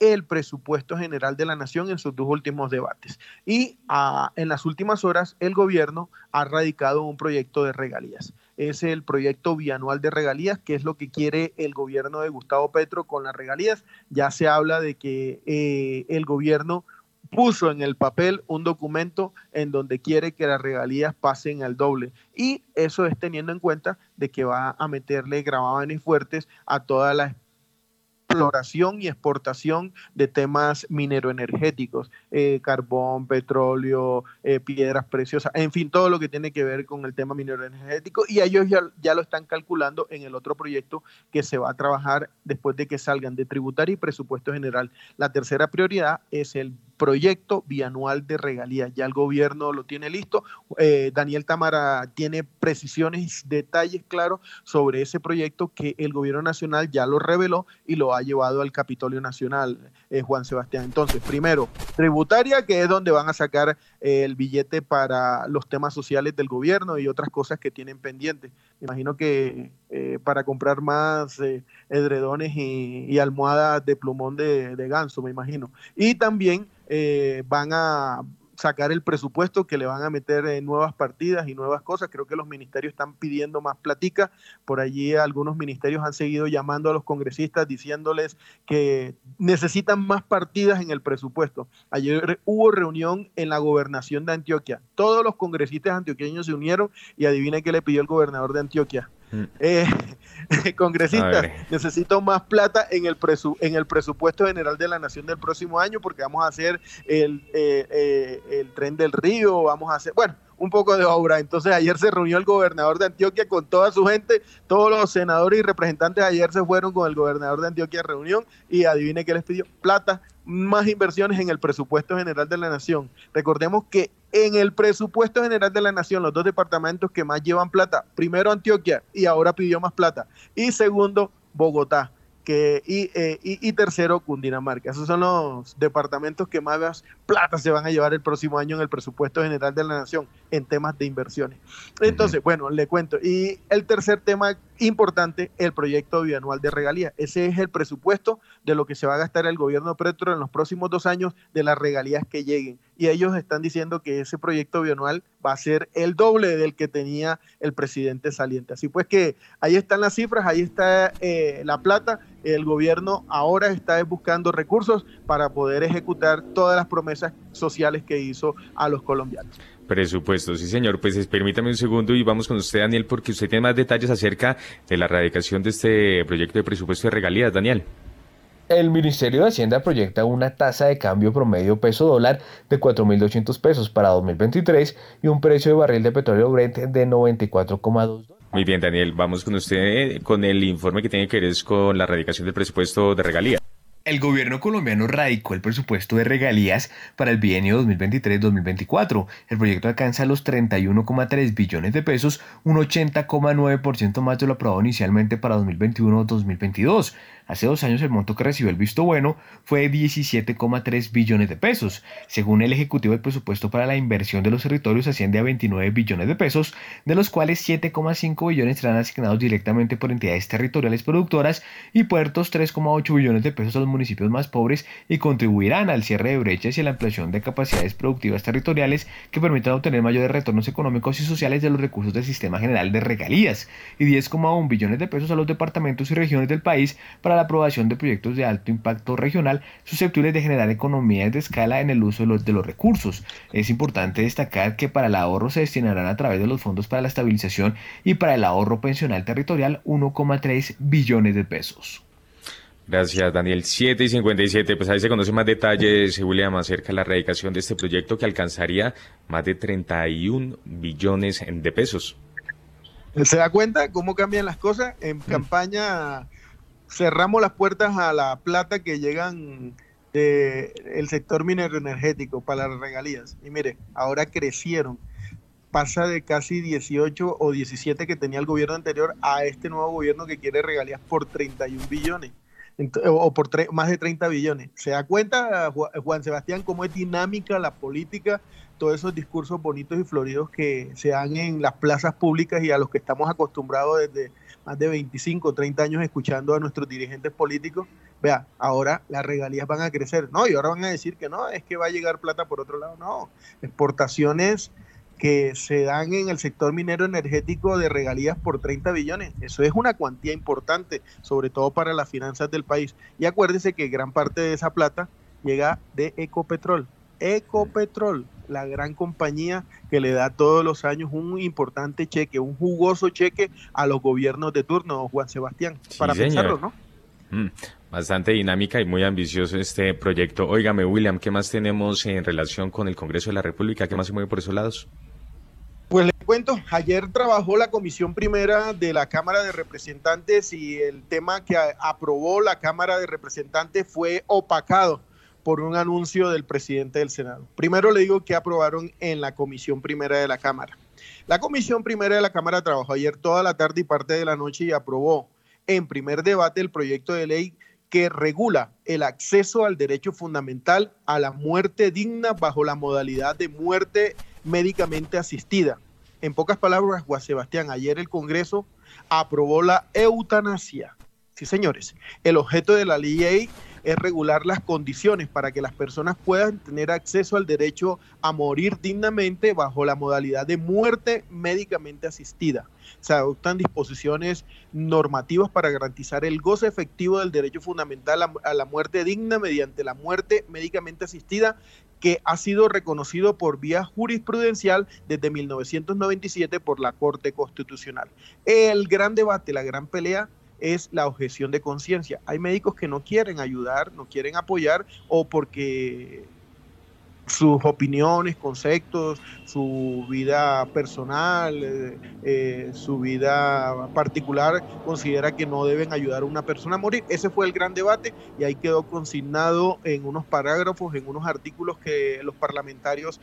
Speaker 20: el presupuesto general de la nación en sus dos últimos debates. Y ah, en las últimas horas el gobierno ha radicado un proyecto de regalías. Es el proyecto bianual de regalías, que es lo que quiere el gobierno de Gustavo Petro con las regalías. Ya se habla de que eh, el gobierno puso en el papel un documento en donde quiere que las regalías pasen al doble. Y eso es teniendo en cuenta de que va a meterle gravámenes fuertes a todas las exploración y exportación de temas mineroenergéticos, eh, carbón, petróleo, eh, piedras preciosas, en fin, todo lo que tiene que ver con el tema mineroenergético y ellos ya, ya, lo están calculando en el otro proyecto que se va a trabajar después de que salgan de tributario y presupuesto general. La tercera prioridad es el proyecto bianual de regalías. Ya el gobierno lo tiene listo. Eh, Daniel Tamara tiene precisiones y detalles claros sobre ese proyecto que el gobierno nacional ya lo reveló y lo ha llevado al Capitolio Nacional, eh, Juan Sebastián. Entonces, primero, tributaria, que es donde van a sacar eh, el billete para los temas sociales del gobierno y otras cosas que tienen pendientes. Imagino que para comprar más edredones y, almohadas de plumón de, de ganso, me imagino. Y también eh, van a sacar el presupuesto, que le van a meter en nuevas partidas y nuevas cosas. Creo que los ministerios están pidiendo más platica. Por allí algunos ministerios han seguido llamando a los congresistas diciéndoles que necesitan más partidas en el presupuesto. Ayer hubo reunión en la gobernación de Antioquia. Todos los congresistas antioqueños se unieron y adivinen qué le pidió el gobernador de Antioquia. Eh, (laughs) congresistas, necesito más plata en el, en el presupuesto general de la nación del próximo año porque vamos a hacer el, eh, eh, el tren del río, vamos a hacer, bueno, un poco de obra. Entonces ayer se reunió el gobernador de Antioquia con toda su gente, todos los senadores y representantes ayer se fueron con el gobernador de Antioquia a reunión y adivine qué les pidió, plata, más inversiones en el presupuesto general de la nación. Recordemos que en el presupuesto general de la nación, los dos departamentos que más llevan plata, primero Antioquia y ahora pidió más plata, y segundo Bogotá que, eh, y, y, tercero Cundinamarca. Esos son los departamentos que más plata se van a llevar el próximo año en el presupuesto general de la nación en temas de inversiones. Entonces, bueno, le cuento. Y el tercer tema importante, el proyecto bianual de regalías. Ese es el presupuesto de lo que se va a gastar el gobierno Petro en los próximos dos años de las regalías que lleguen. Y ellos están diciendo que ese proyecto bianual va a ser el doble del que tenía el presidente saliente. Así pues que ahí están las cifras, ahí está eh, la plata el gobierno ahora está buscando recursos para poder ejecutar todas las promesas sociales que hizo a los colombianos.
Speaker 2: Presupuesto, sí señor. Pues permítame un segundo y vamos con usted, Daniel, porque usted tiene más detalles acerca de la radicación de este proyecto de presupuesto de regalías, Daniel.
Speaker 19: El Ministerio de Hacienda proyecta una tasa de cambio promedio peso dólar de 4.200 pesos para 2023 y un precio de barril de petróleo Brent de 94,2
Speaker 2: Muy bien, Daniel, vamos con usted con el informe que tiene que ver con la radicación del presupuesto de regalías.
Speaker 19: El gobierno colombiano radicó el presupuesto de regalías para el bienio 2023-2024. El proyecto alcanza los 31,3 billones de pesos, un 80,9% más de lo aprobado inicialmente para 2021-2022. Hace dos años el monto que recibió el visto bueno fue de 17,3 billones de pesos. Según el Ejecutivo, el presupuesto para la inversión de los territorios asciende a 29 billones de pesos, de los cuales 7,5 billones serán asignados directamente por entidades territoriales productoras y puertos 3,8 billones de pesos a los municipios más pobres y contribuirán al cierre de brechas y a la ampliación de capacidades productivas territoriales que permitan obtener mayores retornos económicos y sociales de los recursos del sistema general de regalías y 10,1 billones de pesos a los departamentos y regiones del país para la aprobación de proyectos de alto impacto regional susceptibles de generar economías de escala en el uso de los, de los recursos. Es importante destacar que para el ahorro se destinarán a través de los fondos para la estabilización y para el ahorro pensional territorial 1,3 billones de pesos.
Speaker 2: Gracias, Daniel. 7 y 57. Pues ahí se conoce más detalles, William, acerca de la erradicación de este proyecto que alcanzaría más de 31 billones de pesos.
Speaker 20: ¿Se da cuenta cómo cambian las cosas? En campaña cerramos las puertas a la plata que llegan del sector minero energético para las regalías. Y mire, ahora crecieron. Pasa de casi 18 o 17 que tenía el gobierno anterior a este nuevo gobierno que quiere regalías por 31 billones o por más de 30 billones. ¿Se da cuenta, Juan Sebastián, cómo es dinámica la política, todos esos discursos bonitos y floridos que se dan en las plazas públicas y a los que estamos acostumbrados desde más de 25 o 30 años escuchando a nuestros dirigentes políticos, vea, ahora las regalías van a crecer, no, y ahora van a decir que no, es que va a llegar plata por otro lado, no, exportaciones que se dan en el sector minero energético de regalías por 30 billones. Eso es una cuantía importante, sobre todo para las finanzas del país. Y acuérdese que gran parte de esa plata llega de Ecopetrol. Ecopetrol, la gran compañía que le da todos los años un importante cheque, un jugoso cheque a los gobiernos de turno, Juan Sebastián, para pensarlo, ¿no?
Speaker 2: Mm, bastante dinámica y muy ambicioso este proyecto. Óigame, William, ¿qué más tenemos en relación con el Congreso de la República? ¿Qué más se mueve por esos lados?
Speaker 20: Pues le cuento, ayer trabajó la comisión primera de la Cámara de Representantes y el tema que aprobó la Cámara de Representantes fue opacado por un anuncio del presidente del Senado. Primero le digo que aprobaron en la comisión primera de la Cámara. La comisión primera de la Cámara trabajó ayer toda la tarde y parte de la noche y aprobó en primer debate el proyecto de ley que regula el acceso al derecho fundamental a la muerte digna bajo la modalidad de muerte médicamente asistida. En pocas palabras, Juan Sebastián, ayer el Congreso aprobó la eutanasia. Sí, señores, el objeto de la ley es regular las condiciones para que las personas puedan tener acceso al derecho a morir dignamente bajo la modalidad de muerte médicamente asistida. Se adoptan disposiciones normativas para garantizar el goce efectivo del derecho fundamental a, la muerte digna mediante la muerte médicamente asistida que ha sido reconocido por vía jurisprudencial desde 1997 por la Corte Constitucional. El gran debate, la gran pelea es la objeción de conciencia. Hay médicos que no quieren ayudar, no quieren apoyar o porque sus opiniones, conceptos, su vida personal, eh, eh, su vida particular, considera que no deben ayudar a una persona a morir. Ese fue el gran debate y ahí quedó consignado en unos parágrafos, en unos artículos que los parlamentarios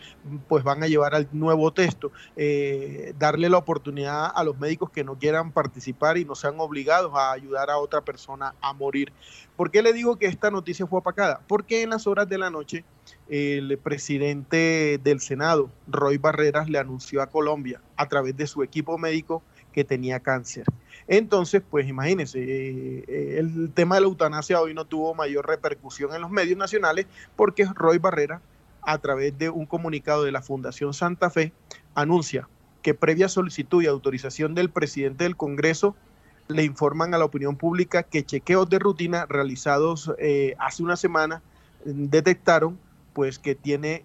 Speaker 20: pues van a llevar al nuevo texto. Eh, darle la oportunidad a los médicos que no quieran participar y no sean obligados a ayudar a otra persona a morir. ¿Por qué le digo que esta noticia fue apacada? Porque en las horas de la noche el presidente del Senado, Roy Barreras, le anunció a Colombia a través de su equipo médico que tenía cáncer. Entonces, pues imagínense, eh, eh, el tema de la eutanasia hoy no tuvo mayor repercusión en los medios nacionales porque Roy Barrera, a través de un comunicado de la Fundación Santa Fe, anuncia que previa solicitud y autorización del presidente del Congreso le informan a la opinión pública que chequeos de rutina realizados eh, hace una semana mm, detectaron pues que tiene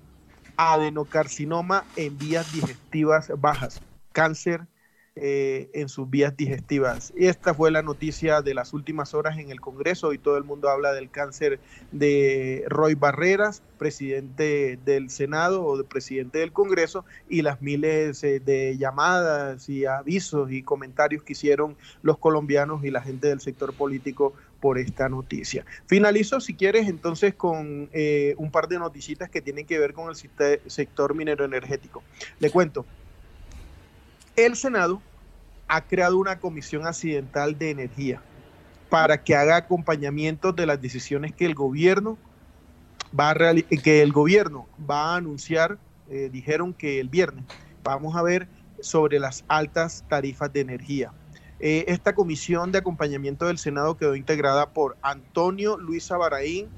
Speaker 20: adenocarcinoma en vías digestivas bajas, cáncer eh, en sus vías digestivas. Y esta fue la noticia de las últimas horas en el Congreso y todo el mundo habla del cáncer de Roy Barreras, presidente del Senado o de presidente del Congreso, y las miles eh, de llamadas y avisos y comentarios que hicieron los colombianos y la gente del sector político por esta noticia. Finalizo, si quieres, entonces con eh, un par de noticitas que tienen que ver con el sector minero energético. Le cuento, el Senado ha creado una comisión accidental de energía para que haga acompañamiento de las decisiones que el gobierno va a que el gobierno va a anunciar, eh, dijeron que el viernes vamos a ver sobre las altas tarifas de energía. Eh, esta comisión de acompañamiento del Senado quedó integrada por Antonio Luis Abaraín,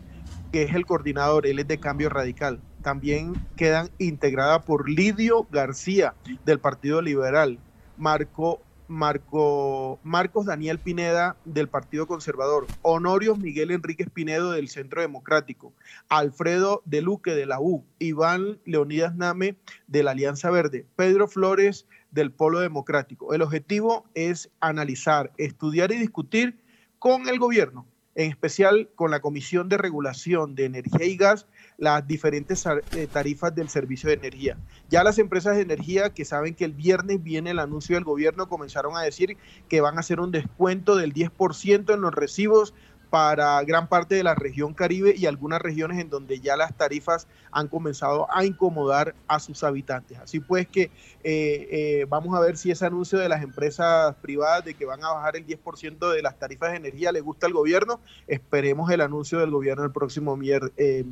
Speaker 20: que es el coordinador, él es de Cambio Radical. También quedan integrada por Lidio García, del Partido Liberal, Marco Marco, Marcos Daniel Pineda del Partido Conservador, Honorio Miguel Enríquez Pinedo del Centro Democrático, Alfredo de Luque de la U, Iván Leonidas Name de la Alianza Verde, Pedro Flores del Polo Democrático. El objetivo es analizar, estudiar y discutir con el gobierno, en especial con la Comisión de Regulación de Energía y Gas las diferentes eh, tarifas del servicio de energía. Ya las empresas de energía que saben que el viernes viene el anuncio del gobierno comenzaron a decir que van a hacer un descuento del 10% en los recibos para gran parte de la región Caribe y algunas regiones en donde ya las tarifas han comenzado a incomodar a sus habitantes. Así pues que eh, eh, vamos a ver si ese anuncio de las empresas privadas de que van a bajar el 10% de las tarifas de energía le gusta al gobierno. Esperemos el anuncio del gobierno el próximo, eh,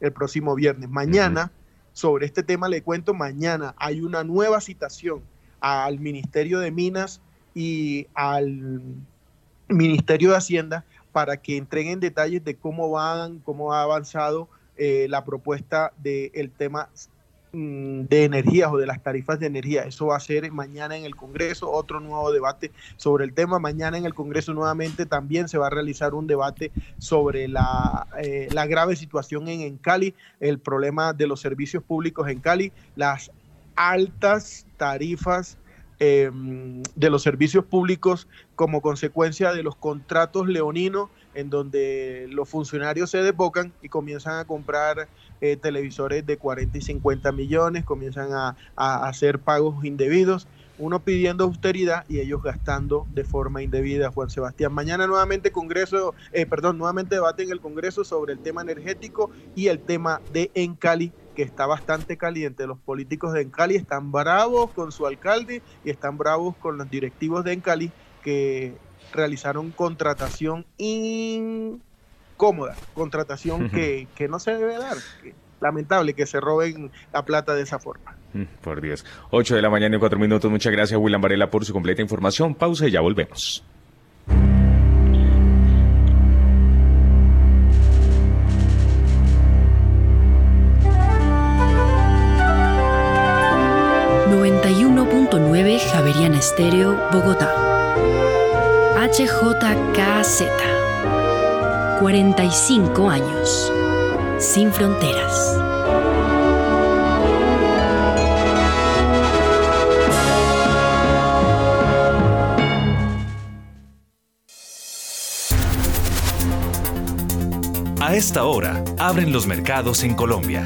Speaker 20: el próximo viernes. Mañana, sobre este tema le cuento, mañana hay una nueva citación al Ministerio de Minas y al Ministerio de Hacienda para que entreguen detalles de cómo van, cómo ha avanzado eh, la propuesta del tema mm, de energías o de las tarifas de energía. Eso va a ser mañana en el Congreso, otro nuevo debate sobre el tema. Mañana en el Congreso nuevamente también se va a realizar un debate sobre la, eh, la grave situación en Cali, el problema de los servicios públicos en Cali, las altas tarifas Em, de los servicios públicos como consecuencia de los contratos leoninos en donde los funcionarios se desbocan y comienzan a comprar eh, televisores de 40 y 50 millones, comienzan a, hacer pagos indebidos, uno pidiendo austeridad y ellos gastando de forma indebida. Juan Sebastián, mañana nuevamente Congreso, eh, perdón, nuevamente debate en el Congreso sobre el tema energético y el tema de Encali que está bastante caliente. Los políticos de Encali están bravos con su alcalde y están bravos con los directivos de Encali que realizaron contratación incómoda, contratación que, no se debe dar. lamentable que se roben la plata de esa forma.
Speaker 2: Mm, por Dios. 8 de la mañana y 4 minutos. Muchas gracias, William Varela, por su completa información. Pausa y ya volvemos.
Speaker 8: Estéreo, Bogotá. HJKZ. 45 años. Sin fronteras.
Speaker 1: A esta hora, abren los mercados en Colombia.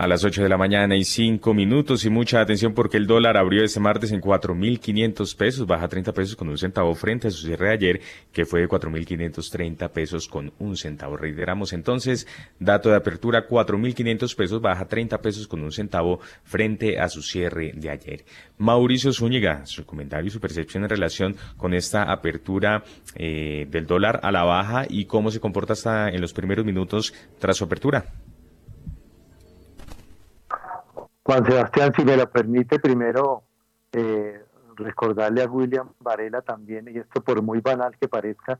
Speaker 2: A las 8 de la mañana y 5 minutos y mucha atención porque el dólar abrió este martes en 4.500 pesos, baja 30 pesos con un centavo frente a su cierre de ayer, que fue de 4.530 pesos con un centavo. Reiteramos entonces, dato de apertura 4.500 pesos, baja 30 pesos con un centavo frente a su cierre de ayer. Mauricio Zúñiga, su comentario y su percepción en relación con esta apertura eh, del dólar a la baja y cómo se comporta hasta en los primeros minutos tras su apertura.
Speaker 18: Juan Sebastián, si me lo permite, primero eh, recordarle a William Varela también, y esto por muy banal que parezca,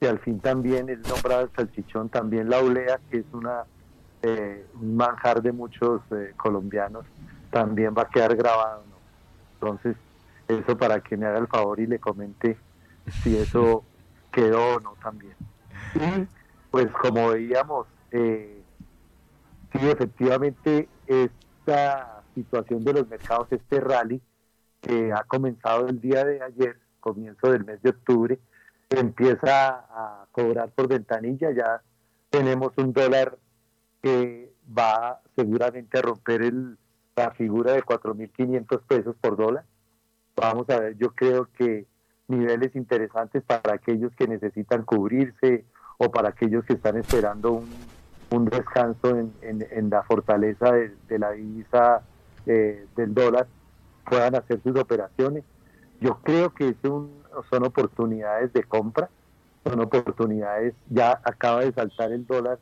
Speaker 18: que al fin también el nombrado el salchichón, también la olea, que es una eh, un manjar de muchos eh, colombianos, también va a quedar grabado. Entonces, Eso para que me haga el favor y le comente si eso (laughs) quedó o no también. Y pues como veíamos, eh, sí, efectivamente esta situación de los mercados, este rally que ha comenzado el día de ayer, comienzo del mes de octubre, empieza a cobrar por ventanilla, ya tenemos un dólar que va seguramente a romper el, la figura de 4.500 pesos por dólar. Vamos a ver, yo creo que niveles interesantes para aquellos que necesitan cubrirse o para aquellos que están esperando un, un descanso en, la fortaleza de, la divisa eh, del dólar, puedan hacer sus operaciones. Yo creo que es un, son oportunidades de compra, son oportunidades, ya acaba de saltar el dólar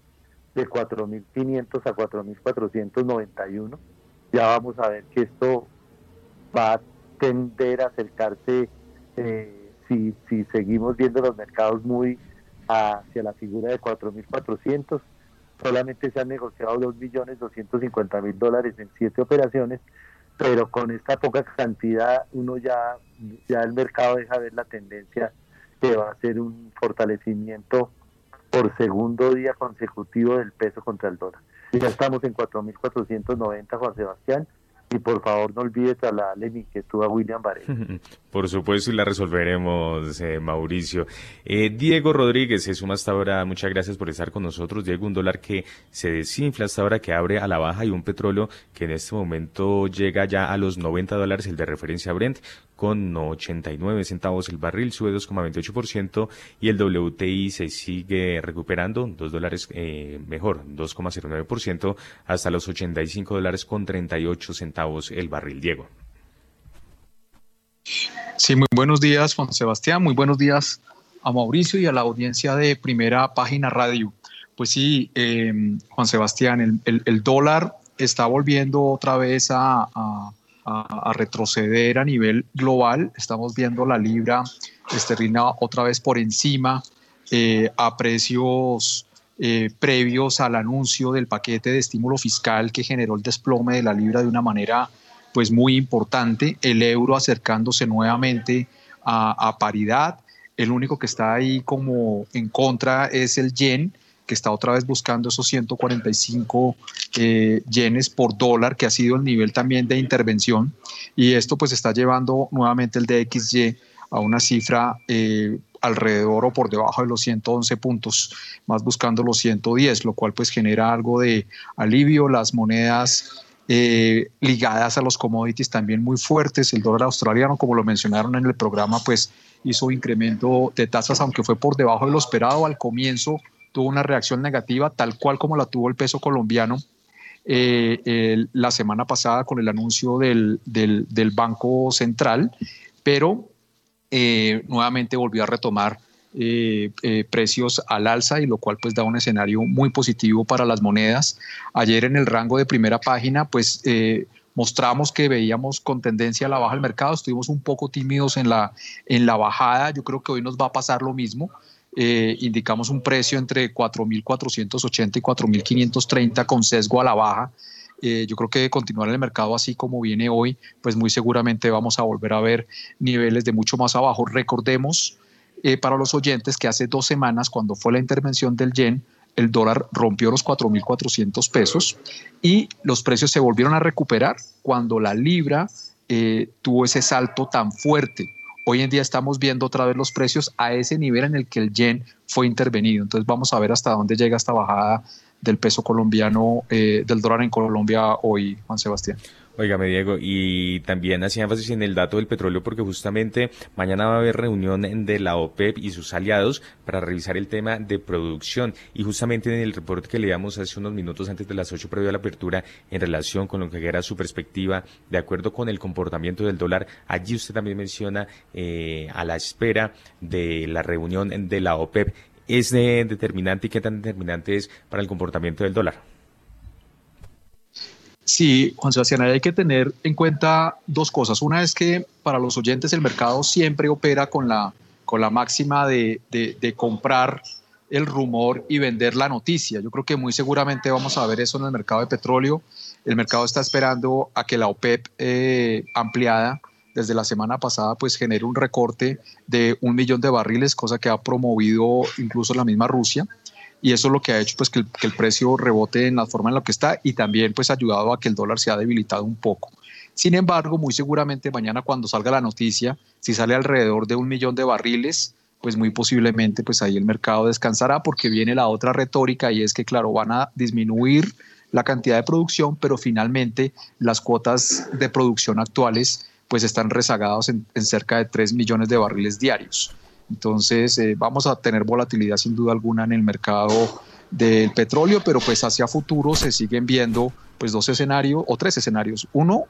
Speaker 18: de 4.500 a 4.491. Ya vamos a ver que esto va a tender a acercarse, eh, si, si seguimos viendo los mercados muy hacia la figura de 4.400. Solamente se han negociado 2.250.000 dólares en siete operaciones, pero con esta poca cantidad uno ya, ya el mercado deja ver la tendencia que va a ser un fortalecimiento por segundo día consecutivo del peso contra el dólar. Ya estamos en 4.490, Juan Sebastián, y por favor no olvides trasladarle mi inquietud a William Varela. (laughs)
Speaker 2: por supuesto y la resolveremos, eh, Mauricio. Eh, Diego Rodríguez se suma hasta ahora. Muchas gracias por estar con nosotros. Diego, un dólar que se desinfla hasta ahora, que abre a la baja y un petróleo que en este momento llega ya a los 90 dólares, el de referencia Brent, con 89 centavos el barril, sube 2,28% y el WTI se sigue recuperando, 2 dólares eh, mejor, 2,09% hasta los 85 dólares con 38 centavos el barril. Diego.
Speaker 21: Sí, muy buenos días, Juan Sebastián. Muy buenos días a Mauricio y a la audiencia de Primera Página Radio. Pues sí, eh, Juan Sebastián, el, dólar está volviendo otra vez a a, retroceder a nivel global. Estamos viendo la libra esterlina otra vez por encima eh, a precios eh, previos al anuncio del paquete de estímulo fiscal que generó el desplome de la libra de una manera pues muy importante, el euro acercándose nuevamente a, paridad, el único que está ahí como en contra es el yen, que está otra vez buscando esos 145 eh, yenes por dólar, que ha sido el nivel también de intervención. Y esto pues está llevando nuevamente el DXY a una cifra eh, alrededor o por debajo de los 111 puntos, más buscando los 110, lo cual pues genera algo de alivio. Las monedas eh, ligadas a los commodities también muy fuertes. El dólar australiano, como lo mencionaron en el programa, pues hizo incremento de tasas, aunque fue por debajo de lo esperado al comienzo tuvo una reacción negativa, tal cual como la tuvo el peso colombiano eh, la semana pasada con el anuncio del, Banco Central, pero eh, nuevamente volvió a retomar eh, precios al alza y lo cual pues da un escenario muy positivo para las monedas. Ayer en el rango de primera página pues mostramos que veíamos con tendencia a la baja el mercado, estuvimos un poco tímidos en la, en la bajada, yo creo que hoy nos va a pasar lo mismo. Eh, indicamos un precio entre 4.480 y 4.530 con sesgo a la baja. Eh, yo creo que continuar el mercado así como viene hoy, pues muy seguramente vamos a volver a ver niveles de mucho más abajo. Recordemos eh, para los oyentes que hace dos semanas, cuando fue la intervención del yen, el dólar rompió los 4.400 pesos y los precios se volvieron a recuperar cuando la libra tuvo ese salto tan fuerte. Hoy en día estamos viendo otra vez los precios a ese nivel en el que el yen fue intervenido. Entonces vamos a ver hasta dónde llega esta bajada del peso colombiano, eh, del dólar en Colombia hoy, Juan Sebastián.
Speaker 2: Óigame, Diego, y también hacía énfasis en el dato del petróleo porque justamente mañana va a haber reunión de la OPEP y sus aliados para revisar el tema de producción. Y justamente en el reporte que leíamos hace unos minutos antes de las ocho previo a la apertura en relación con lo que era su perspectiva, de acuerdo con el comportamiento del dólar, allí usted también menciona eh, a la espera de la reunión de la OPEP. ¿Es determinante y qué tan determinante es para el comportamiento del dólar?
Speaker 21: Sí, Juan Sebastián, hay que tener en cuenta dos cosas. Una es que para los oyentes el mercado siempre opera con la, con la máxima de, de, comprar el rumor y vender la noticia. Yo creo que muy seguramente vamos a ver eso en el mercado de petróleo. El mercado está esperando a que la OPEP eh, ampliada desde la semana pasada pues genera un recorte de un millón de barriles, cosa que ha promovido incluso la misma Rusia y eso es lo que ha hecho pues que el, precio rebote en la forma en la que está y también pues ha ayudado a que el dólar se ha debilitado un poco. Sin embargo, muy seguramente mañana cuando salga la noticia, si sale alrededor de un millón de barriles, pues muy posiblemente pues ahí el mercado descansará porque viene la otra retórica y es que claro, van a disminuir la cantidad de producción, pero finalmente las cuotas de producción actuales pues están rezagadas en, cerca de 3 millones de barriles diarios. Entonces eh, vamos a tener volatilidad sin duda alguna en el mercado del petróleo, pero pues hacia futuro se siguen viendo pues dos escenarios o tres escenarios. Uno,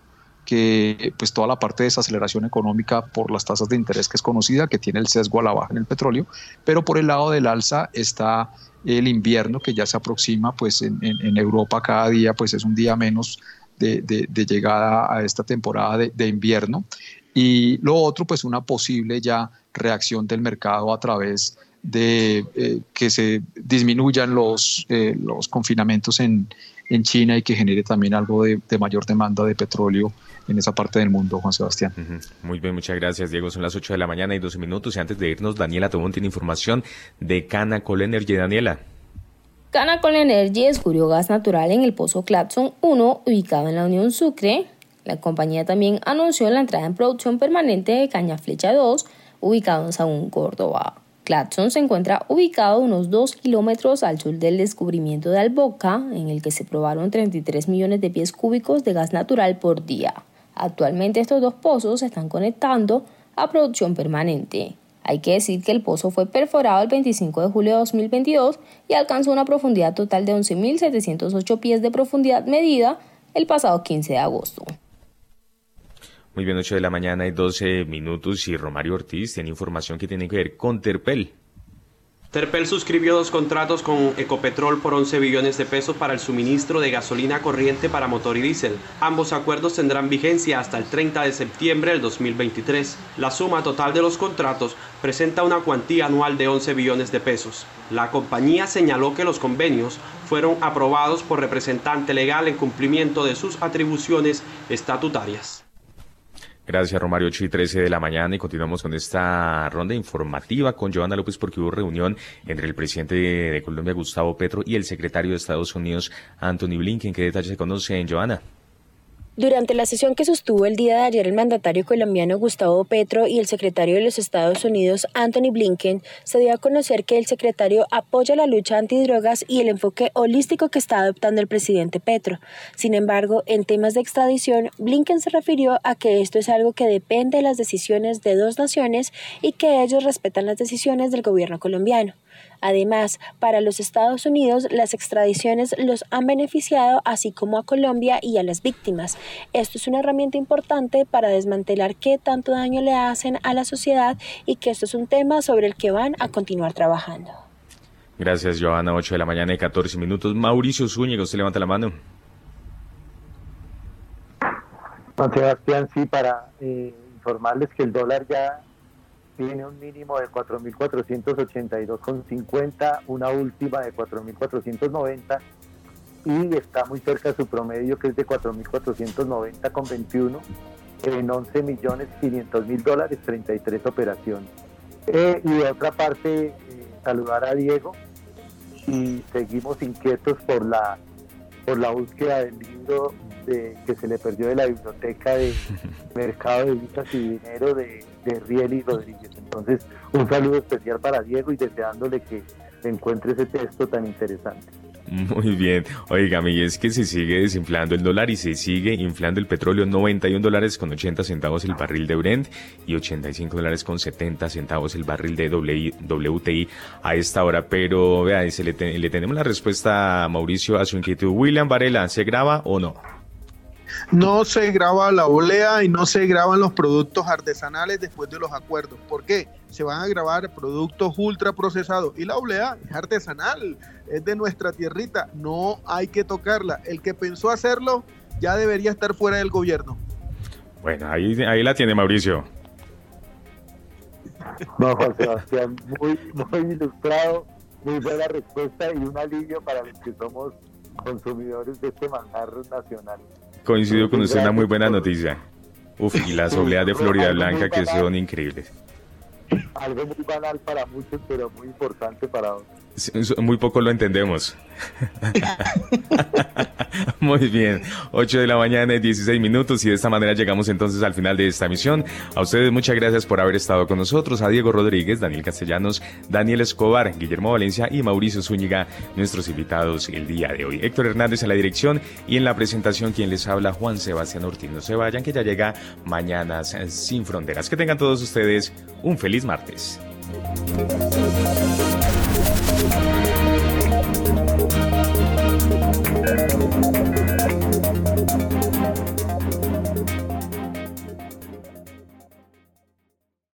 Speaker 21: que pues toda la parte de desaceleración económica por las tasas de interés que es conocida, que tiene el sesgo a la baja en el petróleo, pero por el lado del alza está el invierno que ya se aproxima, pues en, Europa cada día pues es un día menos de, llegada a esta temporada de, invierno. Y lo otro, pues una posible ya reacción del mercado a través de eh, que se disminuyan los, eh, los confinamientos en, en China y que genere también algo de, mayor demanda de petróleo en esa parte del mundo, Juan Sebastián.
Speaker 2: Muy bien, muchas gracias, Diego. Son las 8 de la mañana y 12 minutos. Y antes de irnos, Daniela Tobón tiene información de Canacol Energy. Daniela.
Speaker 22: Canacol Energy descubrió gas natural en el pozo Clapson 1, ubicado en la Unión Sucre. La compañía también anunció la entrada en producción permanente de Caña Flecha 2, ubicado en Sagún, Córdoba. Clatson se encuentra ubicado unos 2 kilómetros al sur del descubrimiento de Alboca, en el que se probaron 33 millones de pies cúbicos de gas natural por día. Actualmente estos dos pozos se están conectando a producción permanente. Hay que decir que el pozo fue perforado el 25 de julio de 2022 y alcanzó una profundidad total de 11.708 pies de profundidad medida el pasado 15 de agosto.
Speaker 2: Muy bien, 8 de la mañana y 12 minutos y Romario Ortiz tiene información que tiene que ver con Terpel.
Speaker 23: Terpel suscribió dos contratos con Ecopetrol por 11 billones de pesos para el suministro de gasolina corriente para motor y diésel. Ambos acuerdos tendrán vigencia hasta el 30 de septiembre del 2023. La suma total de los contratos presenta una cuantía anual de 11 billones de pesos. La compañía señaló que los convenios fueron aprobados por representante legal en cumplimiento de sus atribuciones estatutarias.
Speaker 2: Gracias, Romario. 8 y 13 de la mañana y continuamos con esta ronda informativa con Joana López porque hubo reunión entre el presidente de Colombia, Gustavo Petro, y el secretario de Estados Unidos, Anthony Blinken. ¿Qué detalles se conocen, Joana?
Speaker 24: Durante la sesión que sostuvo el día de ayer el mandatario colombiano Gustavo Petro y el secretario de los Estados Unidos Anthony Blinken, se dio a conocer que el secretario apoya la lucha antidrogas y el enfoque holístico que está adoptando el presidente Petro. Sin embargo, en temas de extradición, Blinken se refirió a que esto es algo que depende de las decisiones de dos naciones y que ellos respetan las decisiones del gobierno colombiano. Además, para los Estados Unidos, las extradiciones los han beneficiado, así como a Colombia y a las víctimas. Esto es una herramienta importante para desmantelar qué tanto daño le hacen a la sociedad y que esto es un tema sobre el que van a continuar trabajando.
Speaker 2: Gracias, Joana. 8 de la mañana y 14 minutos. Mauricio Zúñiga, usted levanta la mano.
Speaker 18: Juan Sebastián, sí, para eh, informarles que el dólar ya tiene un mínimo de 4.482,50, una última de 4.490 y está muy cerca de su promedio que es de 4.490,21 en 11 millones 500 mil dólares, 33 operaciones. Eh, y de otra parte, eh, saludar a Diego y seguimos inquietos por la por la búsqueda del libro de, que se le perdió de la biblioteca de (laughs) Mercado de Visas y Dinero de de Riel Rodríguez. Entonces, un saludo especial para Diego y deseándole que encuentre ese texto tan interesante.
Speaker 2: Muy bien. Oiga, y es que se sigue desinflando el dólar y se sigue inflando el petróleo. 91 dólares con 80 centavos el barril de Brent y 85 dólares con 70 centavos el barril de WTI a esta hora. Pero vea, le, le tenemos la respuesta a Mauricio a su inquietud. William Varela, ¿se graba o no?
Speaker 20: No se graba la olea y no se graban los productos artesanales después de los acuerdos. ¿Por qué? Se van a grabar productos ultra procesados y la olea es artesanal, es de nuestra tierrita, no hay que tocarla. El que pensó hacerlo ya debería estar fuera del gobierno.
Speaker 2: Bueno, ahí, ahí la tiene Mauricio. (laughs)
Speaker 18: No, Juan Sebastián, muy, muy ilustrado, muy buena respuesta y un alivio para los que somos consumidores de este manjar nacional.
Speaker 2: Coincido con usted, una muy buena noticia. Uf, y las obleas de Florida Blanca que son increíbles.
Speaker 18: Algo muy banal para muchos, pero muy importante para otros.
Speaker 2: Muy poco lo entendemos. (laughs) Muy bien, 8 de la mañana y 16 minutos y de esta manera llegamos entonces al final de esta misión. A ustedes muchas gracias por haber estado con nosotros, a Diego Rodríguez, Daniel Castellanos, Daniel Escobar, Guillermo Valencia y Mauricio Zúñiga, nuestros invitados el día de hoy. Héctor Hernández en la dirección y en la presentación quien les habla Juan Sebastián Ortiz. No se vayan que ya llega Mañanas sin Fronteras. Que tengan todos ustedes un feliz martes.